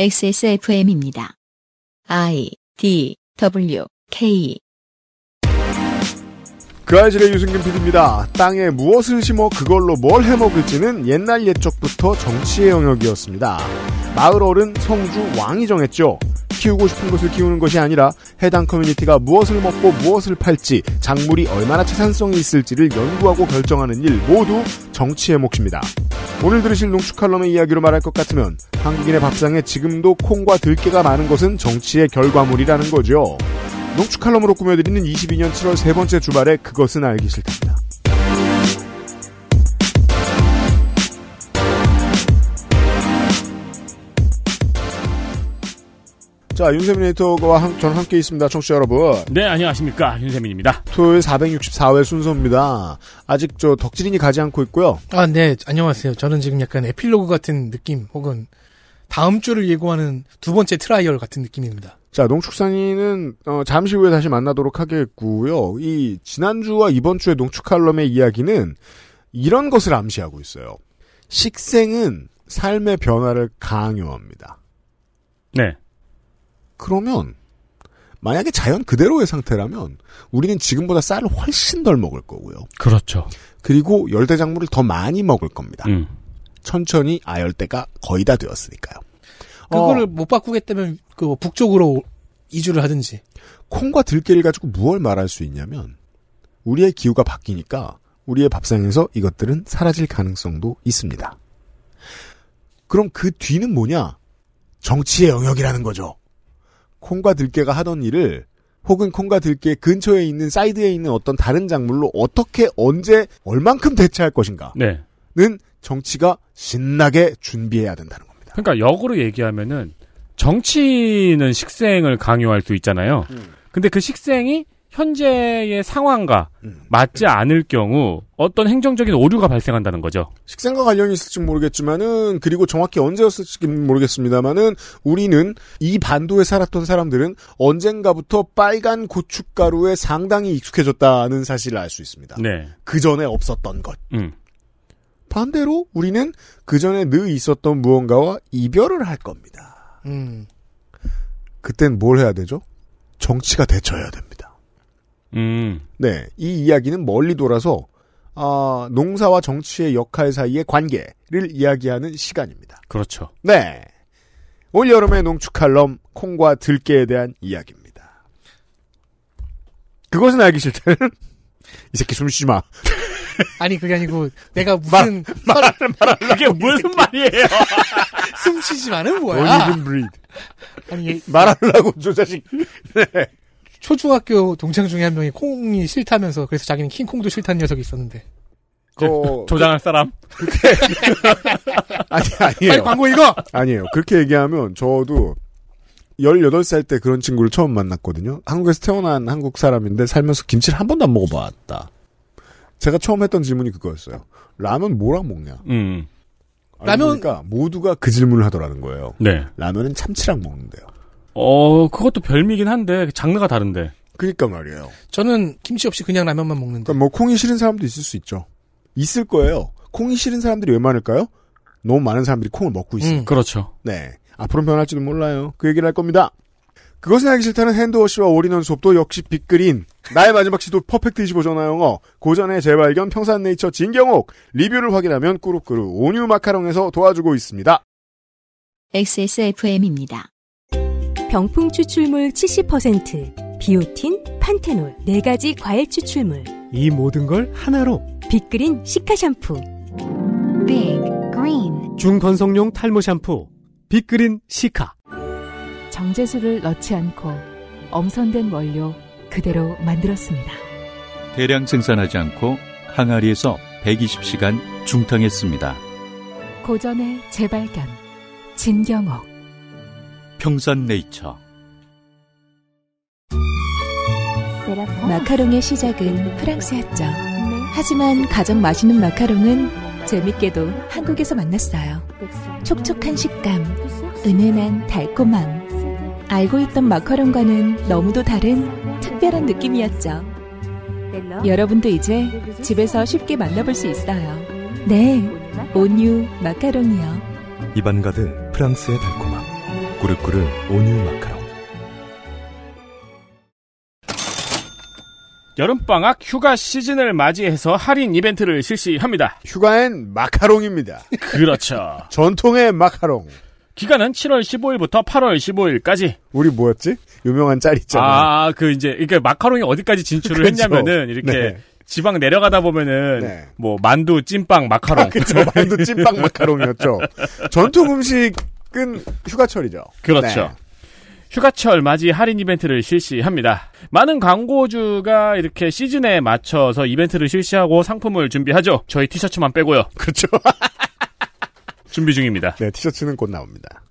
XSFM입니다. I D W K 그 아이실의 유승균 PD입니다. 땅에 무엇을 심어 그걸로 뭘 해먹을지는 옛날 옛적부터 정치의 영역이었습니다. 마을 어른, 성주, 왕이 정했죠. 키우고 싶은 것을 키우는 것이 아니라 해당 커뮤니티가 무엇을 먹고 무엇을 팔지, 작물이 얼마나 채산성이 있을지를 연구하고 결정하는 일 모두 정치의 몫입니다. 오늘 들으실 농축 칼럼의 이야기로 말할 것 같으면 한국인의 밥상에 지금도 콩과 들깨가 많은 것은 정치의 결과물이라는 거죠. 농축 칼럼으로 꾸며드리는 22년 7월 세 번째 주말에 그것은 알기 싫답니다. 자, 윤세민 에디터와 한- 저는 함께 있습니다. 청취자 여러분. 네, 안녕하십니까. 윤세민입니다. 토요일 464회 순서입니다. 아직 저 덕질인이 가지 않고 있고요. 아, 네, 안녕하세요. 저는 지금 약간 에필로그 같은 느낌, 혹은 다음 주를 예고하는 두 번째 트레일러 같은 느낌입니다. 자, 농축산인은 어, 잠시 후에 다시 만나도록 하겠고요. 이 지난주와 이번 주의 농축 칼럼의 이야기는 이런 것을 암시하고 있어요. 식생은 삶의 변화를 강요합니다. 네. 그러면 만약에 자연 그대로의 상태라면 우리는 지금보다 쌀을 훨씬 덜 먹을 거고요. 그렇죠. 그리고 열대작물을 더 많이 먹을 겁니다. 음. 천천히 아열대가 거의 다 되었으니까요. 그거를 어, 못 바꾸겠다면 그 북쪽으로 이주를 하든지. 콩과 들깨를 가지고 무엇 말할 수 있냐면 우리의 기후가 바뀌니까 우리의 밥상에서 이것들은 사라질 가능성도 있습니다. 그럼 그 뒤는 뭐냐? 정치의 영역이라는 거죠. 콩과 들깨가 하던 일을 혹은 콩과 들깨 근처에 있는 사이드에 있는 어떤 다른 작물로 어떻게 언제 얼만큼 대체할 것인가는 네. 정치가 신나게 준비해야 된다는 겁니다. 그러니까 역으로 얘기하면은 정치는 식생을 강요할 수 있잖아요. 근데 그 식생이 현재의 상황과 음. 맞지 않을 경우 어떤 행정적인 오류가 발생한다는 거죠. 식생과 관련이 있을지 모르겠지만은 그리고 정확히 언제였을지 모르겠습니다만은 우리는 이 반도에 살았던 사람들은 언젠가부터 빨간 고춧가루에 상당히 익숙해졌다는 사실을 알 수 있습니다. 네. 그 전에 없었던 것. 음. 반대로 우리는 그 전에 늘 있었던 무언가와 이별을 할 겁니다. 음. 그땐 뭘 해야 되죠? 정치가 대처해야 됩니다. 음. 네, 이 이야기는 멀리 돌아서 아, 농사와 정치의 역할 사이의 관계를 이야기하는 시간입니다. 그렇죠. 네. 올 여름의 농축 칼럼 콩과 들깨에 대한 이야기입니다. 그것은 알기 싫다는 이 새끼 숨 쉬지 마. 아니, 그게 아니고, 내가 무슨, 그게 무슨 말이에요? 숨 쉬지 마는 Don't 뭐야? even breathe. 아니, 얘- 말하려고 저 자식. 초중학교 동창 중에 한 명이 콩이 싫다면서, 그래서 자기는 킹콩도 싫다는 녀석이 있었는데. 그, 조장할 사람? 아니, 빨리 아니에요. 광고 읽어! 아니에요. 그렇게 얘기하면 저도 18살 때 그런 친구를 처음 만났거든요. 한국에서 태어난 한국 사람인데 살면서 김치를 한 번도 안 먹어봤다. 제가 처음 했던 질문이 그거였어요. 라면 뭐랑 먹냐? 음. 라면- 그러니까 모두가 그 질문을 하더라는 거예요. 네. 라면은 참치랑 먹는데요. 어, 그것도 별미긴 한데 장르가 다른데. 그니까 말이에요. 저는 김치 없이 그냥 라면만 먹는데. 그러니까 뭐 콩이 싫은 사람도 있을 수 있죠. 있을 거예요. 콩이 싫은 사람들이 왜 많을까요? 너무 많은 사람들이 콩을 먹고 있어요. 음. 그렇죠. 네. 앞으로 변할지도 몰라요. 그 얘기를 할 겁니다. 그것은 알기 싫다는 hand wash와 all-in-one 수업도 역시 빅그린. 나의 마지막 시도 Perfect 25 전화 영어. 고전의 재발견 평산네이처 진경옥. 리뷰를 확인하면 꾸룩꾸룩 온유 마카롱에서 도와주고 있습니다. XSFM입니다. 병풍 추출물 70%, 비오틴, 판테놀, 4가지 과일 추출물, 이 모든 걸 하나로 빅그린 시카 샴푸. Big Green 중건성용 탈모 샴푸 빅그린 시카 정제수를 넣지 않고 엄선된 원료 그대로 만들었습니다. 대량 생산하지 않고 항아리에서 120시간 중탕했습니다. 고전의 재발견 진경옥 평산네이처 마카롱의 시작은 프랑스였죠. 하지만 가장 맛있는 마카롱은 재밌게도 한국에서 만났어요. 촉촉한 식감, 은은한 달콤함. 알고 있던 마카롱과는 너무도 다른 특별한 느낌이었죠. 여러분도 이제 집에서 쉽게 만나볼 수 있어요. 네, 온유 마카롱이요. 입안 가득 프랑스의 달콤함. 꾸르꾸르 온유 마카롱. 여름방학 휴가 시즌을 맞이해서 할인 이벤트를 실시합니다. 휴가엔 마카롱입니다. 그렇죠. 전통의 마카롱. 기간은 7월 15일부터 8월 15일까지. 우리 뭐였지? 유명한 짤 있잖아요. 아, 그 이제 이게 마카롱이 어디까지 진출을 그렇죠. 했냐면은 이렇게 네. 지방 내려가다 보면은 네. 뭐 만두, 찐빵, 마카롱. 그쵸. 만두 찐빵 마카롱이었죠. 전통 음식 은 휴가철이죠. 그렇죠. 네. 휴가철 맞이 할인 이벤트를 실시합니다. 많은 광고주가 이렇게 시즌에 맞춰서 이벤트를 실시하고 상품을 준비하죠. 저희 티셔츠만 빼고요. 그렇죠. 준비 중입니다. 네, 티셔츠는 곧 나옵니다.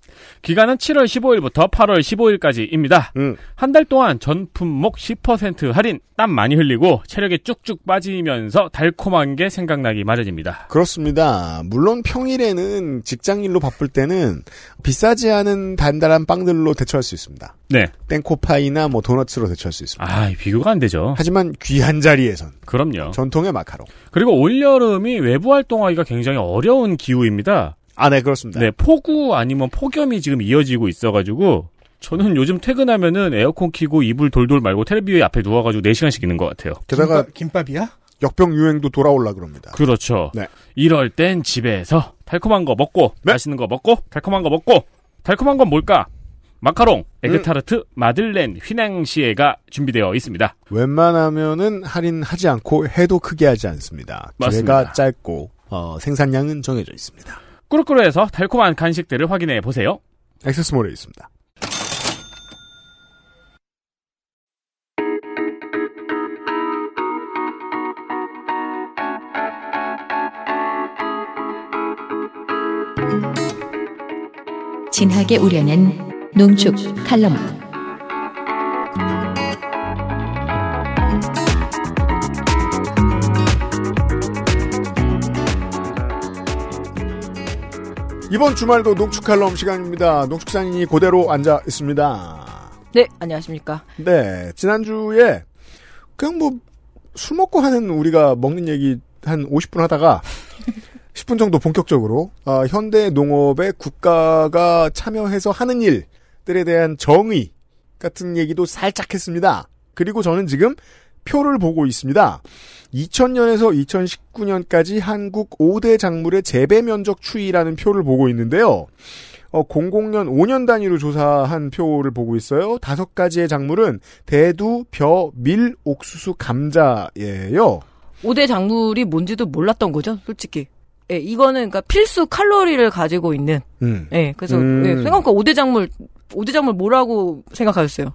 기간은 7월 15일부터 8월 15일까지입니다. 음. 한달 동안 전 품목 10% 할인, 땀 많이 흘리고 체력이 쭉쭉 빠지면서 달콤한 게 생각나기 마련입니다. 그렇습니다. 물론 평일에는 직장일로 바쁠 때는 비싸지 않은 달달한 빵들로 대처할 수 있습니다. 네. 땡코파이나 뭐 도너츠로 대처할 수 있습니다. 아, 비교가 안 되죠. 하지만 귀한 자리에선 그럼요. 전통의 마카롱. 그리고 올여름이 외부 활동하기가 굉장히 어려운 기후입니다. 아, 네, 그렇습니다. 네, 폭우 아니면 폭염이 지금 이어지고 있어가지고 저는 요즘 퇴근하면은 에어컨 키고 이불 돌돌 말고 텔레비전 앞에 누워가지고 4시간씩 있는 것 같아요. 게다가 김밥, 김밥 이야? 역병 유행도 돌아올라 그럽니다. 그렇죠. 네. 이럴 땐 집에서 달콤한 거 먹고 맛있는 거 먹고 달콤한 거 먹고 달콤한 건 뭘까? 마카롱, 에그타르트, 마들렌, 휘낭시에가 준비되어 있습니다. 웬만하면은 할인하지 않고 해도 크게 하지 않습니다. 맞습니다. 기회가 짧고 어, 생산량은 정해져 있습니다. 꾸르꾸르에서 달콤한 간식들을 확인해 보세요. 액세스몰에 있습니다. 진하게 우려낸 농축 칼럼. 이번 주말도 농축칼럼 시간입니다. 농축산인이 그대로 앉아 있습니다. 네, 안녕하십니까. 네, 지난주에 그냥 뭐 술 먹고 하는 우리가 먹는 얘기 한 50분 하다가 10분 정도 본격적으로 아, 현대 농업에 국가가 참여해서 하는 일들에 대한 정의 같은 얘기도 살짝 했습니다. 그리고 저는 지금 표를 보고 있습니다. 2000년에서 2019년까지 한국 5대 작물의 재배 면적 추이라는 표를 보고 있는데요. 어, 00년 5년 단위로 조사한 표를 보고 있어요. 다섯 가지의 작물은 대두, 벼, 밀, 옥수수, 감자예요. 5대 작물이 뭔지도 몰랐던 거죠, 솔직히. 예, 이거는 그러니까 필수 칼로리를 가지고 있는. 음. 예, 그래서 음. 예, 생각보다 5대 작물 5대 작물 뭐라고 생각하셨어요?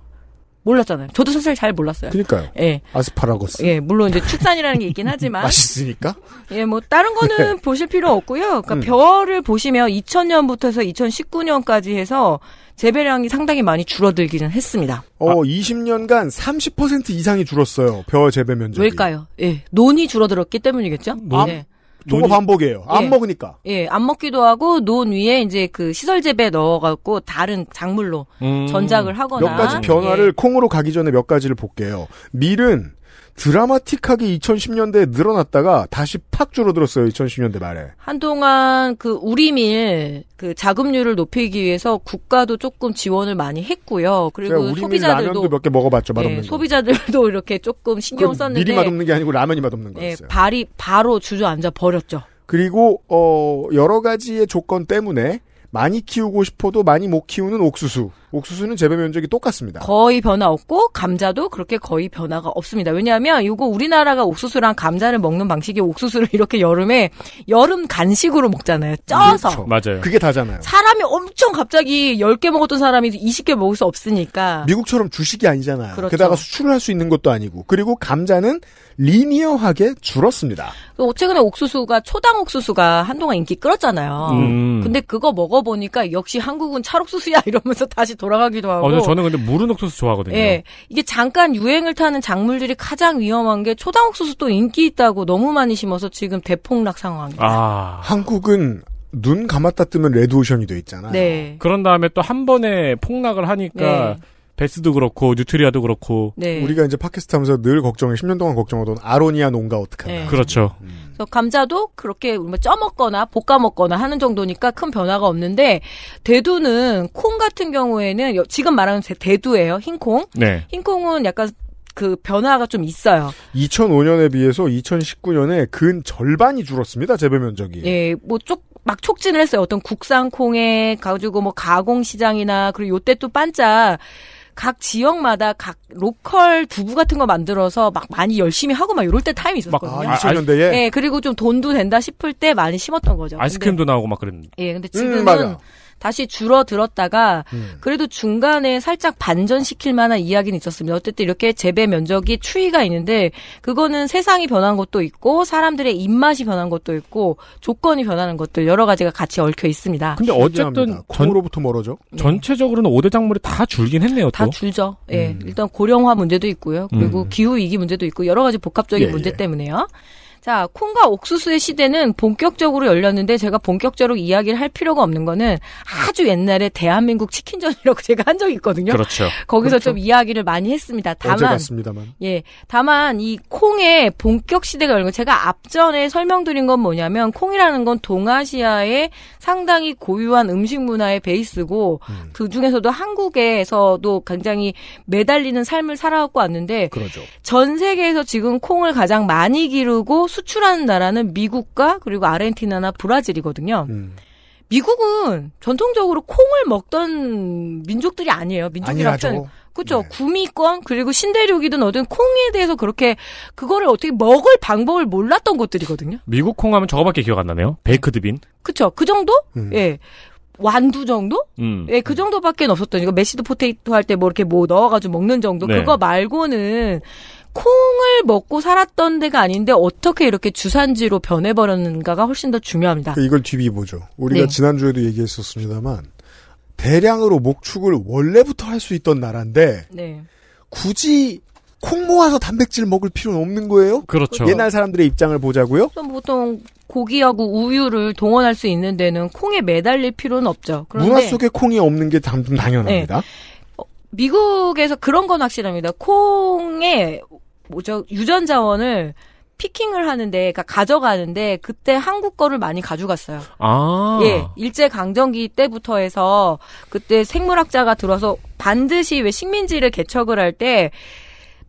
몰랐잖아요. 저도 사실 잘 몰랐어요. 그니까요. 예. 아스파라거스. 예, 물론 이제 축산이라는 게 있긴 하지만 맛있으니까? 예, 뭐 다른 거는 네. 보실 필요 없고요. 그러니까 음. 벼를 보시면 2000년부터 해서 2019년까지 해서 재배량이 상당히 많이 줄어들기는 했습니다. 어, 20년간 30% 이상이 줄었어요. 벼 재배 면적이. 왜일까요? 예, 논이 줄어들었기 때문이겠죠. 논? 예. 동거 반복이에요. 안 예. 먹으니까. 예, 안 먹기도 하고 논 위에 이제 그 시설 재배 넣어갖고 다른 작물로 음. 전작을 하거나 몇 가지 변화를 콩으로 가기 전에 몇 가지를 볼게요. 밀은 드라마틱하게 2010년대에 늘어났다가 다시 팍 줄어들었어요. 2010년대 말에. 한동안 그 우리밀 그 자급률을 높이기 위해서 국가도 조금 지원을 많이 했고요. 그리고 소비자들도 몇 개 먹어봤죠. 맛없는 예, 거. 소비자들도 이렇게 조금 신경 썼는데 밀이 맛없는 게 아니고 라면이 맛없는 예, 거였어요. 발이 바로 주저앉아 버렸죠. 그리고 어 여러 가지의 조건 때문에 많이 키우고 싶어도 많이 못 키우는 옥수수. 옥수수는 재배 면적이 똑같습니다. 거의 변화 없고 감자도 그렇게 거의 변화가 없습니다. 왜냐하면 이거 우리나라가 옥수수랑 감자를 먹는 방식이 옥수수를 이렇게 여름에 여름 간식으로 먹잖아요. 쪄서. 그렇죠. 맞아요. 그게 다잖아요. 사람이 엄청 갑자기 10개 먹었던 사람이 20개 먹을 수 없으니까. 미국처럼 주식이 아니잖아요. 그렇죠. 게다가 수출을 할 수 있는 것도 아니고. 그리고 감자는 리니어하게 줄었습니다. 또 최근에 옥수수가 초당 옥수수가 한동안 인기 끌었잖아요. 음. 근데 그거 먹어보니까 역시 한국은 찰옥수수야 이러면서 다시 돌아가기도 하고. 어, 저는 근데 무른 옥수수 좋아하거든요. 예. 이게 잠깐 유행을 타는 작물들이 가장 위험한 게 초당 옥수수도 인기 있다고 너무 많이 심어서 지금 대폭락 상황입니다. 아. 한국은 눈 감았다 뜨면 레드오션이 돼 있잖아요. 네. 그런 다음에 또 한 번에 폭락을 하니까 네. 베스도 그렇고 뉴트리아도 그렇고. 네. 우리가 이제 팟캐스트 하면서 늘 걱정해 10년 동안 걱정하던 아로니아 농가 어떡하나. 네. 그렇죠. 그래서 감자도 그렇게 뭐 쪄먹거나 볶아먹거나 하는 정도니까 큰 변화가 없는데 대두는 콩 같은 경우에는 여- 지금 말하는 제- 대두예요. 흰콩. 네. 흰콩은 약간 그 변화가 좀 있어요. 2005년에 비해서 2019년에 근 절반이 줄었습니다. 재배 면적이. 예, 뭐 쪽, 막 촉진을 했어요. 어떤 국산 콩에 가지고 뭐 가공 시장이나 그리고 요때 또 반짝 각 지역마다 각 로컬 두부 같은 거 만들어서 막 많이 열심히 하고 막 이럴 때 타임이 있었거든요. 아, 2000년대에? 예, 그리고 좀 돈도 된다 싶을 때 많이 심었던 거죠. 아이스크림도 나오고 막 그랬는데. 근데, 예, 근데 음, 지금은 맞아. 다시 줄어들었다가 음. 그래도 중간에 살짝 반전시킬 만한 이야기는 있었습니다. 어쨌든 이렇게 재배 면적이 추이가 있는데 그거는 세상이 변한 것도 있고 사람들의 입맛이 변한 것도 있고 조건이 변하는 것도 여러 가지가 같이 얽혀 있습니다. 근데 어쨌든 전, 콩으로부터 멀어져. 전체적으로는 5대 작물이 다 줄긴 했네요. 다 또. 줄죠. 예. 일단 고령화 문제도 있고요. 그리고 음. 기후 위기 문제도 있고 여러 가지 복합적인 예, 문제 예. 때문에요. 자, 콩과 옥수수의 시대는 본격적으로 열렸는데 제가 본격적으로 이야기를 할 필요가 없는 거는 아주 옛날에 대한민국 치킨전이라고 제가 한 적이 있거든요. 그렇죠. 거기서 그렇죠. 좀 이야기를 많이 했습니다. 다만. 예. 다만 이 콩의 본격 시대가 열린 거 제가 앞전에 설명드린 건 뭐냐면 콩이라는 건 동아시아의 상당히 고유한 음식 문화의 베이스고 음. 그 중에서도 한국에서도 굉장히 매달리는 삶을 살아왔고 왔는데 그러죠. 전 세계에서 지금 콩을 가장 많이 기르고 수출하는 나라는 미국과 그리고 아르헨티나나 브라질이거든요. 음. 미국은 전통적으로 콩을 먹던 민족들이 아니에요. 민족이라. 표현. 그렇죠. 구미권 그리고 신대륙이든 어든 콩에 대해서 그렇게 그거를 어떻게 먹을 방법을 몰랐던 곳들이거든요. 미국 콩 하면 저거밖에 기억 안 나네요. baked bean. 그렇죠. 그 정도? 예. 완두 정도? 음. 예, 그 정도밖에 없었던 이거 mashed potato 할 때 뭐 이렇게 뭐 넣어가지고 먹는 정도. 네. 그거 말고는 콩을 먹고 살았던 데가 아닌데 어떻게 이렇게 주산지로 변해버렸는가가 훨씬 더 중요합니다. 그 이걸 뒤비보죠. 우리가 네. 지난주에도 얘기했었습니다만 대량으로 목축을 원래부터 할 수 있던 나라인데 네. 굳이 콩 모아서 단백질 먹을 필요는 없는 거예요? 그렇죠. 옛날 사람들의 입장을 보자고요. 보통 고기하고 우유를 동원할 수 있는 데는 콩에 매달릴 필요는 없죠. 그런데 문화 속에 콩이 없는 게 당, 당연합니다. 미국에서 그런 건 확실합니다. 콩에 뭐죠 유전 자원을 피킹을 하는데, 그러니까 가져가는데 그때 한국 거를 많이 가져갔어요. 아. 예, 일제 강점기 때부터 해서 그때 생물학자가 들어서 반드시 왜 식민지를 개척을 할 때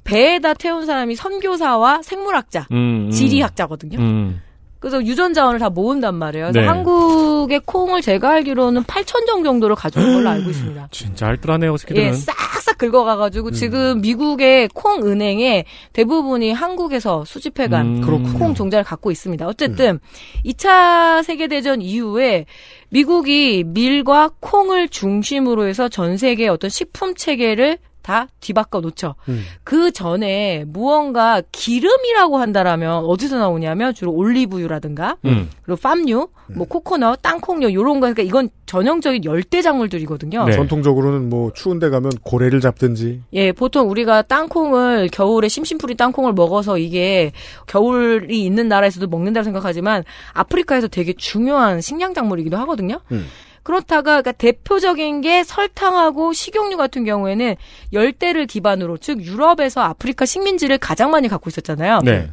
배에다 태운 사람이 선교사와 생물학자, 음, 음. 지리학자거든요. 음. 그래서 유전 자원을 다 모은단 말이에요. 네. 한국의 콩을 제가 알기로는 8천 정 정도를 가져온 걸로 알고 있습니다. 진짜 알뜰하네요, 새끼들은. 예, 싹 싹 긁어가가지고 음. 지금 미국의 콩 은행에 대부분이 한국에서 수집해간 음. 콩 종자를 갖고 있습니다. 어쨌든 2차 세계대전 이후에 미국이 밀과 콩을 중심으로 해서 전 세계의 어떤 식품 체계를 다 뒤바꿔 놓죠. 음. 그 전에 무언가 기름이라고 한다라면 어디서 나오냐면 주로 올리브유라든가 음. 그리고 팜유, 뭐 코코넛, 땅콩류 요런 거 그러니까 이건 전형적인 열대 작물들이거든요. 네. 전통적으로는 뭐 추운데 가면 고래를 잡든지 예, 보통 우리가 땅콩을 겨울에 심심풀이 땅콩을 먹어서 이게 겨울이 있는 나라에서도 먹는다고 생각하지만 아프리카에서 되게 중요한 식량 작물이기도 하거든요. 음. 그렇다가 그러니까 대표적인 게 설탕하고 식용유 같은 경우에는 열대를 기반으로 즉 유럽에서 아프리카 식민지를 가장 많이 갖고 있었잖아요. 네.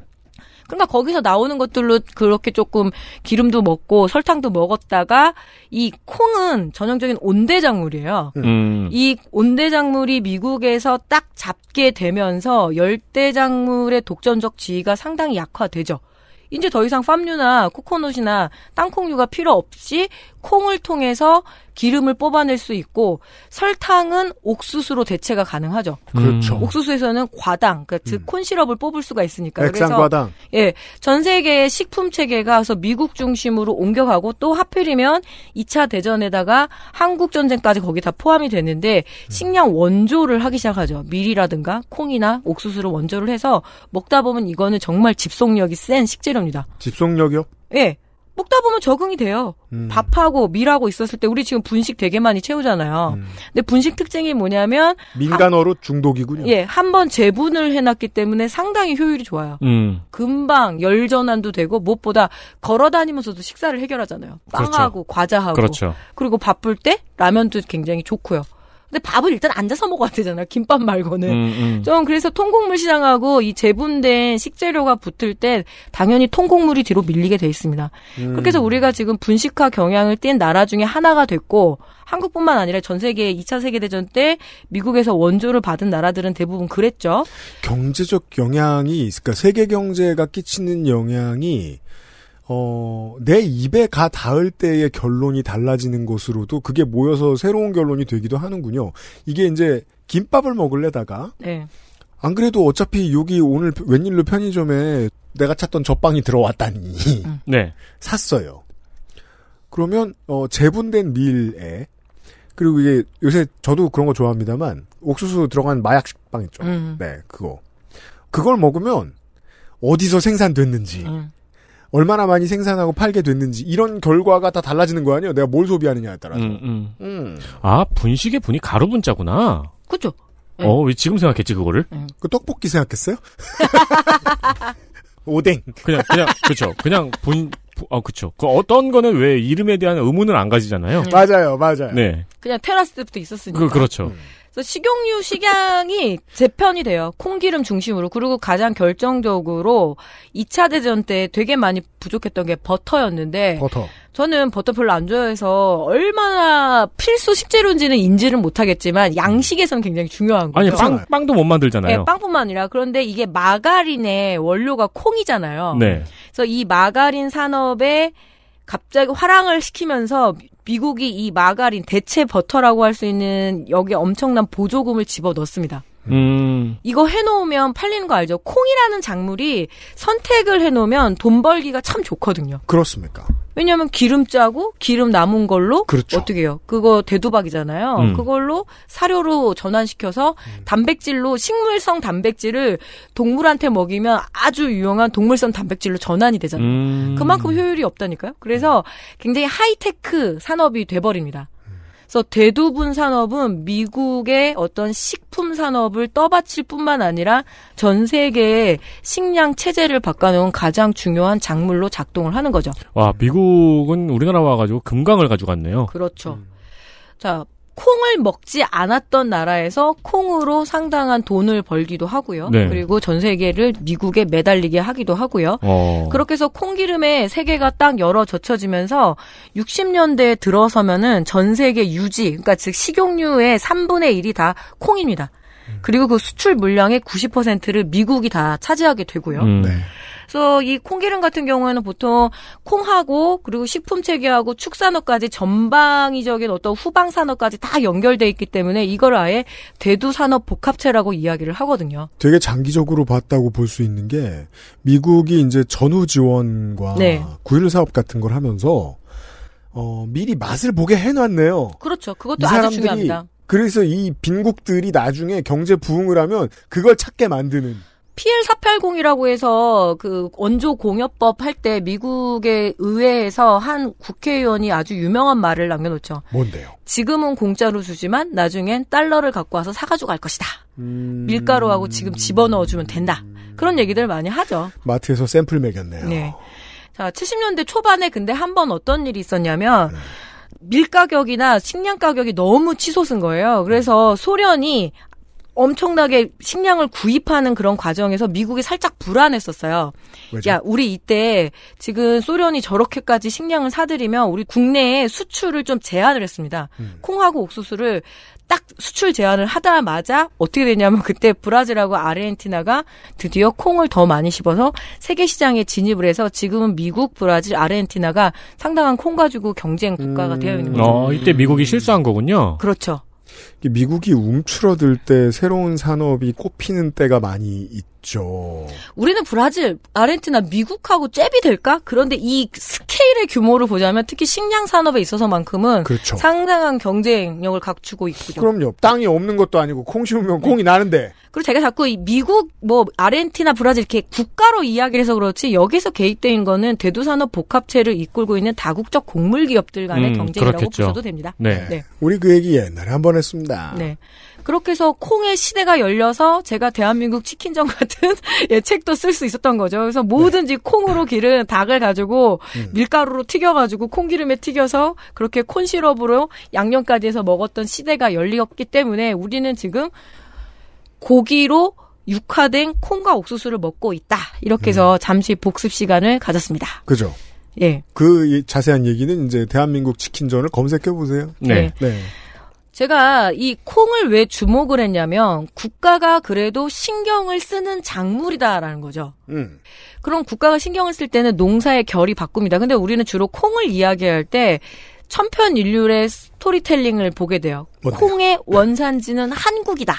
그러니까 거기서 나오는 것들로 그렇게 조금 기름도 먹고 설탕도 먹었다가 이 콩은 전형적인 온대작물이에요. 음. 이 온대작물이 미국에서 딱 잡게 되면서 열대작물의 독점적 지위가 상당히 약화되죠. 이제 더 이상 팜유나 코코넛이나 땅콩류가 필요 없이 콩을 통해서 기름을 뽑아낼 수 있고 설탕은 옥수수로 대체가 가능하죠. 그렇죠. 옥수수에서는 과당, 그러니까 즉 콘시럽을 뽑을 수가 있으니까. 액상과당. 예, 전 세계의 식품 체계가 그래서 미국 중심으로 옮겨가고 또 하필이면 2차 대전에다가 한국 전쟁까지 거기 다 포함이 되는데 식량 원조를 하기 시작하죠. 밀이라든가 콩이나 옥수수를 원조를 해서 먹다 보면 이거는 정말 집속력이 센 식재료입니다. 집속력이요? 예. 먹다 보면 적응이 돼요. 음. 밥하고 밀하고 있었을 때 우리 지금 분식 되게 많이 채우잖아요. 음. 근데 분식 특징이 뭐냐면 민간어로 중독이군요. 예, 한 번 재분을 해놨기 때문에 상당히 효율이 좋아요. 음. 금방 열 전환도 되고 무엇보다 걸어 다니면서도 식사를 해결하잖아요. 빵하고 과자하고 그렇죠. 그리고 바쁠 때 라면도 굉장히 좋고요. 근데 밥을 일단 앉아서 먹어야 되잖아요. 김밥 말고는. 음, 음. 좀 그래서 통곡물 시장하고 이 재분된 식재료가 붙을 때 당연히 통곡물이 뒤로 밀리게 돼 있습니다. 음. 그렇게 해서 우리가 지금 분식화 경향을 띈 나라 중에 하나가 됐고 한국뿐만 아니라 전 세계 2차 세계대전 때 미국에서 원조를 받은 나라들은 대부분 그랬죠. 경제적 영향이 그러니까 세계 경제가 끼치는 영향이 어, 내 입에 가 닿을 때의 결론이 달라지는 것으로도 그게 모여서 새로운 결론이 되기도 하는군요. 이게 이제 김밥을 먹을래다가 네. 안 그래도 어차피 여기 오늘 웬일로 편의점에 내가 찾던 젖빵이 들어왔다니 네. 샀어요. 그러면 어, 재분된 밀에 그리고 이게 요새 저도 그런 거 좋아합니다만 옥수수 들어간 마약 식빵 있죠. 음. 네, 그거. 그걸 먹으면 어디서 생산됐는지, 음. 얼마나 많이 생산하고 팔게 됐는지 이런 결과가 다 달라지는 거 아니에요? 내가 뭘 소비하느냐에 따라서. 음, 음. 음. 아, 분식의 분이 가루 분자구나. 그죠? 네. 어, 왜 지금 생각했지, 그거를? 그 떡볶이 생각했어요? 오뎅. 그냥, 그냥, 그쵸. 그냥 분, 부- 어, 그쵸. 그 어떤 거는 왜 이름에 대한 의문을 안 가지잖아요. 맞아요, 맞아요. 네. 그냥 테라스 때부터 있었으니까. 그, 그렇죠. 그래서 식용유 식양이 재편이 돼요. 콩기름 중심으로. 그리고 가장 결정적으로 2차 대전 때 되게 많이 부족했던 게 버터였는데 버터. 저는 버터 별로 안 좋아해서 얼마나 필수 식재료인지는 인지는 못하겠지만 양식에서는 굉장히 중요한 거죠. 아니, 빵, 빵도 못 만들잖아요. 네, 빵뿐만 아니라 그런데 이게 마가린의 원료가 콩이잖아요. 네. 그래서 이 마가린 산업에 갑자기 화랑을 시키면서 미국이 이 마가린 대체 버터라고 할 수 있는 여기 엄청난 보조금을 집어 넣습니다. 음. 이거 해놓으면 팔리는 거 알죠? 콩이라는 작물이 선택을 해놓으면 돈 벌기가 참 좋거든요. 그렇습니까? 왜냐하면 기름 짜고 기름 남은 걸로 그렇죠. 어떻게 해요? 그거 대두박이잖아요. 음. 그걸로 사료로 전환시켜서 단백질로 식물성 단백질을 동물한테 먹이면 아주 유용한 동물성 단백질로 전환이 되잖아요. 음. 그만큼 효율이 없다니까요. 그래서 굉장히 하이테크 산업이 돼버립니다. 그래서 대두분 산업은 미국의 어떤 식품 산업을 떠받칠 뿐만 아니라 전 세계의 식량 체제를 바꿔놓은 가장 중요한 작물로 작동을 하는 거죠. 와, 미국은 우리나라 와가지고 금강을 가져갔네요. 그렇죠. 자, 콩을 먹지 않았던 나라에서 콩으로 상당한 돈을 벌기도 하고요. 네. 그리고 전 세계를 미국에 매달리게 하기도 하고요. 어. 그렇게 해서 콩기름의 세계가 딱 열어 젖혀지면서 60년대에 들어서면은 전 세계 유지, 그러니까 즉 식용유의 3분의 1이 다 콩입니다. 그리고 그 수출 물량의 90%를 미국이 다 차지하게 되고요. 음. 네. 그래서 이 콩기름 같은 경우에는 보통 콩하고 그리고 식품 체계하고 축산업까지 전방위적인 어떤 후방 산업까지 다 연결돼 있기 때문에 이걸 아예 대두 산업 복합체라고 이야기를 하거든요. 되게 장기적으로 봤다고 볼 수 있는 게 미국이 이제 전후 지원과 네. 구일 사업 같은 걸 하면서 어, 미리 맛을 보게 해놨네요. 그렇죠. 이 그것도 아주 중요합니다. 그래서 이 빈국들이 나중에 경제 부흥을 하면 그걸 찾게 만드는 PL480이라고 해서 그 원조 공여법 할 때 미국의 의회에서 한 국회의원이 아주 유명한 말을 남겨놓죠. 뭔데요? 지금은 공짜로 주지만 나중엔 달러를 갖고 와서 사가지고 갈 것이다. 음, 밀가루하고 지금 집어넣어주면 된다. 그런 얘기들 많이 하죠. 마트에서 샘플 매겼네요. 네. 자, 70년대 초반에 근데 한 번 어떤 일이 있었냐면 밀 가격이나 식량 가격이 너무 치솟은 거예요. 그래서 소련이 엄청나게 식량을 구입하는 그런 과정에서 미국이 살짝 불안했었어요. 왜죠? 야, 우리 이때 지금 소련이 저렇게까지 식량을 사들이면 우리 국내에 수출을 좀 제한을 했습니다. 음. 콩하고 옥수수를 딱 수출 제한을 하다마자 어떻게 되냐면 그때 브라질하고 아르헨티나가 드디어 콩을 더 많이 심어서 세계 시장에 진입을 해서 지금은 미국, 브라질, 아르헨티나가 상당한 콩 가지고 경쟁 국가가 되어 있는 거죠. 어, 이때 미국이 실수한 거군요. 그렇죠. 미국이 움츠러들 때 새로운 산업이 꼽히는 때가 많이 있죠. 우리는 브라질, 아르헨티나, 미국하고 잽이 될까? 그런데 이 스케일의 규모를 보자면 특히 식량 산업에 있어서만큼은 그렇죠. 상당한 경쟁력을 갖추고 있고요. 그럼요. 땅이 없는 것도 아니고 콩 심으면 콩이 나는데. 그리고 제가 자꾸 이 미국 뭐 아르헨티나 브라질 이렇게 국가로 이야기를 해서 그렇지 여기서 개입된 거는 대두산업 복합체를 이끌고 있는 다국적 곡물 기업들 간의 음, 경쟁이라고 그렇겠죠. 보셔도 됩니다. 네. 우리 그 얘기 옛날에 한 번 했습니다. 네. 그렇게 해서 콩의 시대가 열려서 제가 대한민국 치킨전 같은 예, 책도 쓸 수 있었던 거죠. 그래서 뭐든지 콩으로 기른 닭을 가지고 밀가루로 튀겨가지고 콩기름에 튀겨서 그렇게 콘 시럽으로 양념까지 해서 먹었던 시대가 열렸기 때문에 우리는 지금 고기로 육화된 콩과 옥수수를 먹고 있다. 이렇게 해서 잠시 복습 시간을 가졌습니다. 그죠? 예. 그 이- 자세한 얘기는 이제 대한민국 치킨전을 검색해 보세요. 네. 제가 이 콩을 왜 주목을 했냐면 국가가 그래도 신경을 쓰는 작물이다라는 거죠. 음. 그럼 국가가 신경을 쓸 때는 농사의 결이 바꿉니다. 근데 우리는 주로 콩을 이야기할 때 천편일률의 스토리텔링을 보게 돼요. 콩의 원산지는 한국이다.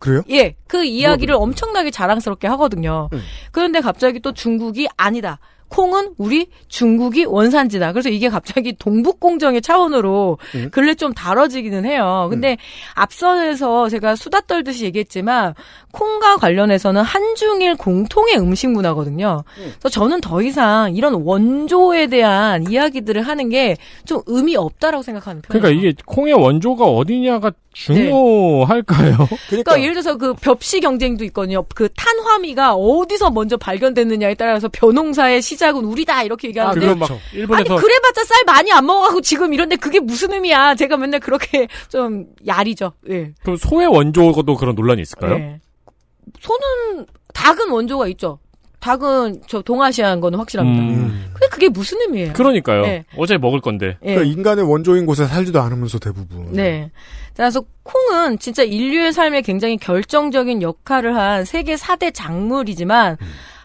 그래요? 예, 그 이야기를 엄청나게 자랑스럽게 하거든요. 그런데 갑자기 또 중국이 아니다. 콩은 우리 중국이 원산지다. 그래서 이게 갑자기 동북공정의 차원으로 음. 근래 좀 다뤄지기는 해요. 근데 앞서에서 제가 수다 떨듯이 얘기했지만 콩과 관련해서는 한중일 공통의 음식 문화거든요. 그래서 저는 더 이상 이런 원조에 대한 이야기들을 하는 게 좀 의미 없다라고 생각하는 편이에요. 그러니까 이게 콩의 원조가 어디냐가 중요할까요? 그러니까, 예를 들어서 그 벽시 경쟁도 있거든요. 그 탄화미가 어디서 먼저 발견됐느냐에 따라서 벼농사의 시 작은 우리다 이렇게 얘기하는데 그거 막 일본에서 아니 그래봤자 쌀 많이 안 먹어가고 지금 이런데 그게 무슨 의미야? 제가 맨날 그렇게 좀 야리죠. 예. 그럼 소의 원조도 그런 논란이 있을까요? 예. 소는 닭은 원조가 있죠. 닭은 저 동아시아인 거는 확실합니다. 음. 근데 그게 무슨 의미예요? 그러니까요. 네. 어제 먹을 건데. 예. 그러니까 인간의 원조인 곳에 살지도 않으면서 대부분. 네. 그래서 콩은 진짜 인류의 삶에 굉장히 결정적인 역할을 한 세계 4대 작물이지만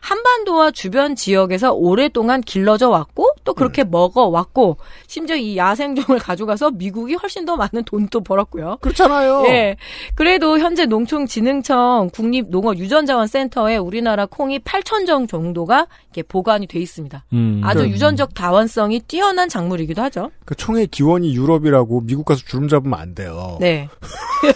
한반도와 주변 지역에서 오랫동안 길러져 왔고 또 그렇게 먹어 왔고 심지어 이 야생종을 가져가서 미국이 훨씬 더 많은 돈도 벌었고요. 그렇잖아요. 예. 그래도 현재 농촌진흥청 국립농어유전자원센터에 우리나라 콩이 8천 종 정도가 이렇게 보관이 돼 있습니다. 음. 아주 그- 유전적 다원성이 뛰어난 작물이기도 하죠. 그 총의 기원이 유럽이라고 미국 가서 주름 잡으면 안 돼요. 네.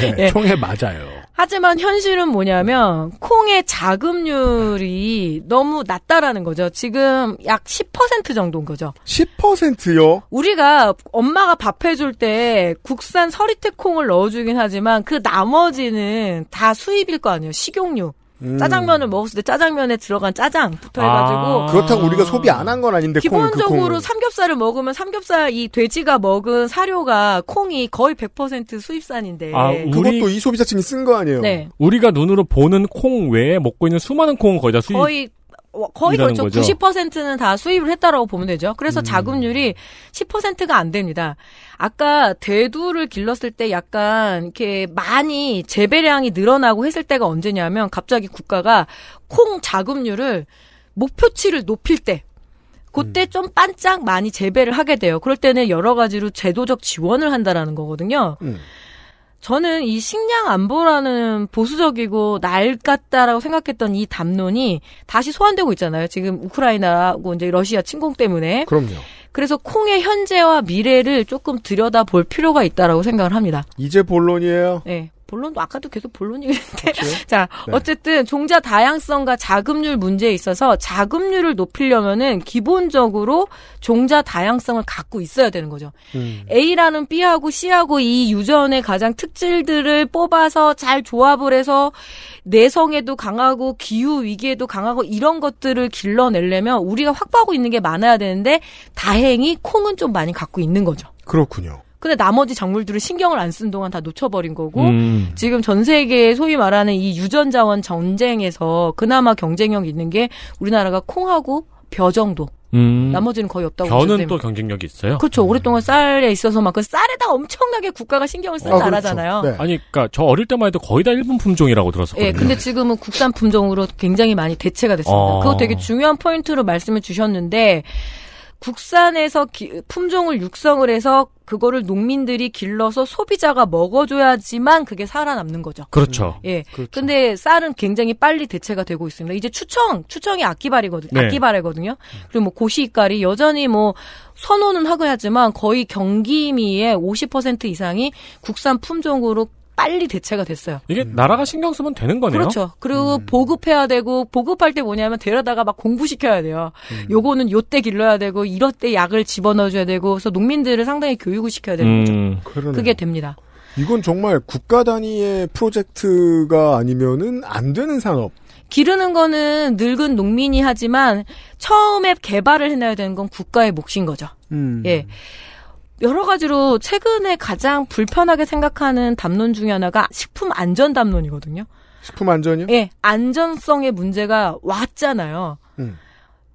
네, 예. 총에 맞아요. 하지만 현실은 뭐냐면 콩의 자급률이 너무 낮다라는 거죠. 지금 약 10% 정도인 거죠. 10%요? 우리가 엄마가 밥 해줄 때 국산 서리태 콩을 넣어주긴 하지만 그 나머지는 다 수입일 거 아니에요. 식용유. 음. 짜장면을 먹었을 때 짜장면에 들어간 짜장부터 해가지고 아. 그렇다고 우리가 소비 안 한 건 아닌데 그 기본적으로 콩을. 삼겹살을 먹으면 삼겹살 이 돼지가 먹은 사료가 콩이 거의 100% 수입산인데 아, 우리- 그것도 이 소비자층이 쓴 거 아니에요? 네. 우리가 눈으로 보는 콩 외에 먹고 있는 수많은 콩은 거의 다 수입. 거의 어, 거의 이라는 그렇죠. 거죠. 90%는 다 수입을 했다라고 보면 되죠. 그래서 음. 자급률이 10%가 안 됩니다. 아까 대두를 길렀을 때 약간 이렇게 많이 재배량이 늘어나고 했을 때가 언제냐면 갑자기 국가가 콩 자급률을 목표치를 높일 때 그때 좀 반짝 많이 재배를 하게 돼요. 그럴 때는 여러 가지로 제도적 지원을 한다라는 거거든요. 음. 저는 이 식량 안보라는 보수적이고 낡았다라고 생각했던 이 담론이 다시 소환되고 있잖아요. 지금 우크라이나하고 이제 러시아 침공 때문에. 그럼요. 그래서 콩의 현재와 미래를 조금 들여다 볼 필요가 있다라고 생각을 합니다. 이제 본론이에요. 네. 본론도 아까도 계속 본론이었는데. 그렇죠. 자, 네. 어쨌든 종자 다양성과 자급률 문제에 있어서 자급률을 높이려면은 기본적으로 종자 다양성을 갖고 있어야 되는 거죠. 음. A라는 B하고 C하고 이 유전의 가장 특질들을 뽑아서 잘 조합을 해서 내성에도 강하고 기후 위기에도 강하고 이런 것들을 길러내려면 우리가 확보하고 있는 게 많아야 되는데 다행히 콩은 좀 많이 갖고 있는 거죠. 그렇군요. 근데 나머지 작물들을 신경을 안 쓴 동안 다 놓쳐버린 거고 음. 지금 전 세계에 소위 말하는 이 유전자원 전쟁에서 그나마 경쟁력 있는 게 우리나라가 콩하고 벼 정도. 음. 나머지는 거의 없다고 됩니다. 또 경쟁력이 있어요. 그렇죠. 오랫동안 쌀에 있어서 막그 쌀에다 엄청나게 국가가 신경을 쓴 아, 그렇죠. 나라잖아요. 네. 아니, 그니까, 저 어릴 때만 해도 거의 다 일본 품종이라고 들었었거든요. 예, 근데 지금은 국산 품종으로 굉장히 많이 대체가 됐습니다. 어. 그거 되게 중요한 포인트로 말씀을 주셨는데 국산에서 기- 품종을 육성을 해서 그거를 농민들이 길러서 소비자가 먹어줘야지만 그게 살아남는 거죠. 그렇죠. 예. 그렇죠. 근데 쌀은 굉장히 빨리 대체가 되고 있습니다. 이제 추청, 추청이 악기발이거든요. 네. 악기발이거든요. 그리고 뭐 고시이깔이 여전히 뭐 선호는 하고 하지만 거의 경기미의 50% 이상이 국산 품종으로 빨리 대체가 됐어요. 이게 나라가 신경 쓰면 되는 거네요. 그렇죠. 그리고 음. 보급해야 되고 보급할 때 뭐냐면 데려다가 막 공부시켜야 돼요. 음. 요거는 요때 길러야 되고 이럴 때 약을 집어넣어 줘야 되고 그래서 농민들을 상당히 교육을 시켜야 되는 거죠. 음. 그러네요. 그게 됩니다. 이건 정말 국가 단위의 프로젝트가 아니면은 안 되는 산업. 기르는 거는 늙은 농민이 하지만 처음에 개발을 해놔야 되는 건 국가의 몫인 거죠. 음. 예. 여러 가지로 최근에 가장 불편하게 생각하는 담론 중에 하나가 식품 안전 담론이거든요. 식품 안전이요? 예, 안전성의 문제가 왔잖아요. 음.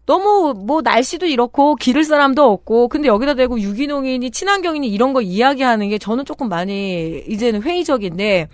너무 뭐 날씨도 이렇고 기를 사람도 없고 근데 여기다 대고 유기농이니 친환경이니 이런 거 이야기하는 게 저는 조금 많이 이제는 회의적인데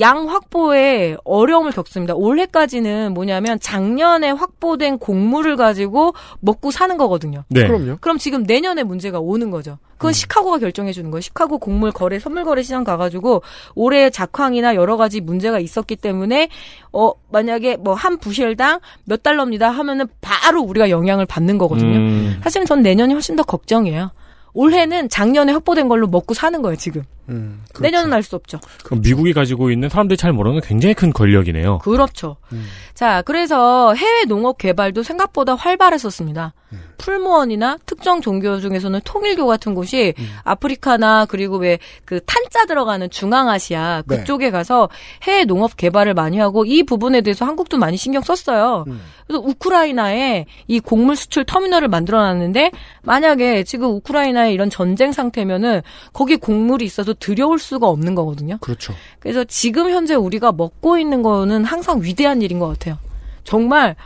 양 확보에 어려움을 겪습니다. 올해까지는 뭐냐면 작년에 확보된 곡물을 가지고 먹고 사는 거거든요. 네. 그럼요. 그럼 지금 내년에 문제가 오는 거죠. 그건 시카고가 결정해 주는 거예요. 시카고 곡물 거래 선물 거래 시장 가가지고 올해 작황이나 여러 가지 문제가 있었기 때문에 어 만약에 뭐 한 부실당 몇 달러입니다 하면은 바로 우리가 영향을 받는 거거든요. 음. 사실은 전 내년이 훨씬 더 걱정이에요. 올해는 작년에 확보된 걸로 먹고 사는 거예요 지금. 음, 그렇죠. 내년은 알 수 없죠. 그럼 미국이 가지고 있는 사람들이 잘 모르는 굉장히 큰 권력이네요. 그렇죠. 음. 자, 그래서 해외 농업 개발도 생각보다 활발했었습니다. 음. 풀무원이나 특정 종교 중에서는 통일교 같은 곳이 음. 아프리카나 그리고 왜 그 탄자 들어가는 중앙아시아 네. 그쪽에 가서 해외 농업 개발을 많이 하고 이 부분에 대해서 한국도 많이 신경 썼어요. 음. 그래서 우크라이나에 이 곡물 수출 터미널을 만들어 놨는데 만약에 지금 우크라이나에 이런 전쟁 상태면은 거기 곡물이 있어서 들여올 수가 없는 거거든요. 그렇죠. 그래서 지금 현재 우리가 먹고 있는 거는 항상 위대한 일인 것 같아요. 정말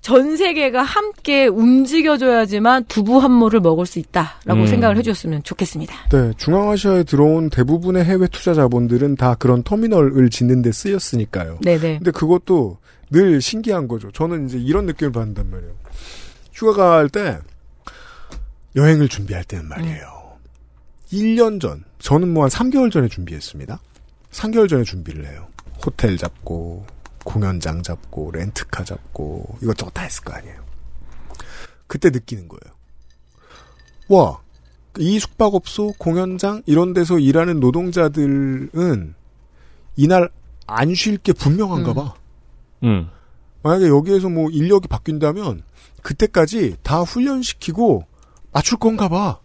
전 세계가 함께 움직여줘야지만 두부 한 모를 먹을 수 있다라고 음. 생각을 해주셨으면 좋겠습니다. 네, 중앙아시아에 들어온 대부분의 해외 투자 자본들은 다 그런 터미널을 짓는 데 쓰였으니까요. 네네. 근데 그것도 늘 신기한 거죠. 저는 이제 이런 느낌을 받는단 말이에요. 휴가 갈 때 여행을 준비할 때는 말이에요. 1년 전, 저는 뭐 한 3개월 전에 준비했습니다. 3개월 전에 준비를 해요. 호텔 잡고, 공연장 잡고, 렌트카 잡고, 이것저것 다 했을 거 아니에요. 그때 느끼는 거예요. 와, 이 숙박업소, 공연장, 이런 데서 일하는 노동자들은 이날 안 쉴 게 분명한가 봐. 음. 만약에 여기에서 뭐 인력이 바뀐다면 그때까지 다 훈련시키고 맞출 건가 봐.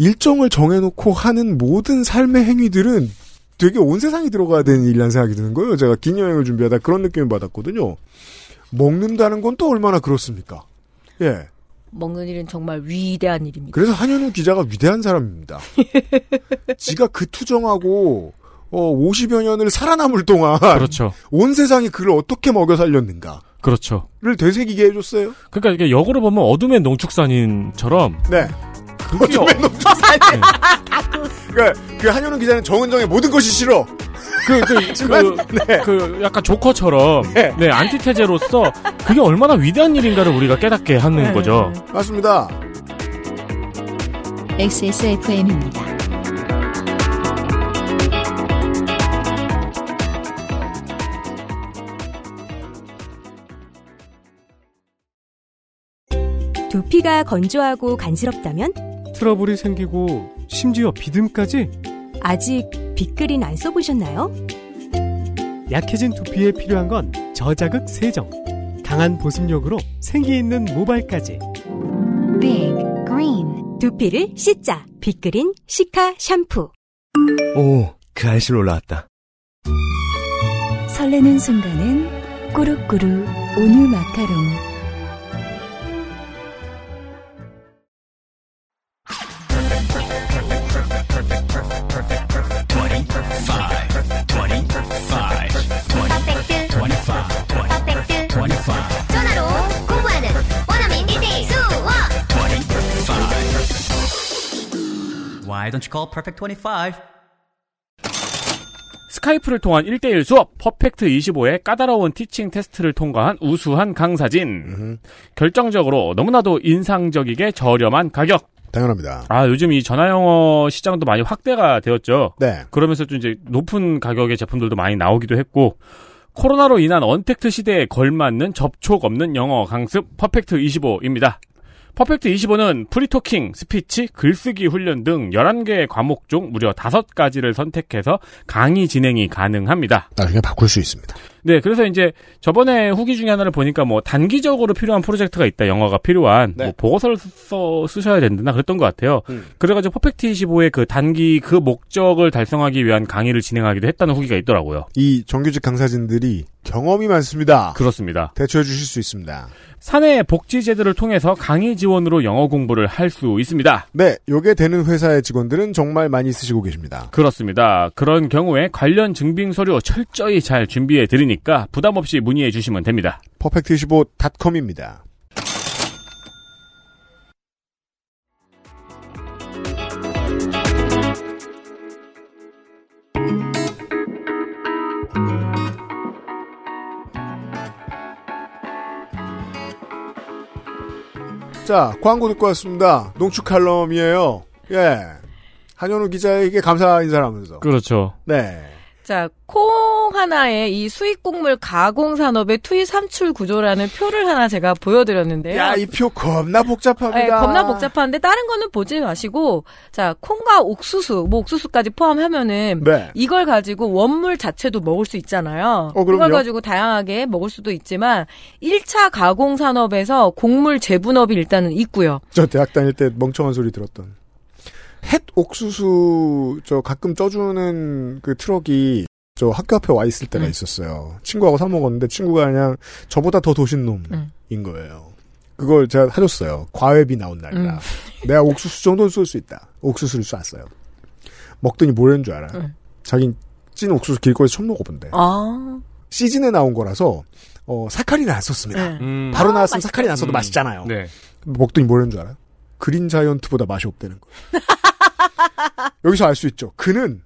일정을 정해놓고 하는 모든 삶의 행위들은 되게 온 세상이 들어가야 되는 일이라는 생각이 드는 거예요. 제가 긴 여행을 준비하다 그런 느낌을 받았거든요. 먹는다는 건 또 얼마나 그렇습니까? 예. 먹는 일은 정말 위대한 일입니다. 그래서 한현우 기자가 위대한 사람입니다. 지가 그 투정하고 어 50여 년을 살아남을 동안 그렇죠. 온 세상이 그를 어떻게 먹여 살렸는가를 그렇죠. 되새기게 해줬어요. 그러니까 이게 역으로 보면 어둠의 농축산인처럼 네. 그게 어, 그러니까 그 한현우 기자는 정은정의 모든 것이 싫어. 그, 그, 하지만, 그, 네. 그 약간 조커처럼 네. 네. 안티테제로서 그게 얼마나 위대한 일인가를 우리가 깨닫게 하는 네. 거죠. 맞습니다. XSFM입니다. 두피가 건조하고 간지럽다면 트러블이 생기고 심지어 비듬까지 아직 빅그린 안 써보셨나요? 약해진 두피에 필요한 건 저자극 세정, 강한 보습력으로 생기 있는 모발까지. Big Green 두피를 씻자 빅그린 시카 샴푸 오, 그 알실 올라왔다. 설레는 순간은 꾸룩꾸룩 온유 마카롱. Why don't you call Perfect 25? Skype를 통한 1대1 수업 Perfect 25의 까다로운 teaching 테스트를 통과한 우수한 강사진. 결정적으로 너무나도 인상적이게 저렴한 가격. 당연합니다. 아, 요즘 이 전화영어 시장도 많이 확대가 되었죠. 네. 그러면서 또 이제 높은 가격의 제품들도 많이 나오기도 했고, 코로나로 인한 언택트 시대에 걸맞는 접촉 없는 영어 강습 Perfect 25입니다. Perfect 25는 free talking, 스피치, 글쓰기 훈련 등 11개의 과목 중 무려 5가지를 선택해서 강의 진행이 가능합니다. 나중에 바꿀 수 있습니다. 네, 그래서 이제 저번에 후기 중에 하나를 보니까 뭐 단기적으로 필요한 프로젝트가 있다. 영어가 필요한 네. 뭐 보고서를 써 쓰셔야 된다 그랬던 것 같아요. 음. 그래가지고 Perfect 25의 그 단기 그 목적을 달성하기 위한 강의를 진행하기도 했다는 후기가 있더라고요. 이 정규직 강사진들이 경험이 많습니다. 그렇습니다. 대처해 주실 수 있습니다. 사내 복지 제도를 통해서 강의 지원으로 영어 공부를 할 수 있습니다. 네, 요게 되는 회사의 직원들은 정말 많이 쓰시고 계십니다. 그렇습니다. 그런 경우에 관련 증빙 서류 철저히 잘 준비해 드리니 까 부담 없이 문의해 주시면 됩니다. 퍼펙트25.com입니다. 자, 광고 듣고 왔습니다. 농축 칼럼이에요. 예. 한현우 기자에게 감사 인사를 하면서. 그렇죠. 네. 자, 콩 하나에 이 수익곡물 가공 산업의 투입 산출 구조라는 표를 하나 제가 보여드렸는데요. 야, 이 표 겁나 복잡합니다. 네, 겁나 복잡한데 다른 거는 보지 마시고 자 콩과 옥수수 뭐 옥수수까지 포함하면은 네. 이걸 가지고 원물 자체도 먹을 수 있잖아요. 어. 이걸 가지고 다양하게 먹을 수도 있지만 1차 가공 산업에서 곡물 재분업이 일단은 있고요. 저 대학 다닐 때 멍청한 소리 들었던. 햇 옥수수 저 가끔 쪄주는 그 트럭이 저 학교 앞에 와 있을 때가 있었어요. 친구하고 사 먹었는데 친구가 그냥 저보다 더 도신 놈인 거예요. 그걸 제가 사줬어요. 과외비 나온 날이라. 내가 옥수수 정도는 쏠 수 있다. 옥수수를 쐈어요. 먹더니 뭐라는 줄 알아? 응. 자긴 찐 옥수수 길거리에서 처음 먹어본대. 아. 시즌에 나온 거라서 어, 사카린을 안 썼습니다. 음. 바로 아, 나왔으면 사카린 안 써도 음. 맛있잖아요. 네. 먹더니 뭐라는 줄 알아요? 그린 자이언트보다 맛이 없다는 거예요. 여기서 알 수 있죠. 그는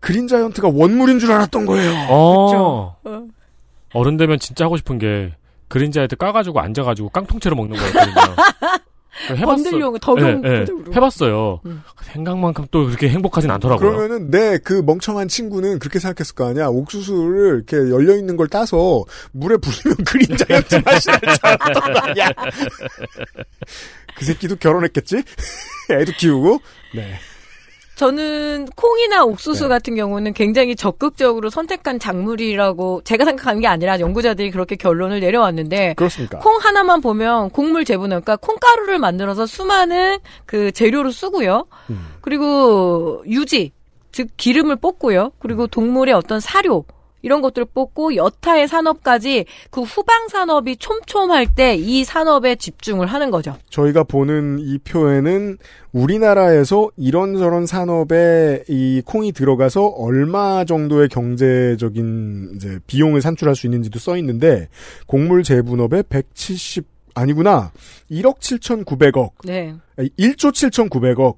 그린 자이언트가 원물인 줄 알았던 거예요. 어. 어. 어른 되면 진짜 하고 싶은 게 그린자에도 까가지고 앉아가지고 깡통째로 먹는 거였거든요. 번들용, 덕용 예, 예. 도둑으로. 해봤어요. 음. 생각만큼 또 그렇게 행복하진 않더라고요. 그러면은 내 그 멍청한 친구는 그렇게 생각했을 거 아니야. 옥수수를 이렇게 열려 있는 걸 따서 물에 부으면 그린 자이언트 맛이 날줄 알았던 거 아니야. 그 새끼도 결혼했겠지? 애도 키우고. 네. 저는 콩이나 옥수수 네. 같은 경우는 굉장히 적극적으로 선택한 작물이라고 제가 생각하는 게 아니라 연구자들이 그렇게 결론을 내려왔는데 그렇습니까? 콩 하나만 보면 곡물 재분업, 그러니까 콩가루를 만들어서 수많은 그 재료를 쓰고요. 음. 그리고 유지, 즉 기름을 뽑고요. 음. 그리고 동물의 어떤 사료 이런 것들을 뽑고 여타의 산업까지 그 후방 산업이 촘촘할 때 이 산업에 집중을 하는 거죠. 저희가 보는 이 표에는 우리나라에서 이런저런 산업에 이 콩이 들어가서 얼마 정도의 경제적인 이제 비용을 산출할 수 있는지도 써 있는데 곡물 재분업에 170 아니구나. 1억 7,900억. 네. 아니, 1조 7,900억.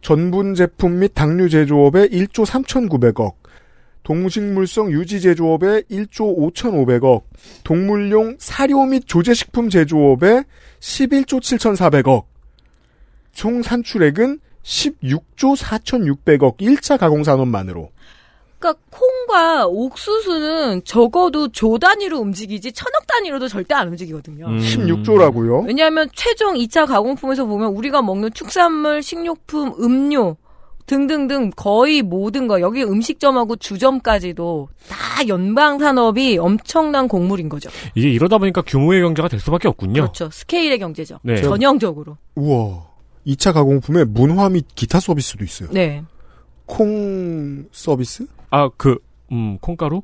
전분 제품 및 당류 제조업에 1조 3,900억. 동식물성 유지 제조업에 1조 5,500억. 동물용 사료 및 조제식품 제조업에 11조 7,400억. 총 산출액은 16조 4,600억 1차 가공산업만으로. 그러니까 콩과 옥수수는 적어도 조 단위로 움직이지 천억 단위로도 절대 안 움직이거든요. 음. 16조라고요? 왜냐하면 최종 2차 가공품에서 보면 우리가 먹는 축산물, 식료품, 음료 등등등 거의 모든 거 여기 음식점하고 주점까지도 다 연방 산업이 엄청난 곡물인 거죠. 이게 이러다 보니까 규모의 경제가 될 수밖에 없군요. 그렇죠. 스케일의 경제죠. 네. 전형적으로. 우와. 2차 가공품에 문화 및 기타 서비스도 있어요. 네. 콩 서비스? 아, 그, 음, 콩가루?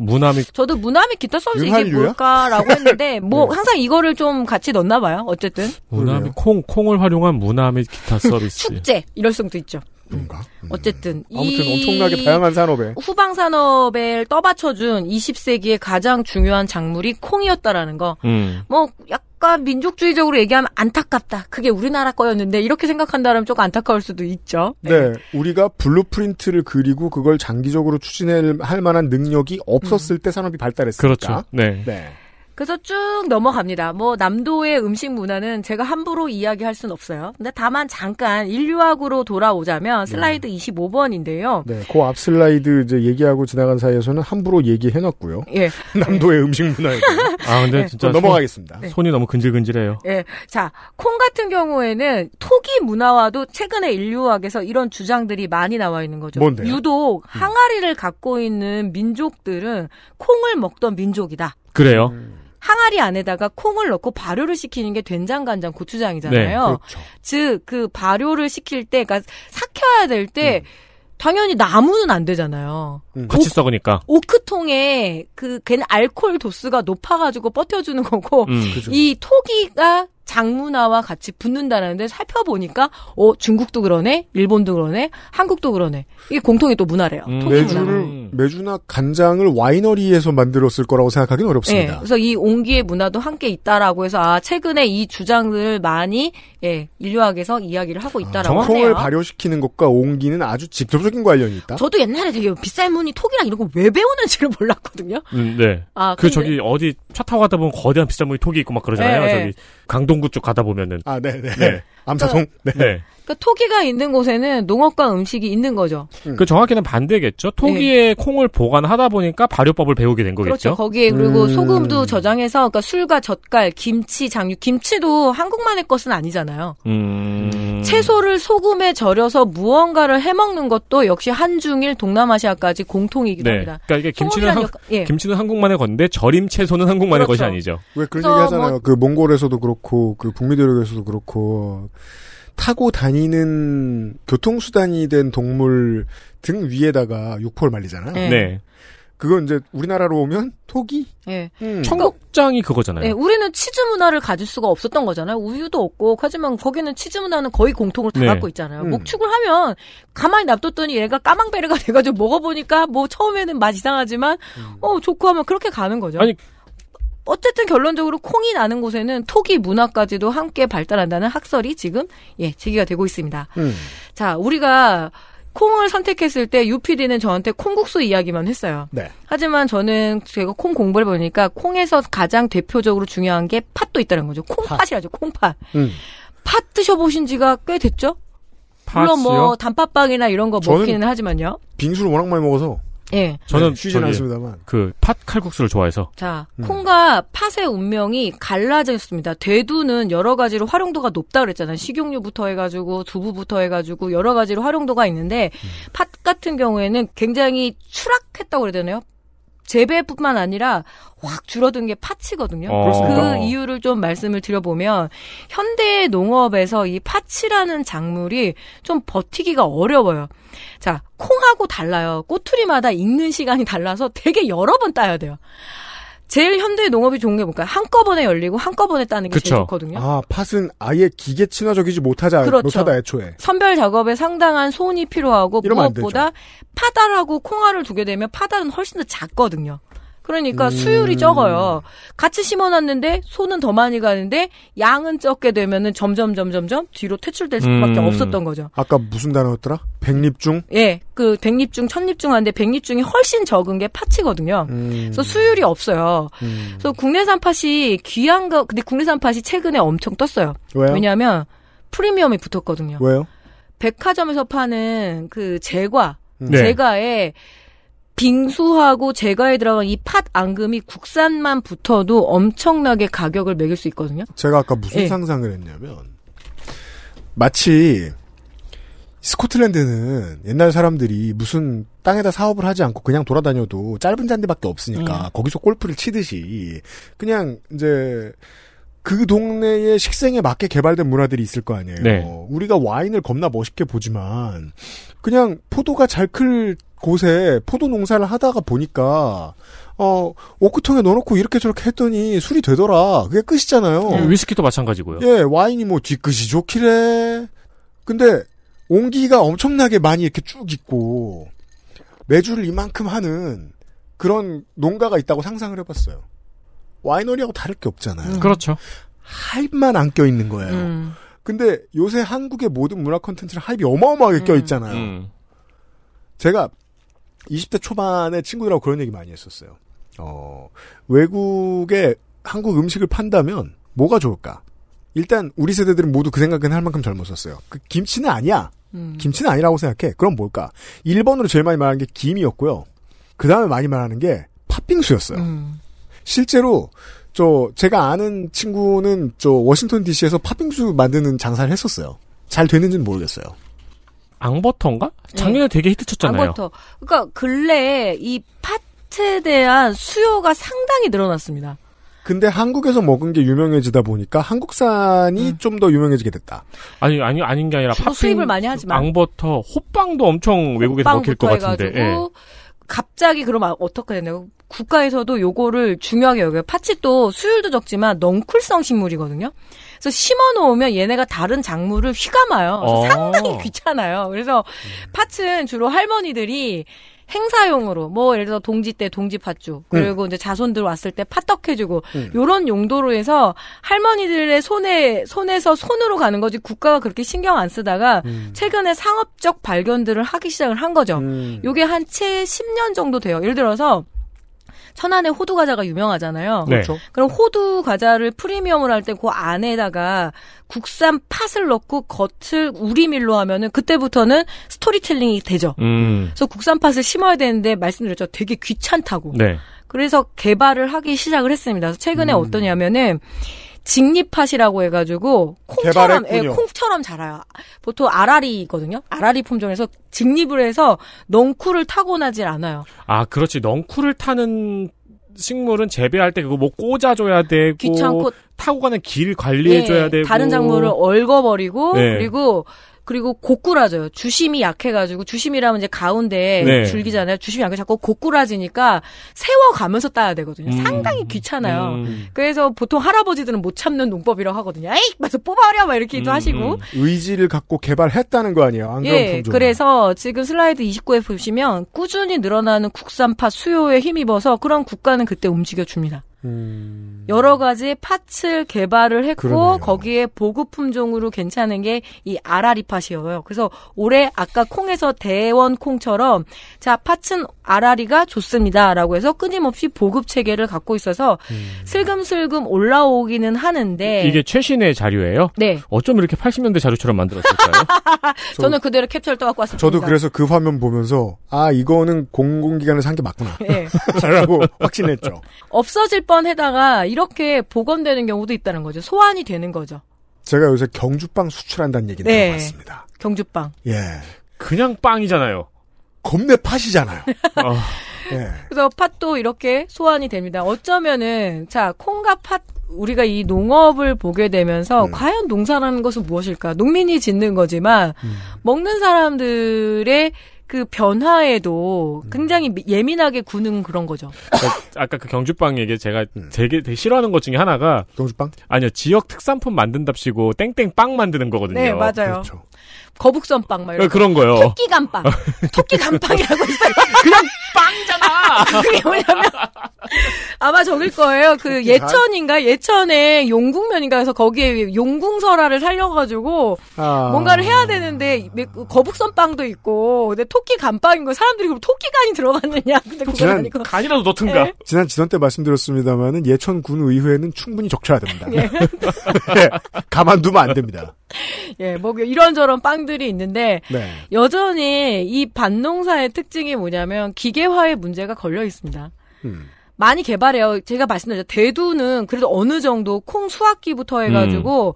무나미. 저도 문화 및 기타 서비스 이게? 뭘까라고 했는데 뭐 네. 항상 이거를 좀 같이 넣나 봐요. 어쨌든 무나미, 콩, 콩을 활용한 무나미 기타 서비스. 축제 이럴 수도 있죠. 그런가? 어쨌든 아무튼 이 엄청나게 다양한 산업에. 후방 산업에 떠받쳐준 20세기의 가장 중요한 작물이 콩이었다라는 거. 음. 뭐 약 간 민족주의적으로 얘기하면 안타깝다. 그게 우리나라 거였는데 이렇게 생각한다면 조금 안타까울 수도 있죠. 네. 우리가 blueprint를 그리고 그걸 장기적으로 추진할 할 만한 능력이 없었을 때 산업이 발달했으니까. 그렇죠. 네. 네. 그래서 쭉 넘어갑니다. 뭐 남도의 음식 문화는 제가 함부로 이야기할 수는 없어요. 근데 다만 잠깐 인류학으로 돌아오자면 슬라이드 25번인데요. 네, 그 앞 슬라이드 이제 얘기하고 지나간 사이에서는 함부로 얘기해놨고요. 예. 남도의 음식 문화에 대해. 아 근데 네. 진짜 넘어가겠습니다. 손, 손이 너무 근질근질해요. 예. 자, 콩 같은 경우에는 토기 문화와도 최근에 인류학에서 이런 주장들이 많이 나와 있는 거죠. 뭔데요? 유독 항아리를 갖고 있는 민족들은 콩을 먹던 민족이다. 그래요. 항아리 안에다가 콩을 넣고 발효를 시키는 게 된장, 간장, 고추장이잖아요. 네, 그렇죠. 즉, 그 발효를 시킬 때, 그러니까 삭혀야 될 음. 때, 당연히 나무는 안 되잖아요. 같이 썩으니까. 오크통에 그 걔는 알코올 도수가 높아가지고 버텨주는 거고 음. 이 토기가 장문화와 같이 붙는다는데 살펴보니까 어 중국도 그러네, 일본도 그러네, 한국도 그러네. 이게 공통의 또 문화래요. 음. 매주를 매주나 간장을 와이너리에서 만들었을 거라고 생각하기는 예, 어렵습니다. 그래서 이 온기의 문화도 함께 있다라고 해서 아 최근에 이 주장들을 많이 예 인류학에서 이야기를 하고 있다라고 콩을 하네요. 발효시키는 것과 옹기는 아주 직접적인 관련이 있다. 저도 옛날에 되게 비쌀무늬 톡이랑 이런 거 왜 배우는지를 몰랐거든요. 음, 네. 아, 그 근데- 저기 어디 차 타고 가다 보면 거대한 물이 톡이 있고 막 그러잖아요. 네, 저기 강동구 쪽 가다 보면은. 아, 네, 네. 네. 암사송. 네. 네. 그러니까 토기가 있는 곳에는 농업과 음식이 있는 거죠. 그 정확히는 반대겠죠. 토기에 콩을 보관하다 보니까 발효법을 배우게 된 네. 그렇죠. 거겠죠. 거기에 그리고 음. 소금도 저장해서 그러니까 술과 젓갈, 김치, 장류, 김치도 한국만의 것은 아니잖아요. 음. 채소를 소금에 절여서 무언가를 해 먹는 것도 역시 한중일 동남아시아까지 공통이기도 네. 합니다. 그러니까 이게 김치는 한, 역- 예. 김치는 한국만의 건데 절임 채소는 한국만의 그렇죠. 것이 아니죠. 왜 그런 얘기 하잖아요. 뭐- 그 몽골에서도 그렇고 그 북미 대륙에서도 그렇고 타고 다니는 교통수단이 된 동물 등 위에다가 육포를 말리잖아요. 네. 네. 그건 이제 우리나라로 오면 토기? 예. 음. 청국장이 그거잖아요. 예, 우리는 치즈 문화를 가질 수가 없었던 거잖아요. 우유도 없고, 하지만 거기는 치즈 문화는 거의 공통을 다 네. 갖고 있잖아요. 음. 목축을 하면 가만히 놔뒀더니 얘가 까망베르가 돼가지고 먹어보니까 뭐 처음에는 맛 이상하지만, 어, 좋고 하면 그렇게 가는 거죠. 아니, 어쨌든 결론적으로 콩이 나는 곳에는 토기 문화까지도 함께 발달한다는 학설이 지금, 예, 제기가 되고 있습니다. 음. 자, 우리가 콩을 선택했을 때 UPD는 저한테 콩국수 이야기만 했어요. 네. 하지만 저는 제가 콩 공부를 해보니까 콩에서 가장 대표적으로 중요한 게 팥도 있다는 거죠. 콩팥이라죠, 콩팥. 음. 팥 드셔보신 지가 꽤 됐죠? 물론 뭐 팥이요? 단팥빵이나 이런 거 먹기는 하지만요. 빙수를 워낙 많이 먹어서 예. 저는 네, 쉬진 저기 않습니다만. 그 팥 칼국수를 좋아해서 자, 음. 콩과 팥의 운명이 갈라져 있습니다. 대두는 여러 가지로 활용도가 높다 그랬잖아요. 식용유부터 해가지고 두부부터 해가지고 여러 가지로 활용도가 있는데 음. 팥 같은 경우에는 굉장히 추락했다고 그래야 되나요? 재배뿐만 아니라 확 줄어든 게 팥이거든요. 어. 그 이유를 좀 말씀을 드려보면 현대 농업에서 이 팥이라는 작물이 좀 버티기가 어려워요. 자, 콩하고 달라요. 꼬투리마다 익는 시간이 달라서 되게 여러 번 따야 돼요. 제일 현대 농업이 좋은 게 뭘까요? 한꺼번에 열리고 한꺼번에 따는 게 그쵸. 제일 좋거든요. 아, 팥은 아예 기계 친화적이지 못하자, 그렇죠. 못하다 애초에. 선별 작업에 상당한 손이 필요하고 무엇보다 파달하고 콩알을 두게 되면 파달은 훨씬 더 작거든요. 그러니까 음. 수율이 적어요. 같이 심어놨는데 손은 더 많이 가는데 양은 적게 되면은 점점 점점점 뒤로 퇴출될 수밖에 음. 없었던 거죠. 아까 무슨 단어였더라? 백립중? 예, 그 백립중, 천립중 하는데 백립중이 훨씬 적은 게 팥이거든요. 음. 그래서 수율이 없어요. 음. 그래서 국내산 팥이 귀한 거, 근데 국내산 팥이 최근에 엄청 떴어요. 왜요? 왜냐하면 프리미엄이 붙었거든요. 왜요? 백화점에서 파는 그 제과, 네. 제과에 빙수하고 제과에 들어간 이 팥 앙금이 국산만 붙어도 엄청나게 가격을 매길 수 있거든요. 제가 아까 무슨 예. 상상을 했냐면, 마치, 스코틀랜드는 옛날 사람들이 무슨 땅에다 사업을 하지 않고 그냥 돌아다녀도 짧은 잔디밖에 없으니까 음. 거기서 골프를 치듯이 그냥 이제 그 동네의 식생에 맞게 개발된 문화들이 있을 거 아니에요. 네. 우리가 와인을 겁나 멋있게 보지만 그냥 포도가 잘 클 곳에 포도 농사를 하다가 보니까 어 오크통에 넣어놓고 이렇게 저렇게 했더니 술이 되더라. 그게 끝이잖아요. 위스키도 마찬가지고요. 예, 와인이 뭐 뒤끝이 좋기래. 근데 온기가 엄청나게 많이 이렇게 쭉 있고 매주를 이만큼 하는 그런 농가가 있다고 상상을 해봤어요. 와이너리하고 다를 게 없잖아요. 그렇죠. 하입만 안 껴 있는 거예요. 음. 근데 요새 한국의 모든 문화 콘텐츠는 하입이 어마어마하게 껴 있잖아요. 음. 제가 20대 초반에 친구들하고 그런 얘기 많이 했었어요. 어, 외국의 한국 음식을 판다면 뭐가 좋을까? 일단 우리 세대들은 모두 그 생각은 할 만큼 젊었었어요. 그 김치는 아니야. 음. 김치는 아니라고 생각해. 그럼 뭘까? 1번으로 제일 많이 말하는 게 김이었고요. 그 다음에 많이 말하는 게 팥빙수였어요. 음. 실제로 저 제가 아는 친구는 저 워싱턴 DC에서 팥빙수 만드는 장사를 했었어요. 잘 되는지는 모르겠어요. 앙버터인가? 작년에 되게 히트쳤잖아요. 앙버터. 그러니까 근래에 이 팥에 대한 수요가 상당히 늘어났습니다. 근데 한국에서 먹은 게 유명해지다 보니까 한국산이 좀더 유명해지게 됐다. 아니 아니 아닌 게 아니라 팥빙, 수입을 많이 하지만. 앙버터, 호빵도 엄청 외국에서 먹힐 것 같은데. 예. 해가지고 갑자기 그러면 어떻게 되나요? 국가에서도 요거를 중요하게 여겨요. 팥이 또 수율도 적지만 넝쿨성 식물이거든요. 그래서 심어 놓으면 얘네가 다른 작물을 휘감아요. 그래서 어. 상당히 귀찮아요. 그래서 팥은 주로 할머니들이 행사용으로 뭐 예를 들어 동지 때 동지 팥죽 그리고 이제 자손들 왔을 때 팥떡 해주고 음. 요런 용도로 해서 할머니들의 손에 손에서 손으로 가는 거지 국가가 그렇게 신경 안 쓰다가 최근에 상업적 발견들을 하기 시작을 한 거죠. 요게 한 채 10년 정도 돼요. 예를 들어서 천안의 호두 과자가 유명하잖아요. 네. 그렇죠. 그럼 호두 과자를 프리미엄을 할 때 그 안에다가 국산 팥을 넣고 겉을 우리밀로 하면은 그때부터는 스토리텔링이 되죠. 음. 그래서 국산 팥을 심어야 되는데 말씀드렸죠. 되게 귀찮다고. 네. 그래서 개발을 하기 시작을 했습니다. 그래서 최근에 어떠냐면은 직립팥이라고 해가지고 콩처럼 예. 콩처럼 자라요. 보통 아라리거든요. 아라리 품종에서 직립을 해서 넝쿨을 타고나질 않아요. 아 그렇지 넝쿨을 타는 식물은 재배할 때 그거 뭐 꽂아줘야 되고 귀찮고 타고 가는 길 관리해줘야 예, 되고 다른 작물을 얼거버리고 네. 그리고 그리고 고꾸라져요. 주심이 약해가지고 주심이라면 이제 가운데 네. 줄기잖아요. 주심이 약해 자꾸 고꾸라지니까 세워가면서 따야 되거든요. 음. 상당히 귀찮아요. 음. 그래서 보통 할아버지들은 못 참는 농법이라고 하거든요. 에이, 맞아 뽑아버려 막 이렇게도 하시고. 의지를 갖고 개발했다는 거 아니에요. 안 예, 품종. 그래서 지금 슬라이드 29에 보시면 꾸준히 늘어나는 국산팥 수요에 힘입어서 그런 국가는 그때 움직여 줍니다. 여러 가지 팥을 개발을 했고 그러네요. 거기에 보급 품종으로 괜찮은 게 이 아라리 팥이에요. 그래서 올해 아까 콩에서 대원 콩처럼 자 팥은 아라리가 좋습니다라고 해서 끊임없이 보급 체계를 갖고 있어서 슬금슬금 올라오기는 하는데 이게 최신의 자료예요? 네. 어쩜 이렇게 80년대 자료처럼 만들었을까요? 저 는 그대로 캡처를 떠갖고 왔습니다. 저도 그래서 그 화면 보면서 아 이거는 공공기관에서 한 게 맞구나. 예. 라고 확신했죠. 없어질 뻔해다가 이렇게 복원되는 경우도 있다는 거죠. 소환이 되는 거죠. 제가 요새 경주빵 수출한다는 얘기는 네. 들어봤습니다. 경주빵. 예. 그냥 빵이잖아요. 겁내 팥이잖아요. 어. 예. 그래서 팥도 이렇게 소환이 됩니다. 어쩌면은 자 콩과 팥 우리가 이 농업을 보게 되면서 음. 과연 농사라는 것은 무엇일까? 농민이 짓는 거지만 음. 먹는 사람들의 그 변화에도 음. 굉장히 미- 예민하게 구는 그런 거죠. 아까 그 경주빵 얘기 제가 음. 되게, 되게 싫어하는 것 중에 하나가 경주빵? 아니요 지역 특산품 만든답시고 땡땡 빵 만드는 거거든요. 네, 맞아요. 거북선 빵 막 이런 네, 그런 거요. 토끼 감빵. 토끼 감빵이라고 있어요. 그냥 빵이잖아. 그게 뭐냐면 아마 저길 거예요. 그 예천인가 예천에 용궁면인가 해서 거기에 용궁설화를 살려가지고 아. 뭔가를 해야 되는데 거북선 빵도 있고 근데 토끼 감빵인 거 사람들이 그럼 토끼 간이 들어갔느냐? 근데 그건 지난- 아니고 간이라도 넣든가. 네. 지난 지난 때 말씀드렸습니다만은 예천군 의회는 충분히 적셔야 됩니다. 예. 예. 가만두면 안 됩니다. 예, 뭐 이런저런 빵들이 있는데 네. 여전히 이 밭농사의 특징이 뭐냐면 기계화의 문제가 걸려 있습니다. 음. 많이 개발해요. 제가 말씀드렸죠. 대두는 그래도 어느 정도 콩 수확기부터 해가지고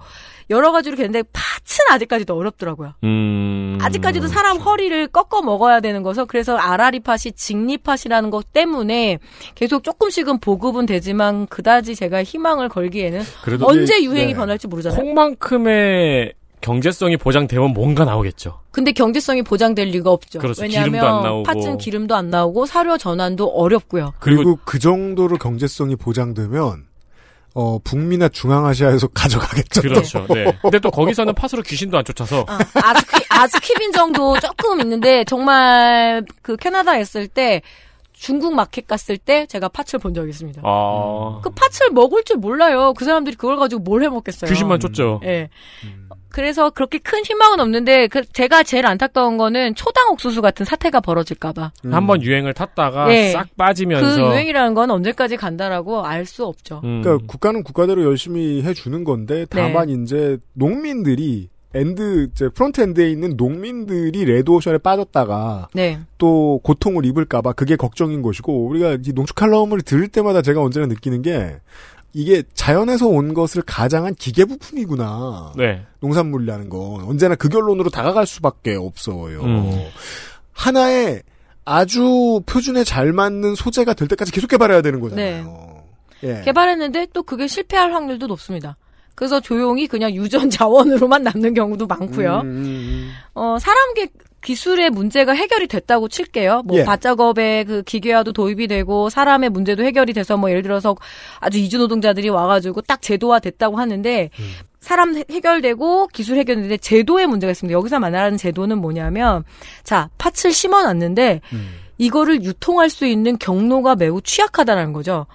여러 가지로 했는데 팥은 아직까지도 어렵더라고요. 음. 아직까지도 사람 허리를 꺾어 먹어야 되는 거서 그래서 아라리 팥이 직립팥이라는 것 때문에 계속 조금씩은 보급은 되지만 그다지 제가 희망을 걸기에는 그래도 언제 이게- 유행이 네. 변할지 모르잖아요. 콩만큼의 경제성이 보장되면 뭔가 나오겠죠. 근데 경제성이 보장될 리가 없죠. 그렇죠. 왜냐하면 기름도 안 나오고. 팥은 기름도 안 나오고 사료 전환도 어렵고요. 그리고, 그 정도로 경제성이 보장되면 어 북미나 중앙아시아에서 가져가겠죠. 또. 그렇죠. 네. 근데 또 거기서는 팥으로 귀신도 안 쫓아서 아즈키, 아즈키빈 정도 조금 있는데 정말 그 캐나다에 있을 때 중국 마켓 갔을 때 제가 팥을 본 적이 있습니다. 아. 그 팥을 먹을 줄 몰라요. 그 사람들이 그걸 가지고 뭘 해 먹겠어요. 귀신만 쫓죠. 예. 그래서 그렇게 큰 희망은 없는데 그 제가 제일 안타까운 거는 초당 옥수수 같은 사태가 벌어질까봐. 한번 유행을 탔다가 예. 싹 빠지면서 그 유행이라는 건 언제까지 간다라고 알 수 없죠. 음. 그러니까 국가는 국가대로 열심히 해주는 건데 다만 이제 농민들이 end 이제 front end에 있는 농민들이 레드오션에 빠졌다가 네. 또 고통을 입을까봐 그게 걱정인 것이고 우리가 이 농축 칼럼을 들을 때마다 제가 언제나 느끼는 게 이게 자연에서 온 것을 가장한 기계 부품이구나. 네. 농산물이라는 건 언제나 그 결론으로 다가갈 수밖에 없어요. 음. 하나의 아주 표준에 잘 맞는 소재가 될 때까지 계속 개발해야 되는 거잖아요. 네. 예. 개발했는데 또 그게 실패할 확률도 높습니다. 그래서 조용히 그냥 유전 자원으로만 남는 경우도 많고요. 음, 어, 사람 기, 기술의 문제가 해결이 됐다고 칠게요. 뭐 예. 밭작업에 그 기계화도 도입이 되고 사람의 문제도 해결이 돼서 뭐 예를 들어서 아주 이주 노동자들이 와가지고 딱 제도화 됐다고 하는데 음. 사람 해- 해결되고 기술 해결되는데 제도의 문제가 있습니다. 여기서 말하는 제도는 뭐냐면 자 팥을 심어놨는데 음. 이거를 유통할 수 있는 경로가 매우 취약하다는 거죠.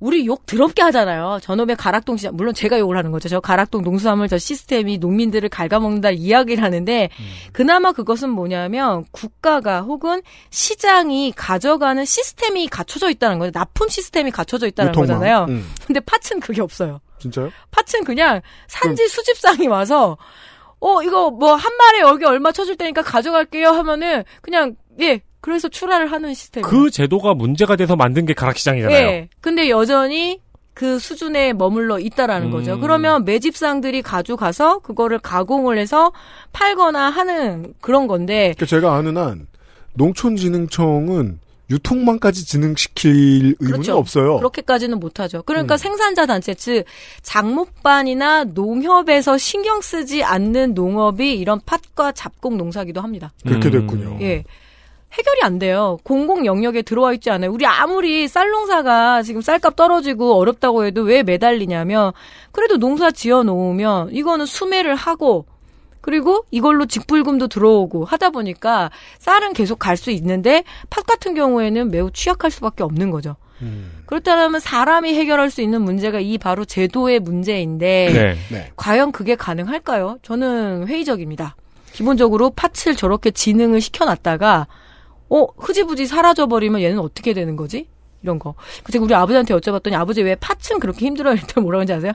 우리 욕 더럽게 하잖아요. 저놈의 가락동 시장. 물론 제가 욕을 하는 거죠. 저 가락동 농수산물 저 시스템이 농민들을 갉아먹는다 이야기를 하는데 그나마 그것은 뭐냐면 국가가 혹은 시장이 가져가는 시스템이 갖춰져 있다는 거예요. 납품 시스템이 갖춰져 있다는 유통망. 거잖아요. 음. 근데 팥은 그게 없어요. 진짜요? 팥은 그냥 산지 수집상이 와서 어 이거 뭐 한 마리 여기 얼마 쳐줄 테니까 가져갈게요 하면은 그냥 예 그래서 출하를 하는 시스템. 그 제도가 문제가 돼서 만든 게 가락시장이잖아요. 예. 근데 여전히 그 수준에 머물러 있다라는 음. 거죠. 그러면 매집상들이 가져가서 그거를 가공을 해서 팔거나 하는 그런 건데 그러니까 제가 아는 한 농촌진흥청은 유통망까지 진흥시킬 의무는 없어요. 그렇죠. 그렇게까지는 못하죠. 그러니까 음. 생산자 단체, 즉 장목반이나 농협에서 신경 쓰지 않는 농업이 이런 팥과 잡곡 농사기도 합니다. 그렇게 음. 됐군요. 예. 해결이 안 돼요. 공공 영역에 들어와 있지 않아요. 우리 아무리 쌀 농사가 지금 쌀값 떨어지고 어렵다고 해도 왜 매달리냐면 그래도 농사 지어 놓으면 이거는 수매를 하고 그리고 이걸로 직불금도 들어오고 하다 보니까 쌀은 계속 갈 수 있는데 팥 같은 경우에는 매우 취약할 수밖에 없는 거죠. 그렇다면 사람이 해결할 수 있는 문제가 이 바로 제도의 문제인데 네. 네. 과연 그게 가능할까요? 저는 회의적입니다. 기본적으로 팥을 저렇게 진흥을 시켜놨다가 어 흐지부지 사라져버리면 얘는 어떻게 되는 거지? 이런 거. 그래서 우리 아버지한테 여쭤봤더니 아버지 왜 팥은 그렇게 힘들어요? 이랬더니 뭐라고 하는지 아세요?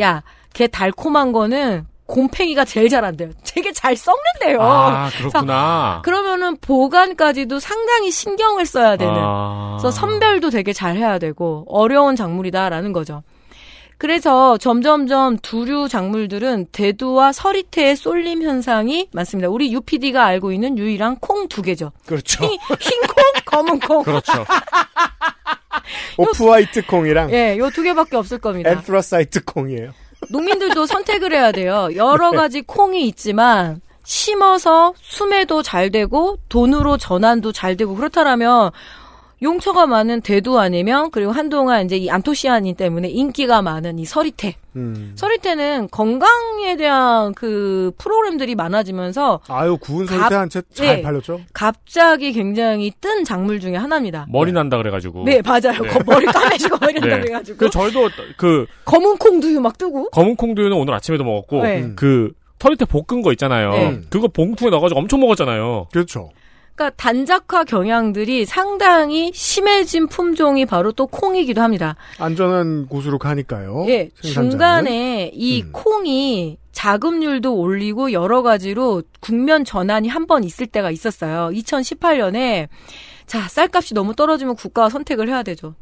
야, 걔 달콤한 거는 곰팽이가 제일 잘한대요. 되게 잘 썩는데요. 아, 그렇구나. 그러면은 보관까지도 상당히 신경을 써야 되는. 아. 그래서 선별도 되게 잘 해야 되고 어려운 작물이다라는 거죠. 그래서 점점점 두류 작물들은 대두와 서리태의 쏠림 현상이 많습니다. 우리 UPD가 알고 있는 유일한 콩 두 개죠. 그렇죠. 흰, 흰 콩, 검은 콩. 그렇죠. off-white 콩이랑 예, 요 두 개밖에 없을 겁니다. anthracite 콩이에요. 농민들도 선택을 해야 돼요. 여러 가지 콩이 있지만 심어서 수매도 잘 되고 돈으로 전환도 잘 되고 그렇다면 용처가 많은 대두 아니면 그리고 한동안 이제 이 안토시아닌 때문에 인기가 많은 이 서리태. 음. 서리태는 건강에 대한 그 프로그램들이 많아지면서 아유 구운 갑- 설태 한 채잘 예, 팔렸죠? 갑자기 굉장히 뜬 작물 중에 하나입니다. 머리 난다 그래가지고. 네, 맞아요. 네. 거- 머리 까매지고 머리 난다 네. 그래가지고. 그 저희도 그 검은 콩두유 막 뜨고. 검은 콩두유는 오늘 아침에도 먹었고 네. 그 서리태 볶은 거 있잖아요. 네. 그거 봉투에 넣어가지고 엄청 먹었잖아요. 그렇죠. 그러니까 단작화 경향들이 상당히 심해진 품종이 바로 또 콩이기도 합니다. 안전한 곳으로 가니까요. 예, 생산자는. 중간에 이 음. 콩이 자급률도 올리고 여러 가지로 국면 전환이 한 번 있을 때가 있었어요. 2018년에 자 쌀값이 너무 떨어지면 국가가 선택을 해야 되죠.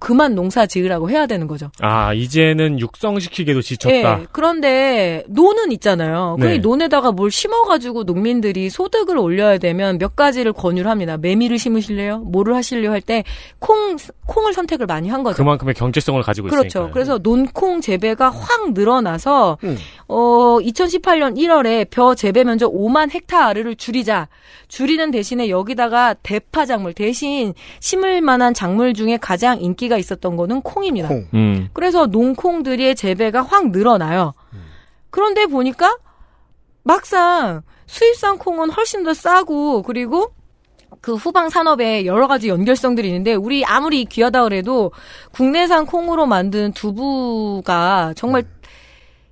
그만 농사 지으라고 해야 되는 거죠. 아 이제는 육성시키기도 지쳤다. 예, 그런데 논은 있잖아요. 그 네. 논에다가 뭘 심어가지고 농민들이 소득을 올려야 되면 몇 가지를 권유를 합니다. 메밀을 심으실래요? 뭐를 하실래요? 할 때 콩, 콩을 선택을 많이 한 거죠. 그만큼의 경제성을 가지고 그렇죠. 있으니까. 그래서 논콩 재배가 확 늘어나서 음. 어 2018년 1월에 벼 재배 면적 5만 헥타르를 줄이자. 줄이는 대신에 여기다가 대파 작물 대신 심을 만한 작물 중에 가장 인기가 있었던 거는 콩입니다. 콩. 음. 그래서 농콩들의 재배가 확 늘어나요. 그런데 보니까 막상 수입산 콩은 훨씬 더 싸고 그리고 그 후방 산업에 여러 가지 연결성들이 있는데 우리 아무리 귀하다 그래도 국내산 콩으로 만든 두부가 정말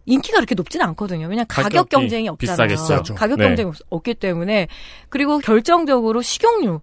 인기가 그렇게 높지는 않거든요. 왜냐하면 가격 경쟁이 없잖아요. 비싸겠죠. 가격 네. 경쟁이 없- 없기 때문에 그리고 결정적으로 식용유를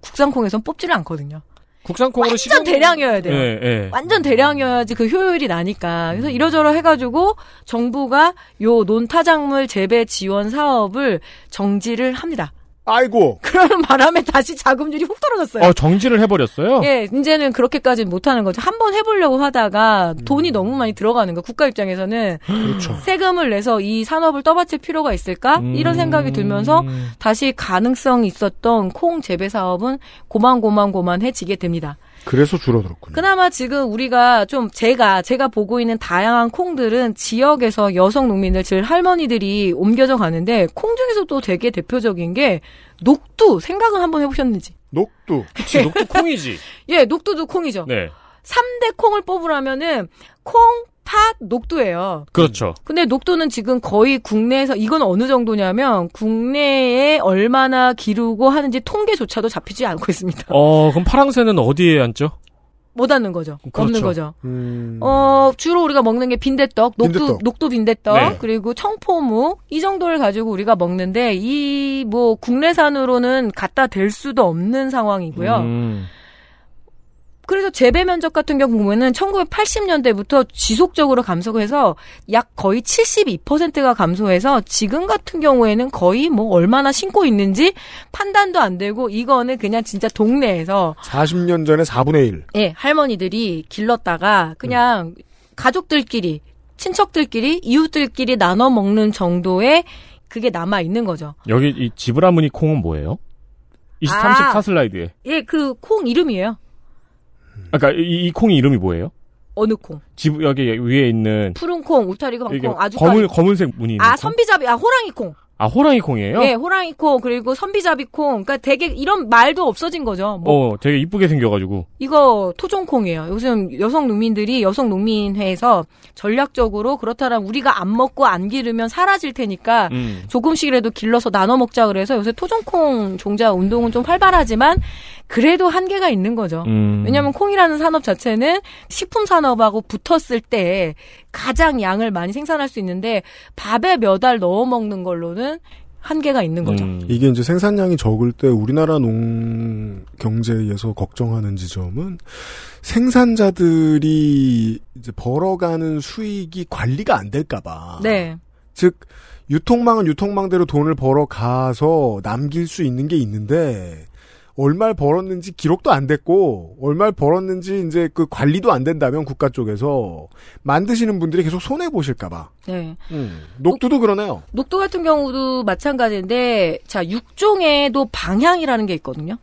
국산 콩에선 뽑지를 않거든요. 국산 콩으로 완전 식용- 대량이어야 돼요. 예, 예. 완전 대량이어야지 그 효율이 나니까. 그래서 이러저러 해가지고 정부가 요 논타작물 재배 지원 사업을 정지를 합니다. 아이고. 그러는 바람에 다시 자금률이 훅 떨어졌어요. 어, 정지를 해버렸어요? 예, 이제는 그렇게까지는 못하는 거죠. 한 번 해보려고 하다가 돈이 너무 많이 들어가는 거. 국가 입장에서는 그렇죠. 세금을 내서 이 산업을 떠받칠 필요가 있을까? 이런 생각이 들면서 다시 가능성이 있었던 콩 재배 사업은 고만고만고만해지게 됩니다. 그래서 줄어들었군요. 그나마 지금 우리가 좀 제가 제가 보고 있는 다양한 콩들은 지역에서 여성 농민들 즉 할머니들이 옮겨져 가는데 콩 중에서도 되게 대표적인 게 녹두 생각은 한번 해보셨는지? 녹두. 그치, 녹두 콩이지. 예, 녹두도 콩이죠. 네. 3대 콩을 뽑으라면은 콩, 팥, 녹두예요. 그렇죠. 근데 녹두는 지금 거의 국내에서 이건 어느 정도냐면 국내에 얼마나 기르고 하는지 통계조차도 잡히지 않고 있습니다. 어, 그럼 파랑새는 어디에 앉죠? 못 하는 거죠. 없는 그렇죠. 거죠. 음. 어, 주로 우리가 먹는 게 빈대떡, 녹두, 빈대떡. 녹두 빈대떡, 네. 그리고 청포묵, 이 정도를 가지고 우리가 먹는데, 이, 뭐, 국내산으로는 갖다 댈 수도 없는 상황이고요. 음. 그래서 재배 면적 같은 경우 보면은 1980년대부터 지속적으로 감소해서 약 거의 72%가 감소해서 지금 같은 경우에는 거의 뭐 얼마나 심고 있는지 판단도 안 되고 이거는 그냥 진짜 동네에서 40년 전에 4분의 1. 예, 할머니들이 길렀다가 그냥 가족들끼리, 친척들끼리, 이웃들끼리 나눠 먹는 정도의 그게 남아 있는 거죠. 여기 이 지브라무니 콩은 뭐예요? 20, 아. 34 슬라이드에. 예, 그 콩 이름이에요. 아까 이, 이 콩이 이름이 뭐예요? 어느 콩? 집 여기 위에 있는 푸른 콩, 울타리 이게 콩, 아주 검은 검은색 무늬 아, 콩? 선비잡이, 아, 호랑이 콩. 아 호랑이 콩이에요? 예, 호랑이 콩, 그리고 선비잡이 콩. 그러니까 되게 이런 말도 없어진 거죠. 뭐, 어, 되게 이쁘게 생겨가지고. 이거 토종 콩이에요. 요즘 여성 농민들이 여성 농민회에서 전략적으로 그렇다면 우리가 안 먹고 안 기르면 사라질 테니까 음. 조금씩이라도 길러서 나눠 먹자 그래서 요새 토종 콩 종자 운동은 좀 활발하지만 그래도 한계가 있는 거죠. 음. 왜냐하면 콩이라는 산업 자체는 식품 산업하고 붙었을 때 가장 양을 많이 생산할 수 있는데 밥에 몇 알 넣어 먹는 걸로는 한계가 있는 거죠. 음. 이게 이제 생산량이 적을 때 우리나라 농 경제에서 걱정하는 지점은 생산자들이 이제 벌어가는 수익이 관리가 안 될까봐. 네. 즉 유통망은 유통망대로 돈을 벌어 가서 남길 수 있는 게 있는데 얼마를 벌었는지 기록도 안 됐고 얼마를 벌었는지 이제 그 관리도 안 된다면 국가 쪽에서 만드시는 분들이 계속 손해 보실까봐. 네. 녹두도 그러네요. 녹두 같은 경우도 마찬가지인데, 자, 육종에도 방향이라는 게 있거든요.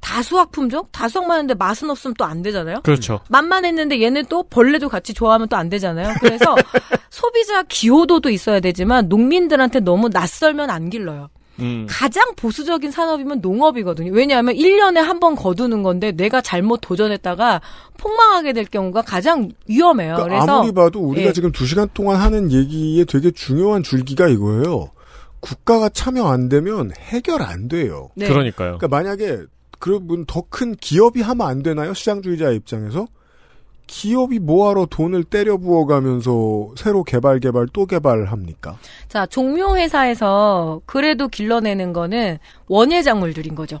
다수학 품종? 다수학 많은데 맛은 없으면 또 안 되잖아요? 그렇죠. 맛만 했는데 얘는 또 벌레도 같이 좋아하면 또 안 되잖아요. 그래서 소비자 기호도도 있어야 되지만 농민들한테 너무 낯설면 안 길러요. 음. 가장 보수적인 산업이면 농업이거든요. 왜냐하면 1년에 한 번 거두는 건데 내가 잘못 도전했다가 폭망하게 될 경우가 가장 위험해요. 그러니까 그래서 아무리 봐도 우리가 예. 지금 두 시간 동안 하는 얘기에 되게 중요한 줄기가 이거예요. 국가가 참여 안 되면 해결 안 돼요. 네. 그러니까요. 그러니까 만약에 그러면 더 큰 기업이 하면 안 되나요? 시장주의자 입장에서 기업이 뭐하러 돈을 때려 부어가면서 새로 개발 개발 또 개발합니까? 자, 종묘 회사에서 그래도 길러내는 거는 원예 작물들인 거죠.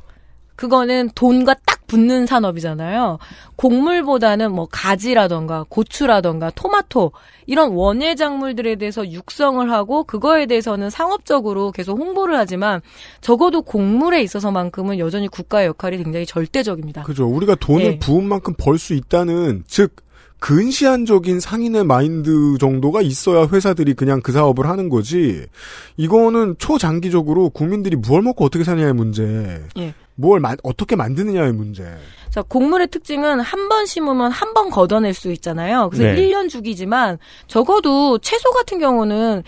그거는 돈과 딱 붙는 산업이잖아요. 곡물보다는 뭐 가지라던가 고추라던가 토마토 이런 원예 작물들에 대해서 육성을 하고 그거에 대해서는 상업적으로 계속 홍보를 하지만 적어도 곡물에 있어서만큼은 여전히 국가의 역할이 굉장히 절대적입니다. 그죠. 우리가 돈을 예. 부은 만큼 벌 수 있다는 즉 근시안적인 상인의 마인드 정도가 있어야 회사들이 그냥 그 사업을 하는 거지. 이거는 초장기적으로 국민들이 무얼 먹고 어떻게 사냐의 문제. 예. 뭘 마- 어떻게 만드느냐의 문제. 자, 곡물의 특징은 한 번 심으면 한 번 걷어낼 수 있잖아요. 그래서 네. 1년 주기지만 적어도 채소 같은 경우는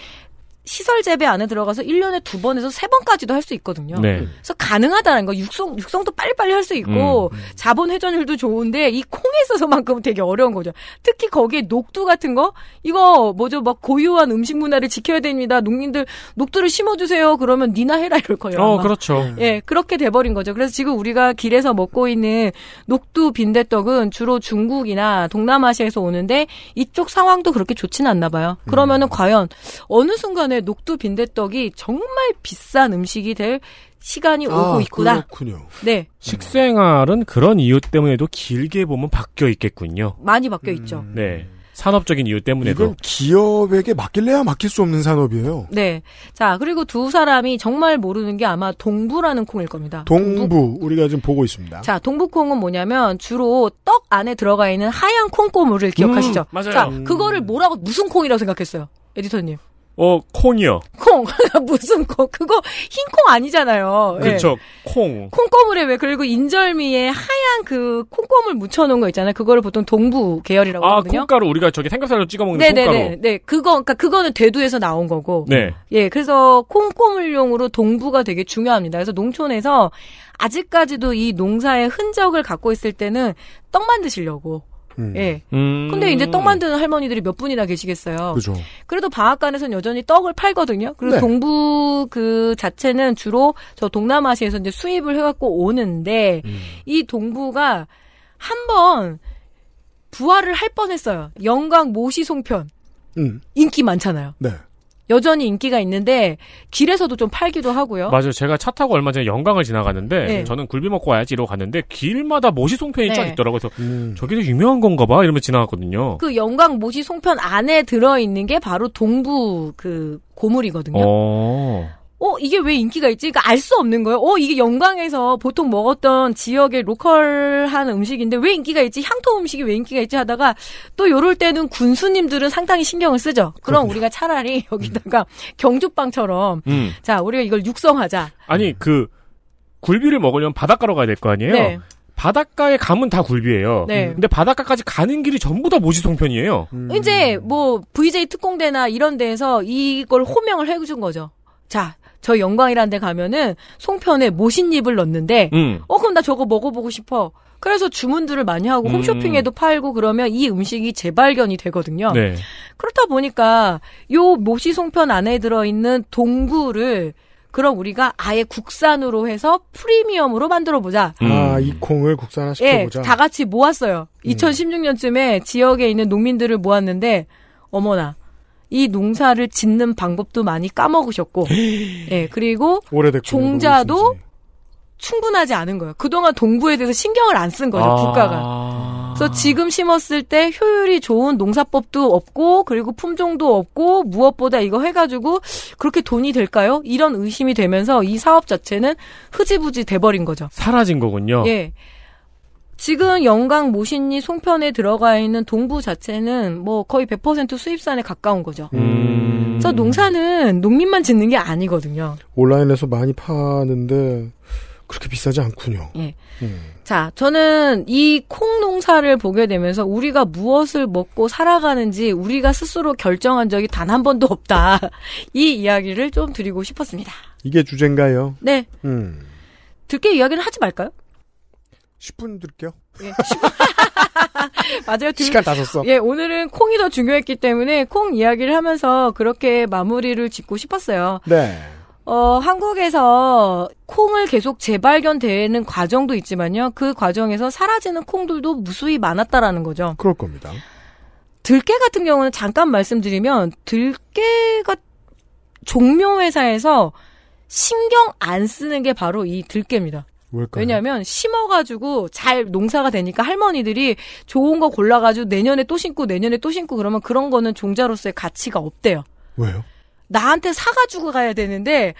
시설 재배 안에 들어가서 1년에 두 번에서 세 번까지도 할 수 있거든요. 네. 그래서 가능하다는 거. 육성, 육성도 빨리빨리 할 수 있고, 자본 회전율도 좋은데, 이 콩에 있어서만큼은 되게 어려운 거죠. 특히 거기에 녹두 같은 거? 이거, 뭐죠, 막 고유한 음식 문화를 지켜야 됩니다. 농민들, 녹두를 심어 주세요. 그러면 니나 해라 이럴 거예요. 어, 아마. 그렇죠. 예, 그렇게 돼 버린 거죠. 그래서 지금 우리가 길에서 먹고 있는 녹두 빈대떡은 주로 중국이나 동남아시아에서 오는데 이쪽 상황도 그렇게 좋지는 않나 봐요. 그러면은 과연 어느 순간에 녹두 빈대떡이 정말 비싼 음식이 될 시간이 오고 아, 있구나. 그렇군요. 네, 식생활은 그런 이유 때문에도 길게 보면 바뀌어 있겠군요. 많이 바뀌어 있죠. 네. 산업적인 이유 때문에도. 이건 기업에게 맡길래야 맡길 수 없는 산업이에요. 네. 자, 그리고 두 사람이 정말 모르는 게 아마 동부라는 콩일 겁니다. 동부 우리가 지금 보고 있습니다. 자, 동부콩은 뭐냐면 주로 떡 안에 들어가 있는 하얀 콩고물을 기억하시죠? 음, 맞아요. 자, 음. 그거를 뭐라고 무슨 콩이라고 생각했어요? 에디터님. 어, 콩이요. 콩. 무슨 콩. 그거 흰 콩 아니잖아요. 예. 그렇죠. 콩. 콩고물에 왜 그리고 인절미에 하얀 그 콩고물 묻혀놓은 거 있잖아요. 그거를 보통 동부 계열이라고 아, 하거든요. 콩가루 우리가 저기 삼겹살로 찍어 먹는 네네네. 콩가루. 네, 그거 그러니까 그거는 대두에서 나온 거고. 네. 예, 그래서 콩고물용으로 동부가 되게 중요합니다. 그래서 농촌에서 아직까지도 이 농사의 흔적을 갖고 있을 때는 떡 만 드시려고. 예. 음. 근데 이제 떡 만드는 할머니들이 몇 분이나 계시겠어요. 그죠. 그래도 방앗간에서는 여전히 떡을 팔거든요. 그리고 네. 동부 그 자체는 주로 저 동남아시아에서 이제 수입을 해갖고 오는데 음. 이 동부가 한번 부활을 할 뻔했어요. 영광 모시송편 음. 인기 많잖아요. 네. 여전히 인기가 있는데 길에서도 좀 팔기도 하고요. 맞아요. 제가 차 타고 얼마 전에 영광을 지나가는데 네. 저는 굴비 먹고 와야지 이러고 갔는데 길마다 모시 송편이 네. 쫙 있더라고요. 그래서 음. 저기도 유명한 건가 봐 이러면서 지나갔거든요. 그 영광 모시 송편 안에 들어 있는 게 바로 동부 그 고물이거든요. 어. 어, 이게 왜 인기가 있지? 그러니까 알 수 없는 거예요. 어, 이게 영광에서 보통 먹었던 지역의 로컬한 음식인데 왜 인기가 있지? 향토 음식이 왜 인기가 있지? 하다가 또 요럴 때는 군수님들은 상당히 신경을 쓰죠. 그럼 우리가 차라리 여기다가 경주빵처럼 음. 자, 우리가 이걸 육성하자. 아니 그 굴비를 먹으려면 바닷가로 가야 될 거 아니에요? 네. 바닷가에 가면 다 굴비예요. 네. 근데 바닷가까지 가는 길이 전부 다 모시송편이에요. 음. 이제 뭐 VJ 특공대나 이런 데에서 이걸 호명을 해준 거죠. 자, 저 영광이라는 데 가면은 송편에 모신잎을 넣는데 음. 어 그럼 나 저거 먹어보고 싶어. 그래서 주문들을 많이 하고 음. 홈쇼핑에도 팔고 그러면 이 음식이 재발견이 되거든요. 네. 그렇다 보니까 요 모시 송편 안에 들어있는 동부를 그럼 우리가 아예 국산으로 해서 프리미엄으로 만들어 보자. 음. 아, 이 콩을 국산화 예, 시켜보자. 다 같이 모았어요. 2016년쯤에 지역에 있는 농민들을 모았는데 어머나 이 농사를 짓는 방법도 많이 까먹으셨고, 예 그리고 오래됐군요. 종자도 충분하지 않은 거예요. 그동안 동부에 대해서 신경을 안 쓴 거죠, 아. 국가가. 그래서 지금 심었을 때 효율이 좋은 농사법도 없고, 그리고 품종도 없고, 무엇보다 이거 해가지고 그렇게 돈이 될까요? 이런 의심이 되면서 이 사업 자체는 흐지부지 돼버린 거죠. 사라진 거군요. 예. 지금 영광 모신리 송편에 들어가 있는 동부 자체는 뭐 거의 100% 수입산에 가까운 거죠. 음. 그래서 농사는 농민만 짓는 게 아니거든요. 온라인에서 많이 파는데 그렇게 비싸지 않군요. 예. 음. 자, 저는 이 콩 농사를 보게 되면서 우리가 무엇을 먹고 살아가는지 우리가 스스로 결정한 적이 단 한 번도 없다. 이 이야기를 좀 드리고 싶었습니다. 이게 주제인가요? 네. 음. 들깨 이야기는 하지 말까요? 10분 드릴게요. 예. 맞아요. 들- 시간 다 썼어. 예, 오늘은 콩이 더 중요했기 때문에 콩 이야기를 하면서 그렇게 마무리를 짓고 싶었어요. 네. 어, 한국에서 콩을 계속 재발견되는 과정도 있지만요. 그 과정에서 사라지는 콩들도 무수히 많았다라는 거죠. 그럴 겁니다. 들깨 같은 경우는 잠깐 말씀드리면 들깨가 종묘 회사에서 신경 안 쓰는 게 바로 이 들깨입니다. 왜일까요? 왜냐하면 심어가지고 잘 농사가 되니까 할머니들이 좋은 거 골라가지고 내년에 또 심고 내년에 또 심고 그러면 그런 거는 종자로서의 가치가 없대요. 왜요? 나한테 사가지고 가야 되는데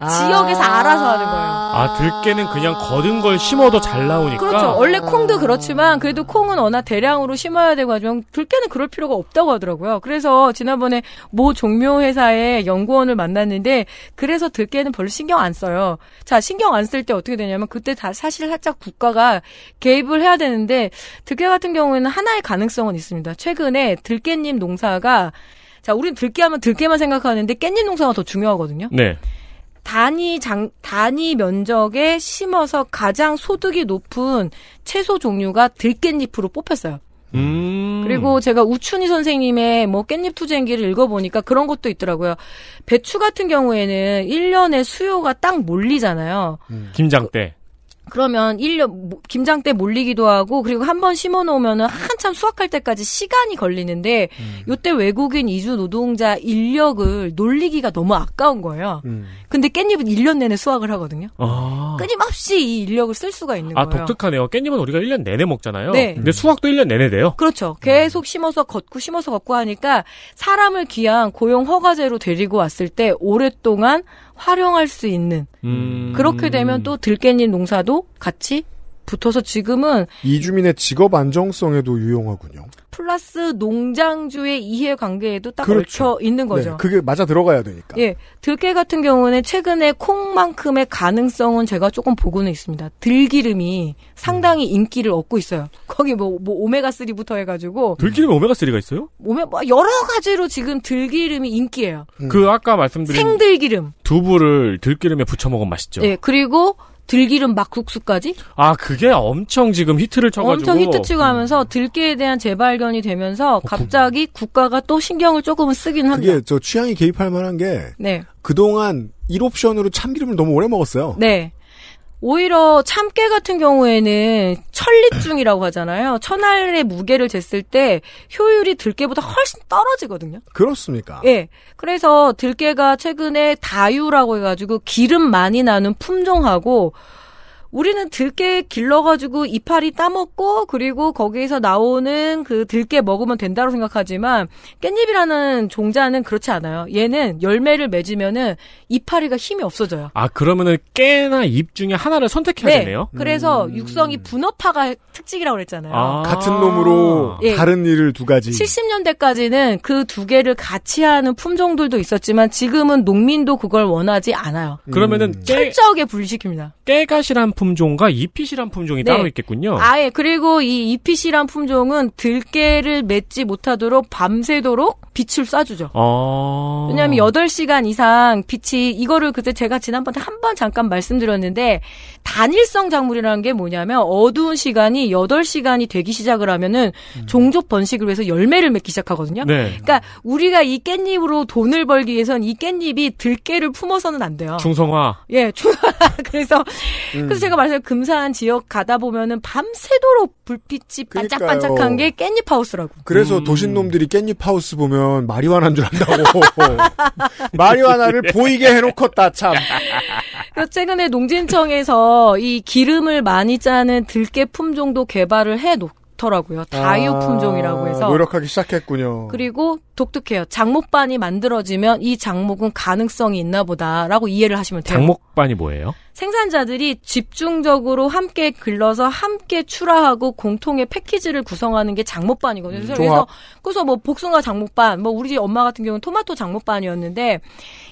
지역에서 알아서 하는 거예요. 아, 들깨는 그냥 거둔 걸 심어도 잘 나오니까. 그렇죠. 원래 콩도 그렇지만 그래도 콩은 워낙 대량으로 심어야 되고 하지만 들깨는 그럴 필요가 없다고 하더라고요. 그래서 지난번에 모 종묘 회사의 연구원을 만났는데 그래서 들깨는 별로 신경 안 써요. 자, 신경 안 쓸 때 어떻게 되냐면 그때 다 사실 살짝 국가가 개입을 해야 되는데 들깨 같은 경우에는 하나의 가능성은 있습니다. 최근에 들깨잎 농사가 자, 우린 들깨 하면 들깨만 생각하는데 깻잎 농사가 더 중요하거든요. 네. 단위 장 단위 면적에 심어서 가장 소득이 높은 채소 종류가 들깻잎으로 뽑혔어요. 음. 그리고 제가 우춘희 선생님의 뭐 깻잎 투쟁기를 읽어보니까 그런 것도 있더라고요. 배추 같은 경우에는 1년에 수요가 딱 몰리잖아요. 김장 때. 그러면 1년, 김장 때 몰리기도 하고, 그리고 한 번 심어 놓으면은 한참 수확할 때까지 시간이 걸리는데, 요때 외국인 이주 노동자 인력을 놀리기가 너무 아까운 거예요. 근데 깻잎은 1년 내내 수확을 하거든요. 아. 끊임없이 이 인력을 쓸 수가 있는 아, 거예요. 독특하네요. 깻잎은 우리가 1년 내내 먹잖아요. 네. 근데 수확도 1년 내내 돼요. 그렇죠. 계속 심어서 걷고 심어서 걷고 하니까 사람을 귀한 고용 허가제로 데리고 왔을 때 오랫동안 활용할 수 있는 음. 그렇게 되면 또 들깻잎 농사도 같이 붙어서 지금은 이주민의 직업 안정성에도 유용하군요. 플러스 농장주의 이해관계에도 딱 그렇죠. 얽혀 있는 거죠. 네, 그게 맞아 들어가야 되니까. 예, 들깨 같은 경우는 최근에 콩만큼의 가능성은 제가 조금 보고는 있습니다. 들기름이 상당히 인기를 얻고 있어요. 거기 뭐, 뭐 오메가 3부터 해가지고 들기름에 오메가 3가 있어요? 오메 뭐 여러 가지로 지금 들기름이 인기예요. 그 아까 말씀드린 생들기름. 두부를 들기름에 부쳐 먹으면 맛있죠. 예, 그리고 들기름 막국수까지 아, 그게 엄청 지금 히트를 쳐가지고. 엄청 히트치고 하면서 들깨에 대한 재발견이 되면서 갑자기 국가가 또 신경을 조금은 쓰긴 합니다. 그게 저 취향이 개입할 만한 게 네. 그동안 1옵션으로 참기름을 너무 오래 먹었어요. 네. 오히려 참깨 같은 경우에는 천리중이라고 하잖아요. 천알의 무게를 쟀을 때 효율이 들깨보다 훨씬 떨어지거든요. 그렇습니까? 예. 그래서 들깨가 최근에 다유라고 해가지고 기름 많이 나는 품종하고 우리는 들깨 길러가지고 이파리 따먹고 그리고 거기에서 나오는 그 들깨 먹으면 된다고 생각하지만 깻잎이라는 종자는 그렇지 않아요. 얘는 열매를 맺으면은 이파리가 힘이 없어져요. 아, 그러면은 깨나 잎 중에 하나를 선택해야 되네요? 그래서 육성이 분업화가 특징이라고 그랬잖아요. 아. 같은 놈으로 예. 다른 일을 두 가지. 70년대까지는 그 두 개를 같이 하는 품종들도 있었지만 지금은 농민도 그걸 원하지 않아요. 그러면은 깨, 철저하게 분리시킵니다. 깨가시란 품종과 잎이시란 품종이 네. 따로 있겠군요. 아예 그리고 이 이피시란 품종은 들깨를 맺지 못하도록 밤새도록 빛을 쏴주죠. 어. 왜냐하면 8시간 이상 빛이 이거를 그때 제가 지난번에 한 번 잠깐 말씀드렸는데 단일성 작물이라는 게 뭐냐면 어두운 시간이 8시간이 되기 시작을 하면은 종족 번식을 위해서 열매를 맺기 시작하거든요. 네. 그러니까 우리가 이 깻잎으로 돈을 벌기 위해선 이 깻잎이 들깨를 품어서는 안 돼요. 중성화. 예, 중 그래서 음. 그래서 제가 말씀 금산 지역 가다 보면은 밤새도록 불빛이 반짝반짝한 게 깻잎 하우스라고. 그래서 음. 도신 놈들이 깻잎 하우스 보면 마리화나인 줄 안다고. 마리화나를 보이게 해놓겠다, 참. 그래서 최근에 농진청에서 이 기름을 많이 짜는 들깨 품종도 개발을 해 놓더라고요. 다유 아, 품종이라고 해서. 노력하기 시작했군요. 그리고 독특해요. 장목반이 만들어지면 이 장목은 가능성이 있나 보다라고 이해를 하시면 돼요. 장목반이 뭐예요? 생산자들이 집중적으로 함께 길러서 함께 출하하고 공통의 패키지를 구성하는 게 장목반이거든요. 그래서, 종합. 그래서 뭐 복숭아 장목반, 뭐 우리 집 엄마 같은 경우는 토마토 장목반이었는데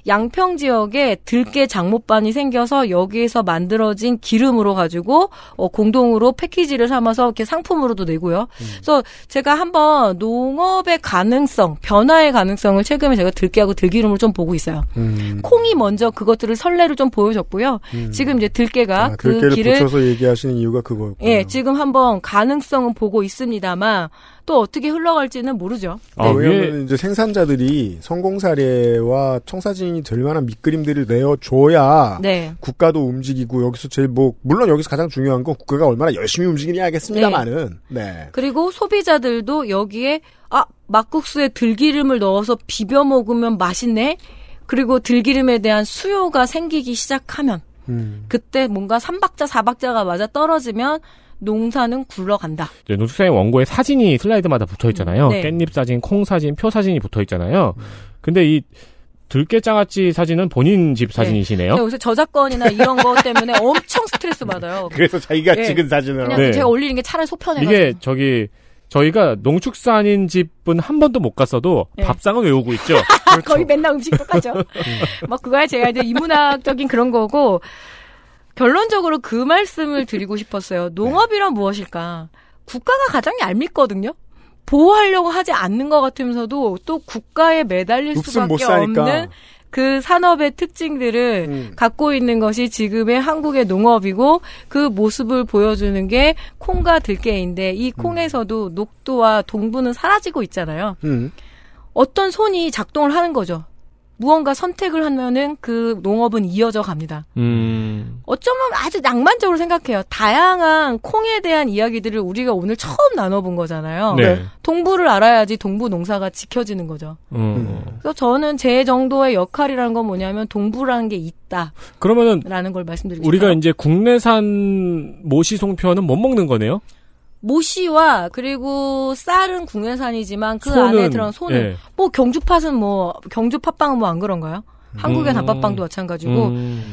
양평 지역에 들깨 장목반이 생겨서 여기에서 만들어진 기름으로 가지고 어, 공동으로 패키지를 삼아서 이렇게 상품으로도 내고요. 그래서 제가 한번 농업의 가능성, 변화의 가능성을 최근에 제가 들깨하고 들기름을 좀 보고 있어요. 음. 콩이 먼저 그것들을 선례를 좀 보여줬고요. 지금 이제 들깨가 아, 그 들깨를 길을 붙여서 얘기하시는 이유가 그거였군요. 예, 지금 한번 가능성은 보고 있습니다만 또 어떻게 흘러갈지는 모르죠. 아, 네, 왜냐하면 이제 생산자들이 성공 사례와 청사진이 될 만한 밑그림들을 내어줘야 네. 국가도 움직이고 여기서 제일 뭐 물론 여기서 가장 중요한 건 국가가 얼마나 열심히 움직이냐 하겠습니다만은 네. 그리고 소비자들도 여기에 아 막국수에 들기름을 넣어서 비벼 먹으면 맛있네. 그리고 들기름에 대한 수요가 생기기 시작하면 음. 그때 뭔가 삼박자 사박자가 맞아 떨어지면 농사는 굴러간다. 이제 노숙사의 원고에 사진이 슬라이드마다 붙어 있잖아요. 네. 깻잎 사진, 콩 사진, 표 사진이 붙어 있잖아요. 근데 이 들깨장아찌 사진은 본인 집 사진이시네요. 근데 요새 저작권이나 이런 거 때문에 엄청 스트레스 받아요. 그래서 자기가 예. 찍은 사진으로 그냥 네. 제가 올리는 게 차라리 속편해가지고. 이게 저기 저희가 농축산인 집은 한 번도 못 갔어도 네. 밥상은 외우고 있죠. 거의 맨날 음식 똑같죠. 뭐 그거야 제가 이제 인문학적인 그런 거고 결론적으로 그 말씀을 드리고 싶었어요. 농업이란 무엇일까? 국가가 가장 얄밉거든요. 보호하려고 하지 않는 것 같으면서도 또 국가에 매달릴 수밖에 사니까. 없는 그 산업의 특징들을 음. 갖고 있는 것이 지금의 한국의 농업이고 그 모습을 보여주는 게 콩과 들깨인데 이 콩에서도 녹두와 동부는 사라지고 있잖아요. 음. 어떤 손이 작동을 하는 거죠. 무언가 선택을 하면은 그 농업은 이어져 갑니다. 음. 어쩌면 아주 낭만적으로 생각해요. 다양한 콩에 대한 이야기들을 우리가 오늘 처음 나눠본 거잖아요. 네. 동부를 알아야지 동부 농사가 지켜지는 거죠. 음. 그래서 저는 제 정도의 역할이라는 건 뭐냐면 동부라는 게 있다라는 그러면은 걸 말씀드리고 우리가 싶어요. 이제 국내산 모시 송편은 못 먹는 거네요. 모시와 그리고 쌀은 국내산이지만 그 소는, 안에 들어간 소는 예. 뭐 경주 팥은 뭐 경주 팥빵은 뭐 안 그런가요? 한국의 음. 단팥빵도 마찬가지고 음.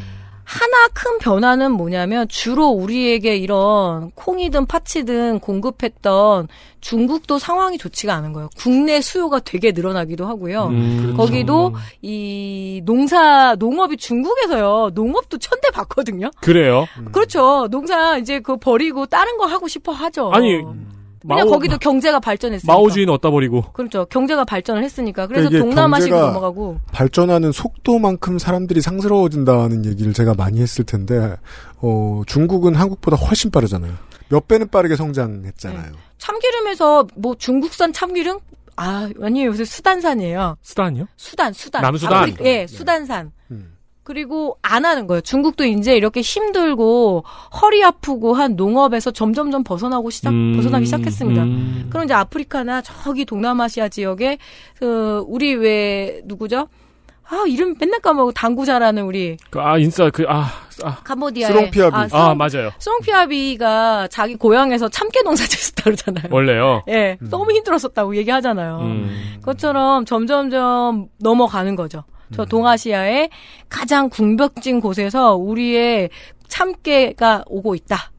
하나 큰 변화는 뭐냐면 주로 우리에게 이런 콩이든 파치든 공급했던 중국도 상황이 좋지가 않은 거예요. 국내 수요가 되게 늘어나기도 하고요. 음. 거기도 이 농사 농업이 중국에서요. 농업도 천대 받거든요. 그래요. 그렇죠. 농사 이제 그거 버리고 다른 거 하고 싶어 하죠. 아니 왜냐 마오- 거기도 경제가 발전했으니까. 마오주의는 어디다 버리고. 그렇죠. 경제가 발전을 했으니까. 그래서 그러니까 동남아식으로 넘어가고. 발전하는 속도만큼 사람들이 상스러워진다는 얘기를 제가 많이 했을 텐데 어, 중국은 한국보다 훨씬 빠르잖아요. 몇 배는 빠르게 성장했잖아요. 참기름에서 뭐 중국산 참기름? 아, 아니에요. 요새 수단산이에요. 수단이요? 수단, 수단. 남수단? 예, 수단산. 음. 그리고 안 하는 거예요. 중국도 이제 이렇게 힘들고 허리 아프고 한 농업에서 점점점 벗어나고 시작, 음, 벗어나기 시작했습니다. 음. 그럼 이제 아프리카나 저기 동남아시아 지역에 그 우리 왜 누구죠? 아 이름 맨날 까먹고 당구 잘하는 우리 그, 아 인싸 그아 아. 캄보디아의 스롱피아비. 아, 아, 스롱- 맞아요. 스롱피아비가 자기 고향에서 참깨 농사 짓었다 그러잖아요. 원래요. 예, 너무 힘들었었다고 얘기하잖아요. 음. 그것처럼 점점점 넘어가는 거죠. 저 동아시아의 가장 궁벽진 곳에서 우리의 참깨가 오고 있다.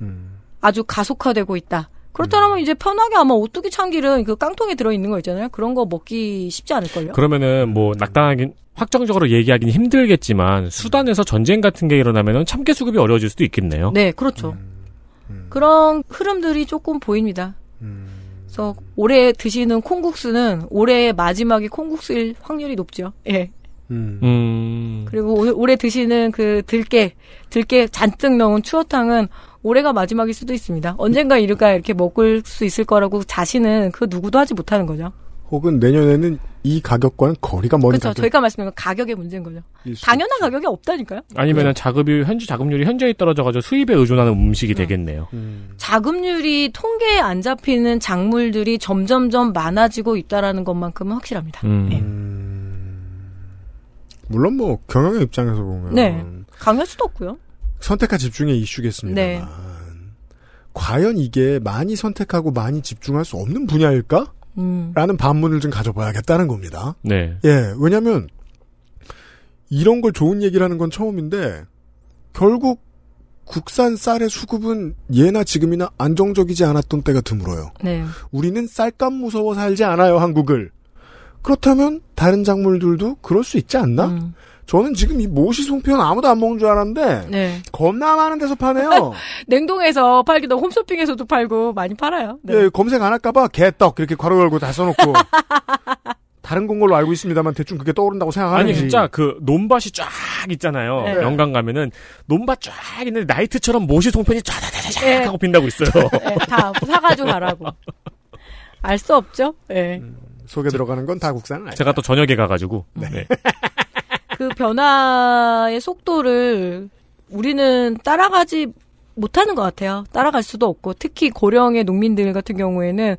음. 아주 가속화되고 있다. 그렇다면 이제 편하게 아마 오뚜기 참기름 그 깡통에 들어 있는 거 있잖아요. 그런 거 먹기 쉽지 않을걸요. 그러면은 뭐 낙당하긴 확정적으로 얘기하기는 힘들겠지만 수단에서 전쟁 같은 게 일어나면은 참깨 수급이 어려워질 수도 있겠네요. 네, 그렇죠. 그런 흐름들이 조금 보입니다. 그래서 올해 드시는 콩국수는 올해의 마지막이 콩국수일 확률이 높죠. 예. 음. 음. 그리고 올- 올해 드시는 그 들깨, 들깨 잔뜩 넣은 추어탕은 올해가 마지막일 수도 있습니다. 언젠가 이럴까 이렇게 먹을 수 있을 거라고 자신은 그 누구도 하지 못하는 거죠. 혹은 내년에는 이 가격과는 거리가 먼 그렇죠. 가격. 저희가 말씀드린 건 가격의 문제인 거죠. 당연한 가격이 없다니까요. 아니면 은 자급이 현지 자급률이 현저히 떨어져가지고 수입에 의존하는 음식이 되겠네요. 자급률이 통계에 안 잡히는 작물들이 점점점 많아지고 있다라는 것만큼은 확실합니다. 음. 네. 물론 뭐 경영의 입장에서 보면 네. 강요할 수도 없고요. 선택과 집중의 이슈겠습니다. 네. 과연 이게 많이 선택하고 많이 집중할 수 없는 분야일까? 음. 라는 반문을 좀 가져봐야겠다는 겁니다. 네. 예, 왜냐면, 이런 걸 좋은 얘기를 하는 건 처음인데, 결국, 국산 쌀의 수급은 예나 지금이나 안정적이지 않았던 때가 드물어요. 네. 우리는 쌀값 무서워 살지 않아요, 한국을. 그렇다면, 다른 작물들도 그럴 수 있지 않나? 음. 저는 지금 이 모시 송편 아무도 안 먹는 줄 알았는데, 네. 겁나 많은 데서 파네요. 냉동에서 팔기도 홈쇼핑에서도 팔고 많이 팔아요. 네. 예, 검색 안 할까봐 개떡 이렇게 괄호 열고 다 써놓고 다른 건 걸로 알고 있습니다만 대충 그게 떠오른다고 생각하는지 아니 진짜 그 논밭이 쫙 있잖아요. 네. 영광 가면은 논밭 쫙 있는데 나이트처럼 모시 송편이 쫙쫙쫙 네. 하고 빈다고 있어요. 네, 다 사가지고 가라고. 알 수 없죠. 예. 속에 들어가는 건 다 국산은 아니에요. 제가 또 저녁에 가가지고 네. 그 변화의 속도를 우리는 따라가지 못하는 것 같아요. 따라갈 수도 없고 특히 고령의 농민들 같은 경우에는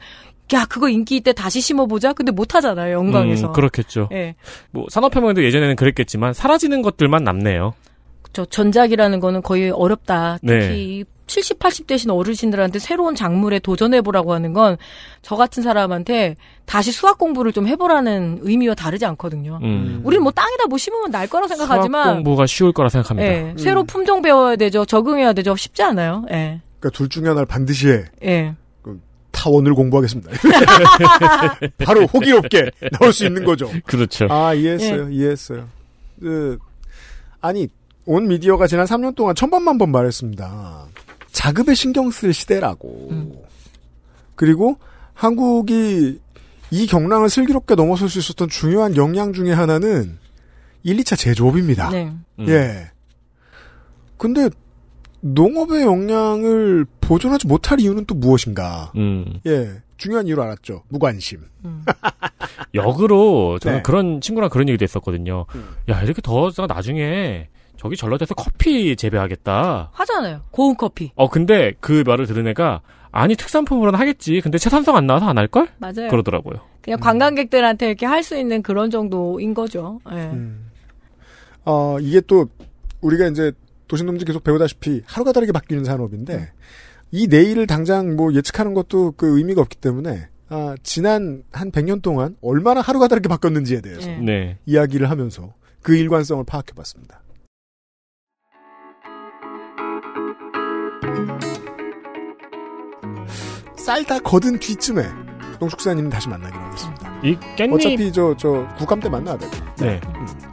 야 그거 인기 있대 다시 심어보자. 근데 못하잖아요. 영광에서. 음, 그렇겠죠. 예. 뭐 산업혁명도 예전에는 그랬겠지만 사라지는 것들만 남네요. 저 전작이라는 거는 거의 어렵다. 네. 특히 70, 80 되신 어르신들한테 새로운 작물에 도전해보라고 하는 건 저 같은 사람한테 다시 수학 공부를 좀 해보라는 의미와 다르지 않거든요. 음. 우리는 뭐 땅에다 뭐 심으면 날 거라 수학 생각하지만 공부가 쉬울 거라 생각합니다. 예, 새로 품종 배워야 되죠. 적응해야 되죠. 쉽지 않아요. 예. 그러니까 둘 중에 하나를 반드시 해. 예. 타원을 공부하겠습니다. 바로 호기롭게 나올 수 있는 거죠. 그렇죠. 아 이해했어요. 이해했어요. 그 아니 온 미디어가 지난 3년 동안 천번만 번 말했습니다. 자급에 신경 쓸 시대라고. 그리고 한국이 이 경랑을 슬기롭게 넘어설 수 있었던 중요한 역량 중에 하나는 1, 2차 제조업입니다. 네. 음. 예. 근데 농업의 역량을 보존하지 못할 이유는 또 무엇인가? 음. 예. 중요한 이유를 알았죠. 무관심. 역으로 저는 네. 그런 친구랑 그런 얘기도 했었거든요. 음. 야 이렇게 더워서 나중에 저기 전라도에서 커피 재배하겠다. 하잖아요. 고운 커피. 어 근데 그 말을 들은 애가 아니 특산품으로는 하겠지. 근데 채산성 안 나와서 안 할 걸? 맞아요. 그러더라고요. 그냥 관광객들한테 이렇게 할 수 있는 그런 정도인 거죠. 예. 어, 이게 또 우리가 이제 도시놈들 계속 배우다시피 하루가 다르게 바뀌는 산업인데 이 내일을 당장 뭐 예측하는 것도 그 의미가 없기 때문에 아, 지난 한 100년 동안 얼마나 하루가 다르게 바뀌었는지에 대해서 예. 네. 이야기를 하면서 그 일관성을 파악해봤습니다. 쌀 다 거둔 뒤쯤에 농축사님 다시 만나기로 하겠습니다. 이 깻잎 어차피 저저 국감 때 만나야 되고. 네.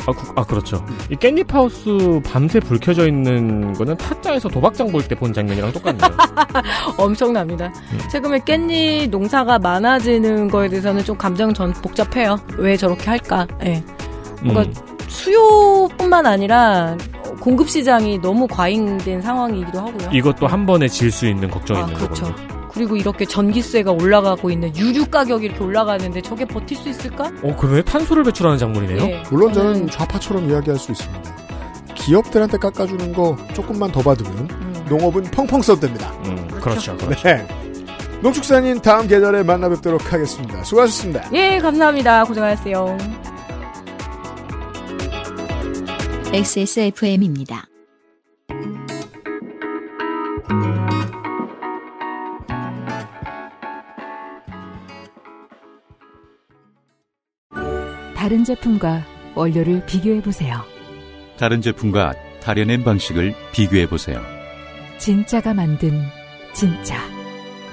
아, 구- 아, 그렇죠. 이 깻잎 하우스 밤새 불 켜져 있는 거는 타짜에서 도박장 볼 때 본 장면이랑 똑같네요. 엄청납니다. 음. 최근에 깻잎 농사가 많아지는 거에 대해서는 좀 감정 전 복잡해요. 왜 저렇게 할까? 예. 뭔가 음. 수요뿐만 아니라 공급 시장이 너무 과잉된 상황이기도 하고요. 이것도 한 번에 질 수 있는 걱정이 아, 있는 그렇죠. 거거든요. 그리고 이렇게 전기세가 올라가고 있는 유류 가격이 이렇게 올라가는데 저게 버틸 수 있을까? 어, 그러네. 탄소를 배출하는 작물이네요. 예. 물론 저는 좌파처럼 이야기할 수 있습니다. 기업들한테 깎아주는 거 조금만 더 받으면 농업은 펑펑 써됩니다. 음, 그렇죠. 그렇죠. 네. 농축산인 다음 계절에 만나 뵙도록 하겠습니다. 수고하셨습니다. 예, 감사합니다. 고생하셨어요. XSFM입니다. 다른 제품과 원료를 비교해 보세요. 다른 제품과 다려낸 방식을 비교해 보세요. 진짜가 만든 진짜.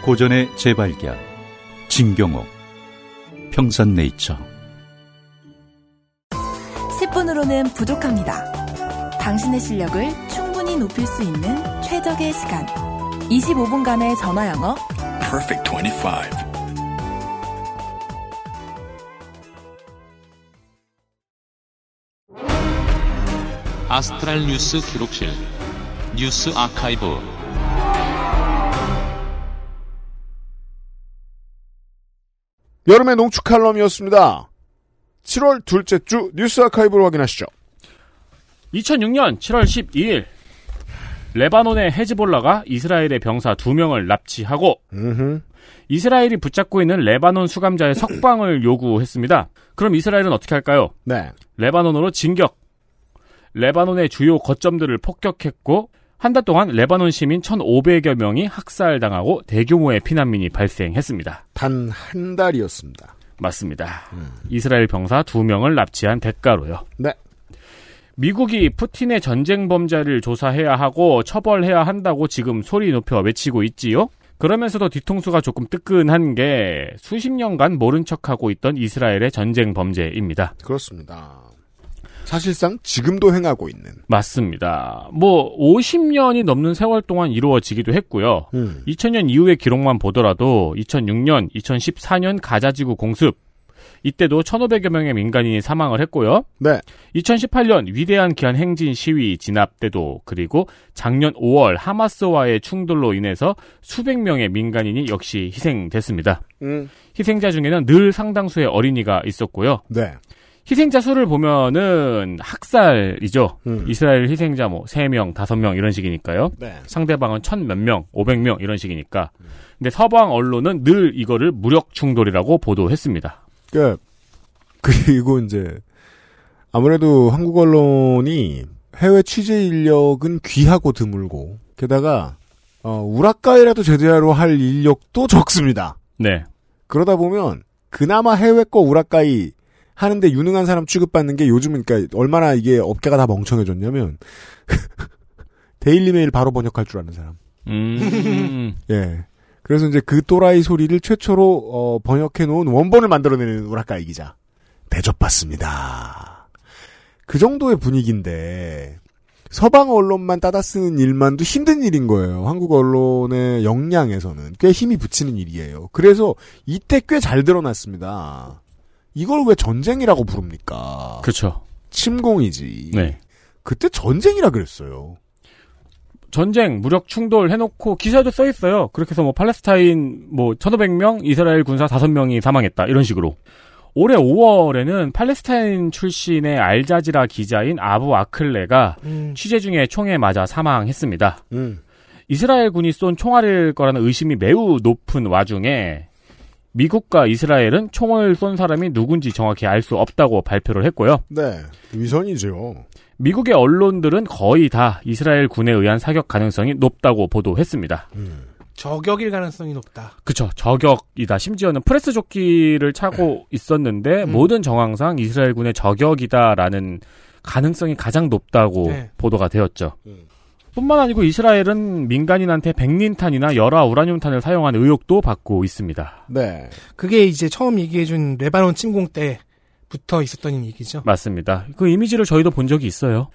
고전의 재발견. 진경옥. 평산네이처. 10분으로는 부족합니다. 당신의 실력을 충분히 높일 수 있는 최적의 시간. 25분간의 전화 영어. Perfect 25. 아스트랄 뉴스 기록실 뉴스 아카이브 여름의 농축 칼럼이었습니다. 7월 둘째 주 뉴스 아카이브로 확인하시죠. 2006년 7월 12일 레바논의 헤즈볼라가 이스라엘의 병사 2명을 납치하고 이스라엘이 붙잡고 있는 레바논 수감자의 석방을 요구했습니다. 그럼 이스라엘은 어떻게 할까요? 네. 레바논으로 진격. 레바논의 주요 거점들을 폭격했고 한 달 동안 레바논 시민 1,500여 명이 학살당하고 대규모의 피난민이 발생했습니다. 단 한 달이었습니다. 맞습니다. 이스라엘 병사 2명을 납치한 대가로요. 네. 미국이 푸틴의 전쟁 범죄를 조사해야 하고 처벌해야 한다고 지금 소리 높여 외치고 있지요. 그러면서도 뒤통수가 조금 뜨끈한 게 수십 년간 모른 척하고 있던 이스라엘의 전쟁 범죄입니다. 그렇습니다. 사실상 지금도 행하고 있는. 맞습니다. 뭐 50년이 넘는 세월 동안 이루어지기도 했고요. 음. 2000년 이후의 기록만 보더라도 2006년, 2014년 가자지구 공습 이때도 1,500여 명의 민간인이 사망을 했고요. 네. 2018년 위대한 기한 행진 시위 진압 때도 그리고 작년 5월 하마스와의 충돌로 인해서 수백 명의 민간인이 역시 희생됐습니다. 음. 희생자 중에는 늘 상당수의 어린이가 있었고요. 네. 희생자 수를 보면은 학살이죠. 음. 이스라엘 희생자 뭐 3명, 5명 이런 식이니까요. 네. 상대방은 천 몇 명, 500명 이런 식이니까. 근데 서방 언론은 늘 이거를 무력 충돌이라고 보도했습니다. 그 그리고 이제 아무래도 한국 언론이 해외 취재 인력은 귀하고 드물고 게다가 어, 우라카이라도 제대로 할 인력도 적습니다. 네. 그러다 보면 그나마 해외 거 우라카이 하는데 유능한 사람 취급받는 게 요즘은 그러니까 얼마나 이게 업계가 다 멍청해졌냐면 Daily Mail 바로 번역할 줄 아는 사람. 음. 예. 그래서 이제 그 또라이 소리를 최초로 어, 번역해 놓은 원본을 만들어내는 우라카이 기자 대접받습니다. 그 정도의 분위기인데 서방 언론만 따다 쓰는 일만도 힘든 일인 거예요. 한국 언론의 역량에서는 꽤 힘이 붙이는 일이에요. 그래서 이때 꽤 잘 드러났습니다. 이걸 왜 전쟁이라고 부릅니까? 그렇죠. 침공이지. 네. 그때 전쟁이라 그랬어요. 전쟁, 무력 충돌 해놓고 기사도 써 있어요. 그렇게 해서 뭐 팔레스타인 뭐 1,500명, 이스라엘 군사 5명이 사망했다. 이런 식으로. 올해 5월에는 팔레스타인 출신의 알자지라 기자인 아부 아클레가 음. 취재 중에 총에 맞아 사망했습니다. 음. 이스라엘 군이 쏜 총알일 거라는 의심이 매우 높은 와중에 미국과 이스라엘은 총을 쏜 사람이 누군지 정확히 알 수 없다고 발표를 했고요. 네. 위선이죠. 미국의 언론들은 거의 다 이스라엘 군에 의한 사격 가능성이 높다고 보도했습니다. 저격일 가능성이 높다. 그쵸. 저격이다. 심지어는 프레스 조끼를 차고 있었는데 음. 모든 정황상 이스라엘 군의 저격이다라는 가능성이 가장 높다고 네. 보도가 되었죠. 뿐만 아니고 이스라엘은 민간인한테 백린탄이나 열화 우라늄탄을 사용한 의혹도 받고 있습니다. 네. 그게 이제 처음 얘기해준 레바논 침공 때부터 있었던 얘기죠. 맞습니다. 그 이미지를 저희도 본 적이 있어요.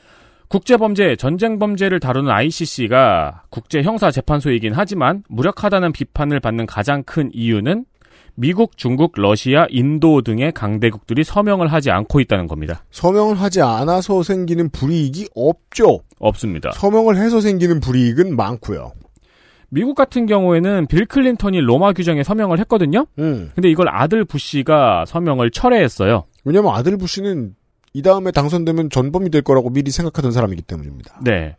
국제범죄, 전쟁범죄를 다루는 ICC가 국제형사재판소이긴 하지만 무력하다는 비판을 받는 가장 큰 이유는 미국, 중국, 러시아, 인도 등의 강대국들이 서명을 하지 않고 있다는 겁니다. 서명을 하지 않아서 생기는 불이익이 없죠. 없습니다. 서명을 해서 생기는 불이익은 많고요. 미국 같은 경우에는 빌 클린턴이 로마 규정에 서명을 했거든요. 음. 근데 이걸 아들 부시가 서명을 철회했어요. 왜냐면 아들 부시는 이 다음에 당선되면 전범이 될 거라고 미리 생각하던 사람이기 때문입니다. 네.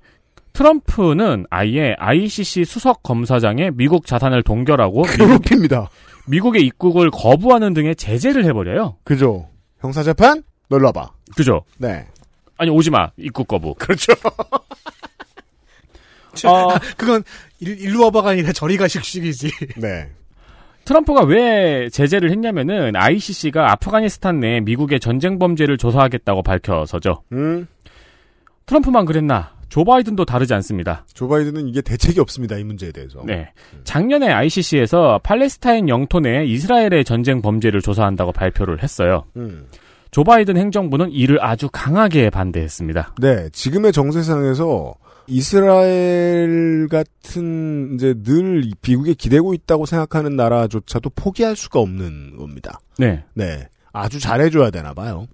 트럼프는 아예 ICC 수석 검사장에 미국 자산을 동결하고 괴롭힙니다. 미국, 의 입국을 거부하는 등의 제재를 해버려요. 그죠. 형사재판? 놀러 와봐. 그죠. 네. 아니 오지 마 입국 거부. 그렇죠. 어, 그건 일, 일로 와봐가 아니라 저리 가식식이지. 네. 트럼프가 왜 제재를 했냐면은 ICC가 아프가니스탄 내 미국의 전쟁 범죄를 조사하겠다고 밝혀서죠. 음. 트럼프만 그랬나? 조 바이든도 다르지 않습니다. 조 바이든은 이게 대책이 없습니다. 이 문제에 대해서. 네. 작년에 ICC에서 팔레스타인 영토 내 이스라엘의 전쟁 범죄를 조사한다고 발표를 했어요. 음. 조 바이든 행정부는 이를 아주 강하게 반대했습니다. 네. 지금의 정세상에서 이스라엘 같은 이제 늘 비국에 기대고 있다고 생각하는 나라조차도 포기할 수가 없는 겁니다. 네. 네. 아주 잘해줘야 되나 봐요.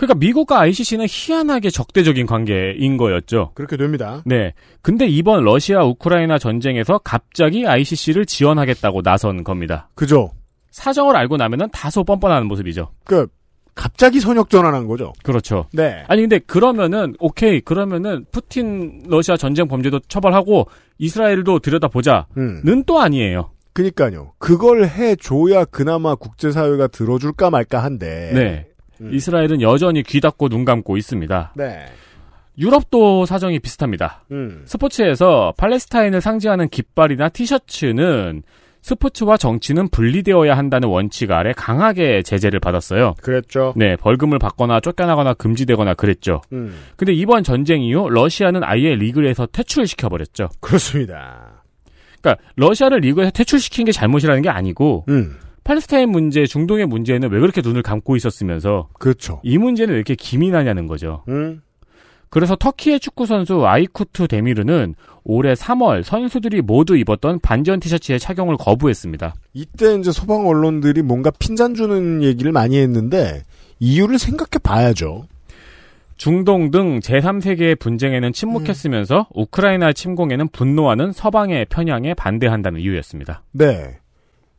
그러니까 미국과 ICC는 희한하게 적대적인 관계인 거였죠. 그렇게 됩니다. 네. 근데 이번 러시아 우크라이나 전쟁에서 갑자기 ICC를 지원하겠다고 나선 겁니다. 그죠. 사정을 알고 나면은 다소 뻔뻔한 모습이죠. 그 갑자기 선역 전환한 거죠. 그렇죠. 네. 아니 근데 그러면은 오케이 그러면은 푸틴 러시아 전쟁 범죄도 처벌하고 이스라엘도 들여다보자는 음. 또 아니에요. 그니까요. 그걸 해줘야 그나마 국제사회가 들어줄까 말까 한데. 네. 이스라엘은 여전히 귀 닫고 눈 감고 있습니다. 네. 유럽도 사정이 비슷합니다. 음. 스포츠에서 팔레스타인을 상징하는 깃발이나 티셔츠는 스포츠와 정치는 분리되어야 한다는 원칙 아래 강하게 제재를 받았어요. 그랬죠. 네, 벌금을 받거나 쫓겨나거나 금지되거나 그랬죠. 음. 근데 이번 전쟁 이후 러시아는 아예 리그에서 퇴출시켜버렸죠. 그렇습니다. 그러니까 러시아를 리그에서 퇴출시킨 게 잘못이라는 게 아니고 음. 팔레스타인 문제, 중동의 문제는 왜 그렇게 눈을 감고 있었으면서 그렇죠. 이 문제는 왜 이렇게 기민하냐는 거죠. 음. 그래서 터키의 축구 선수 아이쿠트 데미르는 올해 3월 선수들이 모두 입었던 반전 티셔츠의 착용을 거부했습니다. 이때 이제 소방 언론들이 뭔가 핀잔 주는 얘기를 많이 했는데 이유를 생각해 봐야죠. 중동 등 제3세계의 분쟁에는 침묵했으면서 우크라이나 침공에는 분노하는 서방의 편향에 반대한다는 이유였습니다. 네.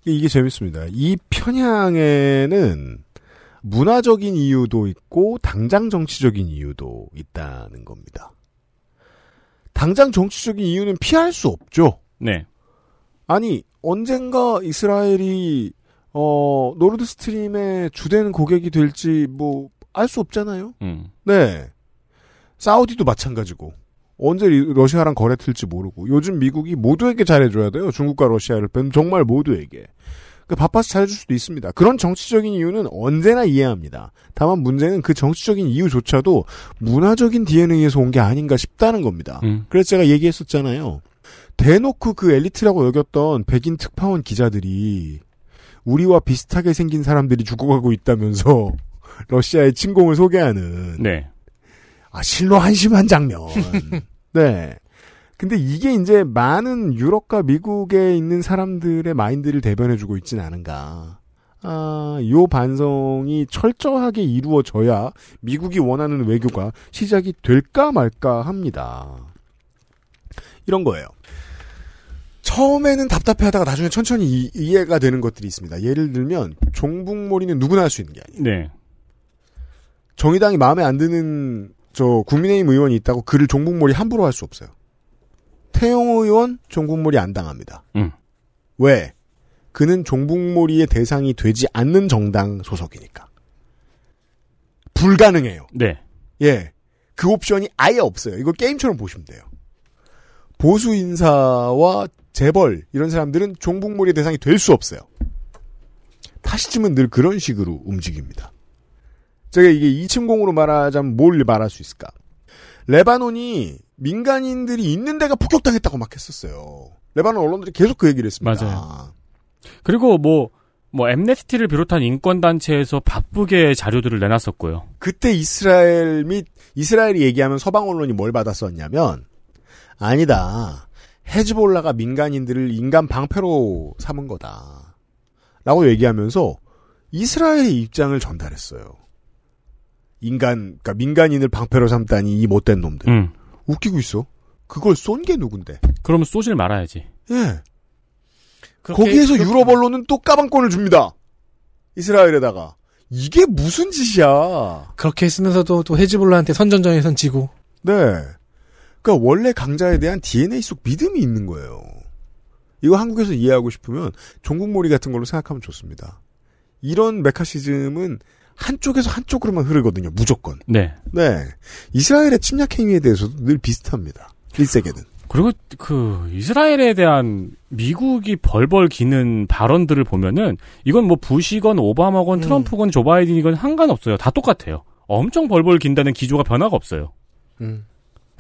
이게 재밌습니다. 이 편향에는 문화적인 이유도 있고 당장 정치적인 이유도 있다는 겁니다. 당장 정치적인 이유는 피할 수 없죠. 네. 아니 언젠가 이스라엘이 어 Nord Stream의 주된 고객이 될지 뭐 알 수 없잖아요. 음. 네. 사우디도 마찬가지고 언제 리- 러시아랑 거래 틀지 모르고 요즘 미국이 모두에게 잘해줘야 돼요. 중국과 러시아를 뺀 정말 모두에게. 그 바빠서 잘해줄 수도 있습니다. 그런 정치적인 이유는 언제나 이해합니다. 다만 문제는 그 정치적인 이유조차도 문화적인 DNA에서 온 게 아닌가 싶다는 겁니다. 음. 그래서 제가 얘기했었잖아요. 대놓고 그 엘리트라고 여겼던 백인 특파원 기자들이 우리와 비슷하게 생긴 사람들이 죽어가고 있다면서 러시아의 침공을 소개하는 네. 아, 실로 한심한 장면. 네. 근데 이게 이제 많은 유럽과 미국에 있는 사람들의 마인드를 대변해주고 있지는 않은가. 아, 요 반성이 철저하게 이루어져야 미국이 원하는 외교가 시작이 될까 말까 합니다. 이런 거예요. 처음에는 답답해 하다가 나중에 천천히 이, 이해가 되는 것들이 있습니다. 예를 들면, 종북몰이는 누구나 할 수 있는 게 아니에요. 네. 정의당이 마음에 안 드는 저 국민의힘 의원이 있다고 그를 종북몰이 함부로 할 수 없어요. 태용 의원 종북몰이 안 당합니다. 음. 왜? 그는 종북몰이의 대상이 되지 않는 정당 소속이니까. 불가능해요. 네. 예. 그 옵션이 아예 없어요. 이거 게임처럼 보시면 돼요. 보수 인사와 재벌 이런 사람들은 종북몰이 대상이 될 수 없어요. 파시즘은 늘 그런 식으로 움직입니다. 제가 이게 이층공으로 말하자면 뭘 말할 수 있을까? 레바논이 민간인들이 있는 데가 폭격당했다고 막 했었어요. 레바논 언론들이 계속 그 얘기를 했습니다. 맞아요. 그리고 뭐, 뭐, 엠네스티를 비롯한 인권단체에서 바쁘게 자료들을 내놨었고요. 그때 이스라엘 및 이스라엘이 얘기하면 서방 언론이 뭘 받았었냐면 아니다. 헤즈볼라가 민간인들을 인간 방패로 삼은 거다. 라고 얘기하면서 이스라엘의 입장을 전달했어요. 인간, 그러니까 민간인을 방패로 삼다니 이 못된 놈들. 음. 웃기고 있어. 그걸 쏜 게 누군데? 그러면 쏘질 말아야지. 예. 거기에서 유럽 언론은 또 까방권을 줍니다. 이스라엘에다가. 이게 무슨 짓이야. 그렇게 했으면서도 또 헤즈볼라한테 선전전에선 지고. 네. 그러니까 원래 강자에 대한 DNA 속 믿음이 있는 거예요. 이거 한국에서 이해하고 싶으면 종국몰이 같은 걸로 생각하면 좋습니다. 이런 메카시즘은 한쪽에서 한쪽으로만 흐르거든요. 무조건. 네. 네. 이스라엘의 침략 행위에 대해서도 늘 비슷합니다. 1세계는. 그리고 그 이스라엘에 대한 미국이 벌벌 기는 발언들을 보면은 이건 뭐 부시건 오바마건 트럼프건 조 바이든이건 상관없어요. 다 똑같아요. 엄청 벌벌 긴다는 기조가 변화가 없어요. 음.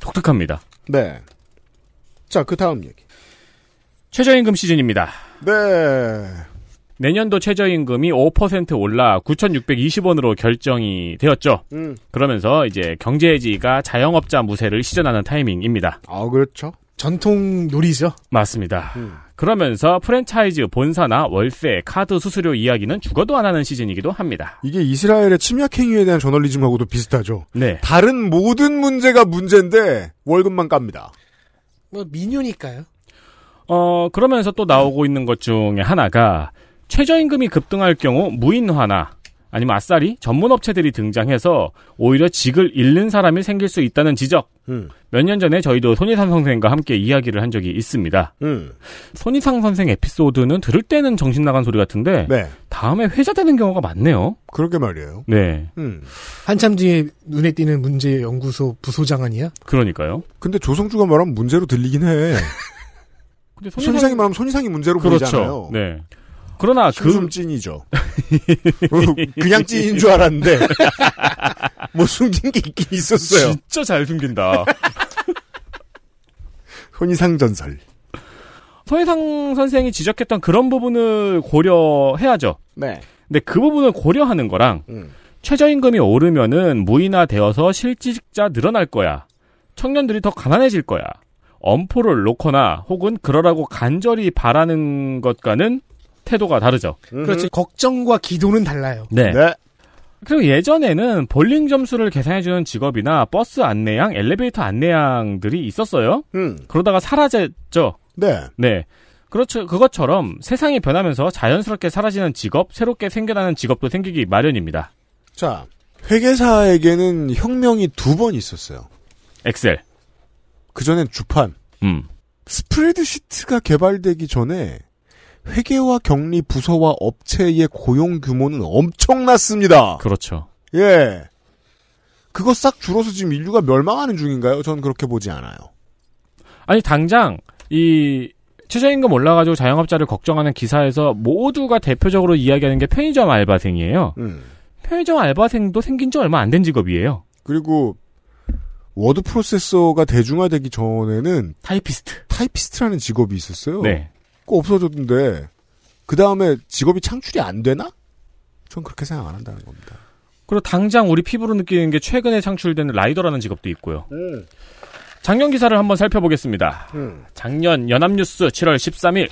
독특합니다. 네. 자, 그 다음 얘기. 최저임금 시즌입니다. 네. 내년도 최저임금이 5% 올라 9,620원으로 결정이 되었죠. 음. 그러면서 이제 경제지가 자영업자 무세를 시전하는 타이밍입니다. 아, 그렇죠. 전통 놀이죠. 맞습니다. 그러면서 프랜차이즈 본사나 월세, 카드 수수료 이야기는 죽어도 안 하는 시즌이기도 합니다. 이게 이스라엘의 침략 행위에 대한 저널리즘하고도 비슷하죠. 네. 다른 모든 문제가 문제인데 월급만 깝니다. 뭐 민요니까요. 어, 그러면서 또 나오고 있는 것 중에 하나가 최저임금이 급등할 경우 무인화나 아니면 아싸리 전문 업체들이 등장해서 오히려 직을 잃는 사람이 생길 수 있다는 지적. 음. 몇년 전에 저희도 손희상 선생과 함께 이야기를 한 적이 있습니다. 음. 손희상 선생 에피소드는 들을 때는 정신 나간 소리 같은데 네. 다음에 회자되는 경우가 많네요. 그러게 말이에요. 네. 음. 한참 뒤에 눈에 띄는 문제 연구소 부소장 아니야? 그러니까요. 근데 조성주가 말하면 문제로 들리긴 해. 근데 손이상이 말하면 손이상이 문제로 그렇죠. 보이잖아요. 네. 그러나 그숨 찐이죠. 그냥 찐인 줄 알았는데 뭐 숨긴 게 있긴 있었어요. 진짜 잘 숨긴다. 손이상 전설. 손혜상 선생이 지적했던 그런 부분을 고려해야죠. 네. 근데 그 부분을 고려하는 거랑 음. 최저임금이 오르면은 무인화되어서 실직자 늘어날 거야. 청년들이 더 가난해질 거야. 엄포를 놓거나 혹은 그러라고 간절히 바라는 것과는 태도가 다르죠. 그렇지. 걱정과 기도는 달라요. 네. 그리고 예전에는 볼링 점수를 계산해주는 직업이나 버스 안내양, 엘리베이터 안내양들이 있었어요. 음. 그러다가 사라졌죠. 네. 네. 그렇죠. 그것처럼 세상이 변하면서 자연스럽게 사라지는 직업, 새롭게 생겨나는 직업도 생기기 마련입니다. 자, 회계사에게는 혁명이 두 번 있었어요. 엑셀. 그전엔 주판. 음. 스프레드시트가 개발되기 전에 회계와 격리 부서와 업체의 고용 규모는 엄청났습니다. 그렇죠. 예. 그거 싹 줄어서 지금 인류가 멸망하는 중인가요? 전 그렇게 보지 않아요. 아니, 당장, 이, 최저임금 올라가지고 자영업자를 걱정하는 기사에서 모두가 대표적으로 이야기하는 게 편의점 알바생이에요. 음. 편의점 알바생도 생긴 지 얼마 안 된 직업이에요. 그리고 워드 프로세서가 대중화되기 전에는 타이피스트. 타이피스트라는 직업이 있었어요. 네. 꼭 없어졌는데 그 다음에 직업이 창출이 안 되나? 전 그렇게 생각 안 한다는 겁니다. 그리고 당장 우리 피부로 느끼는 게 최근에 창출된 라이더라는 직업도 있고요. 음. 작년 기사를 한번 살펴보겠습니다. 음. 작년 연합뉴스 7월 13일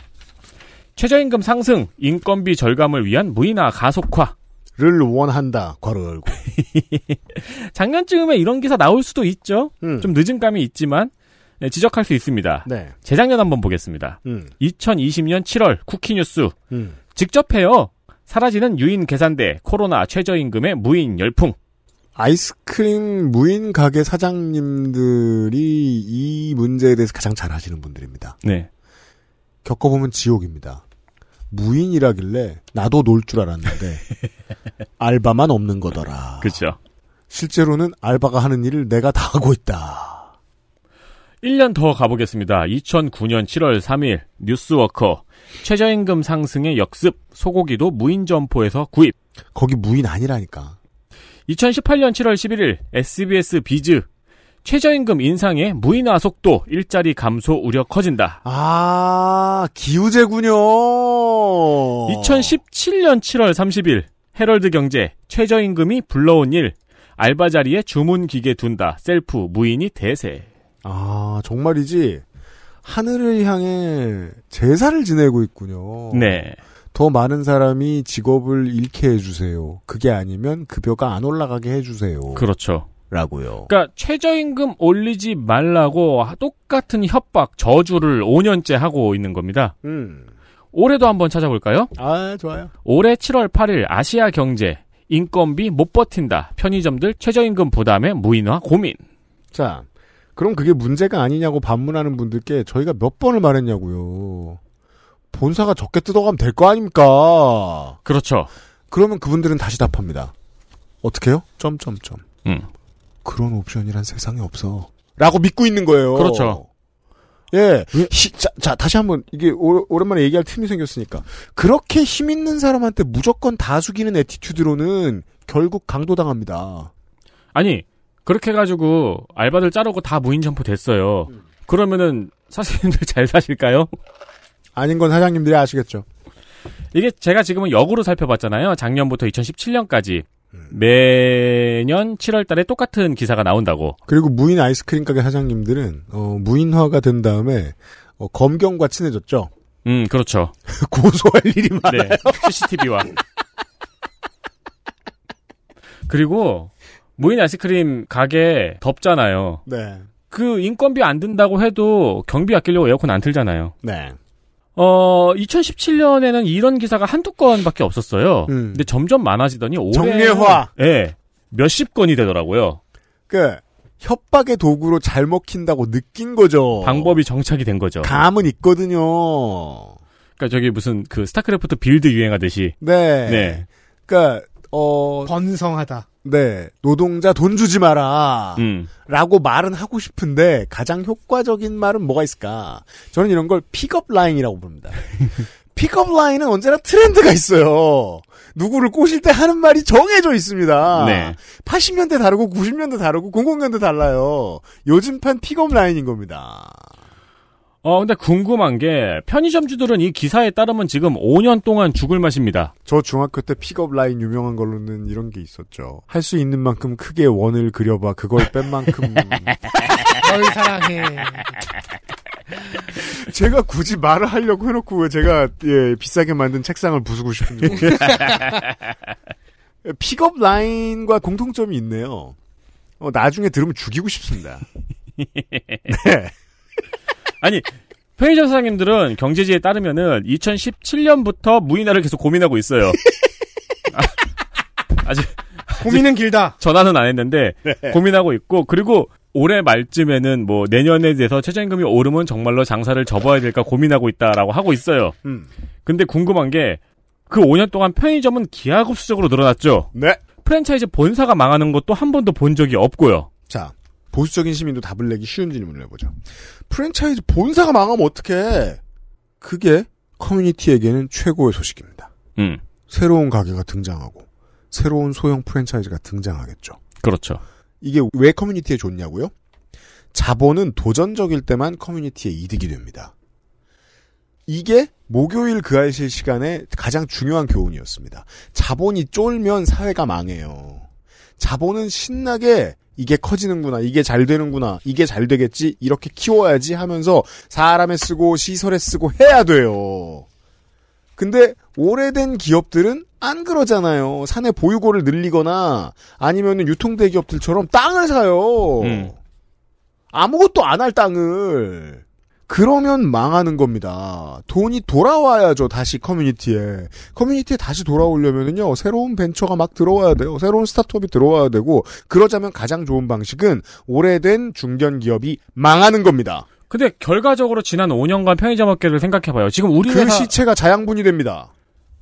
최저임금 상승, 인건비 절감을 위한 무인화 가속화. 를 원한다. 괄호 열고. 작년쯤에 이런 기사 나올 수도 있죠. 음. 좀 늦은 감이 있지만 네, 지적할 수 있습니다. 네. 재작년 한번 보겠습니다. 음. 2020년 7월 쿠키뉴스 음. 직접 해요. 사라지는 유인 계산대 코로나 최저임금의 무인 열풍. 아이스크림 무인 가게 사장님들이 이 문제에 대해서 가장 잘 아시는 분들입니다. 네. 겪어보면 지옥입니다. 무인이라길래 나도 놀 줄 알았는데 알바만 없는 거더라. 그렇죠. 실제로는 알바가 하는 일을 내가 다 하고 있다. 1년 더 가보겠습니다. 2009년 7월 3일 뉴스워커 최저임금 상승의 역습 소고기도 무인 점포에서 구입. 거기 무인 아니라니까. 2018년 7월 11일 SBS 비즈 최저임금 인상에 무인화 속도 일자리 감소 우려 커진다. 아 기우제군요. 2017년 7월 30일 헤럴드 경제 최저임금이 불러온 일 알바 자리에 주문 기계 둔다 셀프 무인이 대세. 아 정말이지 하늘을 향해 제사를 지내고 있군요. 네. 더 많은 사람이 직업을 잃게 해주세요. 그게 아니면 급여가 안 올라가게 해주세요. 그렇죠. 라고요. 그러니까 최저임금 올리지 말라고 똑같은 협박 저주를 5년째 하고 있는 겁니다. 음. 올해도 한번 찾아볼까요? 아 좋아요. 올해 7월 8일 아시아 경제 인건비 못 버틴다 편의점들 최저임금 부담에 무인화 고민. 자, 그럼 그게 문제가 아니냐고 반문하는 분들께 저희가 몇 번을 말했냐고요. 본사가 적게 뜯어가면 될 거 아닙니까? 그렇죠. 그러면 그분들은 다시 답합니다. 어떻게 해요? 점점점. 음. 그런 옵션이란 세상에 없어. 라고 믿고 있는 거예요. 그렇죠. 예. 히- 자, 자, 다시 한번, 이게 오, 오랜만에 얘기할 틈이 생겼으니까. 그렇게 힘 있는 사람한테 무조건 다 숙이는 attitude로는 결국 강도당합니다. 아니 그렇게 해가지고 알바들 자르고 다 무인 점포 됐어요. 그러면은 사장님들 잘 사실까요? 아닌 건 사장님들이 아시겠죠. 이게 제가 지금은 역으로 살펴봤잖아요. 작년부터 2017년까지 매년 7월 달에 똑같은 기사가 나온다고. 그리고 무인 아이스크림 가게 사장님들은, 어, 무인화가 된 다음에, 어, 검경과 친해졌죠. 음 그렇죠. 고소할 일이 많아요. 네, CCTV와. 그리고 무인 아이스크림 가게 덥잖아요. 네. 그 인건비 안 든다고 해도 경비 아끼려고 에어컨 안 틀잖아요. 네. 어, 2017년에는 이런 기사가 한두 건밖에 없었어요. 근데 점점 많아지더니 올해 정례화. 예. 몇십 건이 되더라고요. 그, 협박의 도구로 잘 먹힌다고 느낀 거죠. 방법이 정착이 된 거죠. 감은 있거든요. 그러니까 저기 무슨 그 스타크래프트 build 유행하듯이 네. 네. 그니까, 어. 번성하다. 네. 노동자 돈 주지 마라. 음. 라고 말은 하고 싶은데 가장 효과적인 말은 뭐가 있을까? 저는 이런 걸 pickup line이라고 부릅니다. pickup line은 언제나 트렌드가 있어요. 누구를 꼬실 때 하는 말이 정해져 있습니다. 네. 80년대 다르고 90년대 다르고 00년대 달라요. 요즘판 pickup line인 겁니다. 어, 근데 궁금한 게 편의점주들은 이 기사에 따르면 지금 5년 동안 죽을 맛입니다. 저 중학교 때 pickup line 유명한 걸로는 이런 게 있었죠. 할 수 있는 만큼 크게 원을 그려봐. 그걸 뺀 만큼 널 사랑해. 제가 굳이 말을 하려고 해놓고 왜 제가 예, 비싸게 만든 책상을 부수고 싶은지 pickup line과 공통점이 있네요. 어, 나중에 들으면 죽이고 싶습니다. 네. 아니, 편의점 사장님들은 경제지에 따르면은 2017년부터 무인화를 계속 고민하고 있어요. 아, 아직 고민은 길다. 전화는 안 했는데 네. 고민하고 있고 그리고 올해 말쯤에는 뭐 내년에 대해서 최저임금이 오르면 정말로 장사를 접어야 될까 고민하고 있다라고 하고 있어요. 음. 근데 궁금한 게 그 5년 동안 편의점은 기하급수적으로 늘어났죠. 네. 프랜차이즈 본사가 망하는 것도 한 번도 본 적이 없고요. 자, 보수적인 시민도 답을 내기 쉬운 질문을 해보죠. 프랜차이즈 본사가 망하면 어떡해? 그게 커뮤니티에게는 최고의 소식입니다. 음, 새로운 가게가 등장하고 새로운 소형 프랜차이즈가 등장하겠죠. 그렇죠. 이게 왜 커뮤니티에 좋냐고요? 자본은 도전적일 때만 커뮤니티에 이득이 됩니다. 이게 목요일 그 알실 시간에 가장 중요한 교훈이었습니다. 자본이 쫄면 사회가 망해요. 자본은 신나게 이게 커지는구나, 이게 잘 되는구나, 이게 잘 되겠지, 이렇게 키워야지 하면서 사람에 쓰고 시설에 쓰고 해야 돼요. 근데 오래된 기업들은 안 그러잖아요. 사내 보유고를 늘리거나 아니면 유통대 기업들처럼 땅을 사요. 음. 아무것도 안 할 땅을. 그러면 망하는 겁니다. 돈이 돌아와야죠, 다시 커뮤니티에. 커뮤니티에 다시 돌아오려면요, 새로운 벤처가 막 들어와야 돼요. 새로운 스타트업이 들어와야 되고, 그러자면 가장 좋은 방식은 오래된 중견 기업이 망하는 겁니다. 근데 결과적으로 지난 5년간 편의점 업계를 생각해봐요. 지금 우리 그 회사 시체가 자양분이 됩니다.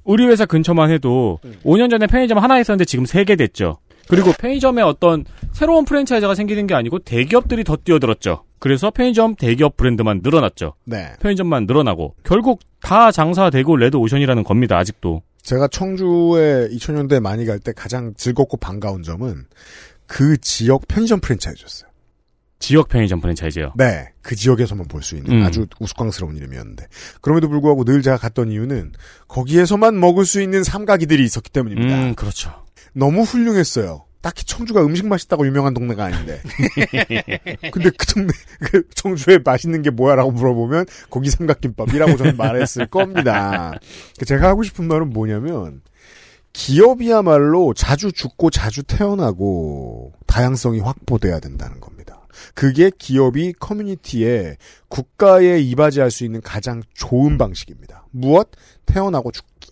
우리 회사 근처만 해도 5년 전에 편의점 하나 있었는데 지금 3개 됐죠. 그리고 편의점에 어떤 새로운 프랜차이즈가 생기는 게 아니고 대기업들이 더 뛰어들었죠. 그래서 편의점 대기업 브랜드만 늘어났죠. 네. 편의점만 늘어나고 결국 다 장사되고 레드 오션이라는 겁니다. 아직도. 제가 청주에 2000년대 많이 갈 때 가장 즐겁고 반가운 점은 그 지역 편의점 프랜차이즈였어요. 지역 편의점 프랜차이즈요. 네. 그 지역에서만 볼 수 있는 음. 아주 우스꽝스러운 이름이었는데. 그럼에도 불구하고 늘 제가 갔던 이유는 거기에서만 먹을 수 있는 삼가기들이 있었기 때문입니다. 음, 그렇죠. 너무 훌륭했어요. 딱히 청주가 음식 맛있다고 유명한 동네가 아닌데. 근데 그 동네, 그 청주에 맛있는 게 뭐야 라고 물어보면 고기 삼각김밥이라고 저는 말했을 겁니다. 그 제가 하고 싶은 말은 뭐냐면, 기업이야말로 자주 죽고 자주 태어나고 다양성이 확보돼야 된다는 겁니다. 그게 기업이 커뮤니티에 국가에 이바지할 수 있는 가장 좋은 방식입니다. 무엇? 태어나고 죽기.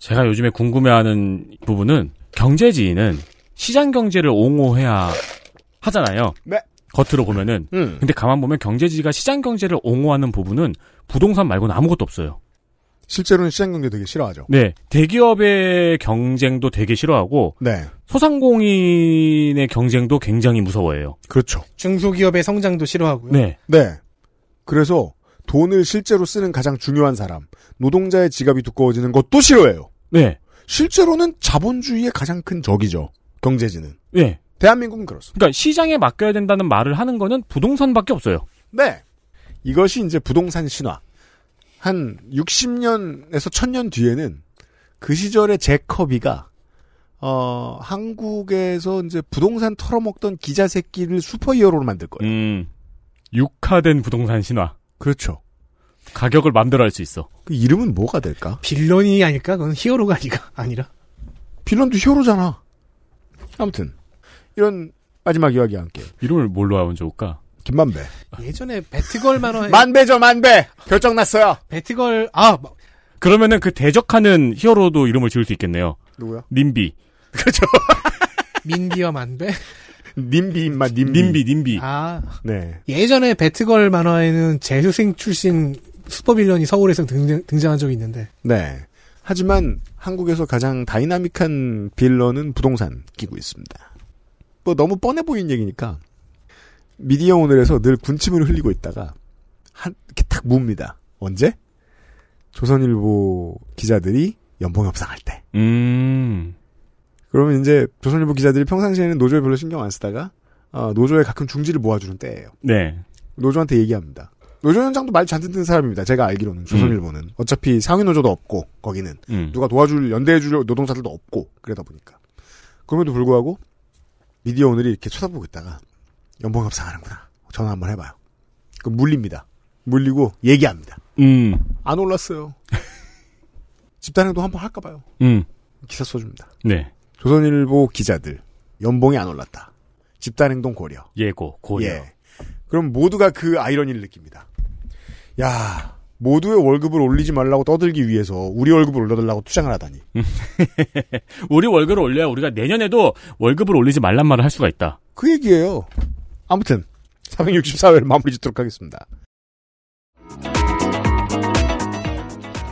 제가 요즘에 궁금해하는 부분은 경제지인은 시장 경제를 옹호해야 하잖아요. 네. 겉으로 보면은. 음. 근데 가만 보면 경제지가 시장 경제를 옹호하는 부분은 부동산 말고는 아무것도 없어요. 실제로는 시장 경제 되게 싫어하죠. 네. 대기업의 경쟁도 되게 싫어하고 네. 소상공인의 경쟁도 굉장히 무서워해요. 그렇죠. 중소기업의 성장도 싫어하고요. 네. 네. 그래서 돈을 실제로 쓰는 가장 중요한 사람, 노동자의 지갑이 두꺼워지는 것도 싫어해요. 네. 실제로는 자본주의의 가장 큰 적이죠. 경제지는. 네. 대한민국은 그렇습니다. 그러니까 시장에 맡겨야 된다는 말을 하는 거는 부동산밖에 없어요. 네. 이것이 이제 부동산 신화. 한 60년에서 1000년 뒤에는 그 시절의 제커비가 어, 한국에서 이제 부동산 털어먹던 기자 새끼를 슈퍼히어로로 만들 거예요. 음. 육화된 부동산 신화. 그렇죠. 가격을 맘대로 할 수 있어. 그 이름은 뭐가 될까? 빌런이 아닐까? 그건 히어로가 아니가 아니라. 빌런도 히어로잖아. 아무튼 이런 마지막 이야기와 함께 이름을 뭘로 하면 좋을까? 김만배. 예전에 배트걸 만화 만배죠 만배. 결정 났어요. 배트걸 아 그러면은 그 대적하는 히어로도 이름을 지을 수 있겠네요. 누구야? 님비. 그렇죠. 민비와 만배. 님비 인마 님비. 님비 님비. 아 네. 예전에 배트걸 만화에는 재수생 출신 supervillain이 서울에서 등장, 등장한 적이 있는데 네. 하지만 한국에서 가장 다이나믹한 villain은 부동산 끼고 있습니다. 뭐 너무 뻔해 보이는 얘기니까 미디어 오늘에서 늘 군침을 흘리고 있다가 한 이렇게 탁 뭡니다. 언제? 조선일보 기자들이 연봉 협상할 때. 음. 그러면 이제 조선일보 기자들이 평상시에는 노조에 별로 신경 안 쓰다가 어, 노조에 가끔 중지를 모아주는 때예요. 네. 노조한테 얘기합니다. 노조위원장도 말 잘 듣는 사람입니다. 제가 알기로는 조선일보는 어차피 상위 노조도 없고 거기는 음. 누가 도와줄 연대해줄 노동자들도 없고 그러다 보니까 그럼에도 불구하고 미디어 오늘이 이렇게 쳐다보고 있다가 연봉 협상하는구나 전화 한번 해봐요. 그 물립니다. 물리고 얘기합니다. 음. 안 올랐어요. 집단행동 한번 할까 봐요. 음. 기사 써줍니다. 네. 조선일보 기자들 연봉이 안 올랐다. 집단행동 고려. 예고 고려. 예. 그럼 모두가 그 아이러니를 느낍니다. 야, 모두의 월급을 올리지 말라고 떠들기 위해서 우리 월급을 올려달라고 투쟁을 하다니. 우리 월급을 올려야 우리가 내년에도 월급을 올리지 말란 말을 할 수가 있다. 그 얘기예요. 아무튼 464회를 마무리 짓도록 하겠습니다.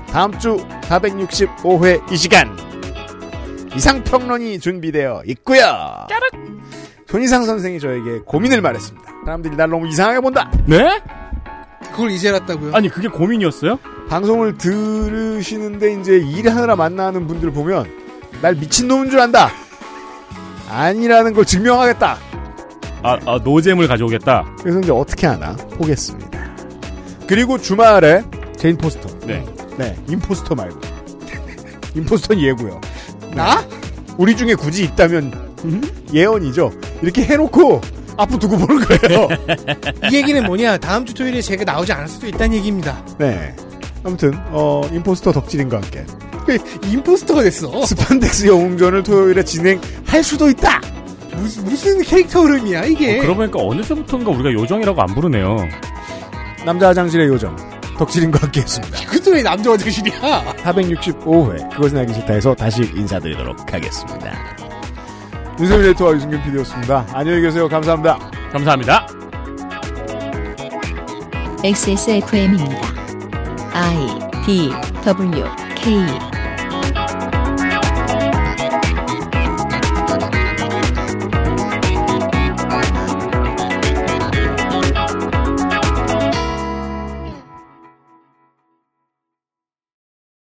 다음 주 465회 이 시간 이상평론이 준비되어 있고요. 손이상 선생이 저에게 고민을 말했습니다. 사람들이 날 너무 이상하게 본다. 네? 그걸 이제 알았다고요? 아니 그게 고민이었어요? 방송을 들으시는데 이제 일하느라 만나는 분들 보면 날 미친놈인 줄 안다. 아니라는 걸 증명하겠다. 아, 아 노잼을 가져오겠다. 그래서 이제 어떻게 하나 보겠습니다. 그리고 주말에 제인 포스터. 네. 네, imposter 말고. imposter는 얘고요. 나? 우리 중에 굳이 있다면 예언이죠. 이렇게 해놓고 앞으로 두고 보는 거예요. 이 얘기는 뭐냐? 다음 주 토요일에 제가 나오지 않을 수도 있다는 얘기입니다. 네. 아무튼 어 임포스터 덕질인과 함께 임포스터가 됐어. 스판덱스 영웅전을 토요일에 진행할 수도 있다. 무슨, 무슨 캐릭터 흐름이야 이게? 어, 그러고 보니까 어느새부터인가 우리가 요정이라고 안 부르네요. 남자 화장실의 요정 덕질인과 함께했습니다. 그것도 왜 남자 화장실이야? 465회 그것은 알기 싫다에서 다시 인사드리도록 하겠습니다. 윤세민 레터와 유승균 PD였습니다. 안녕히 계세요. 감사합니다. 감사합니다. XSFM입니다. I D W K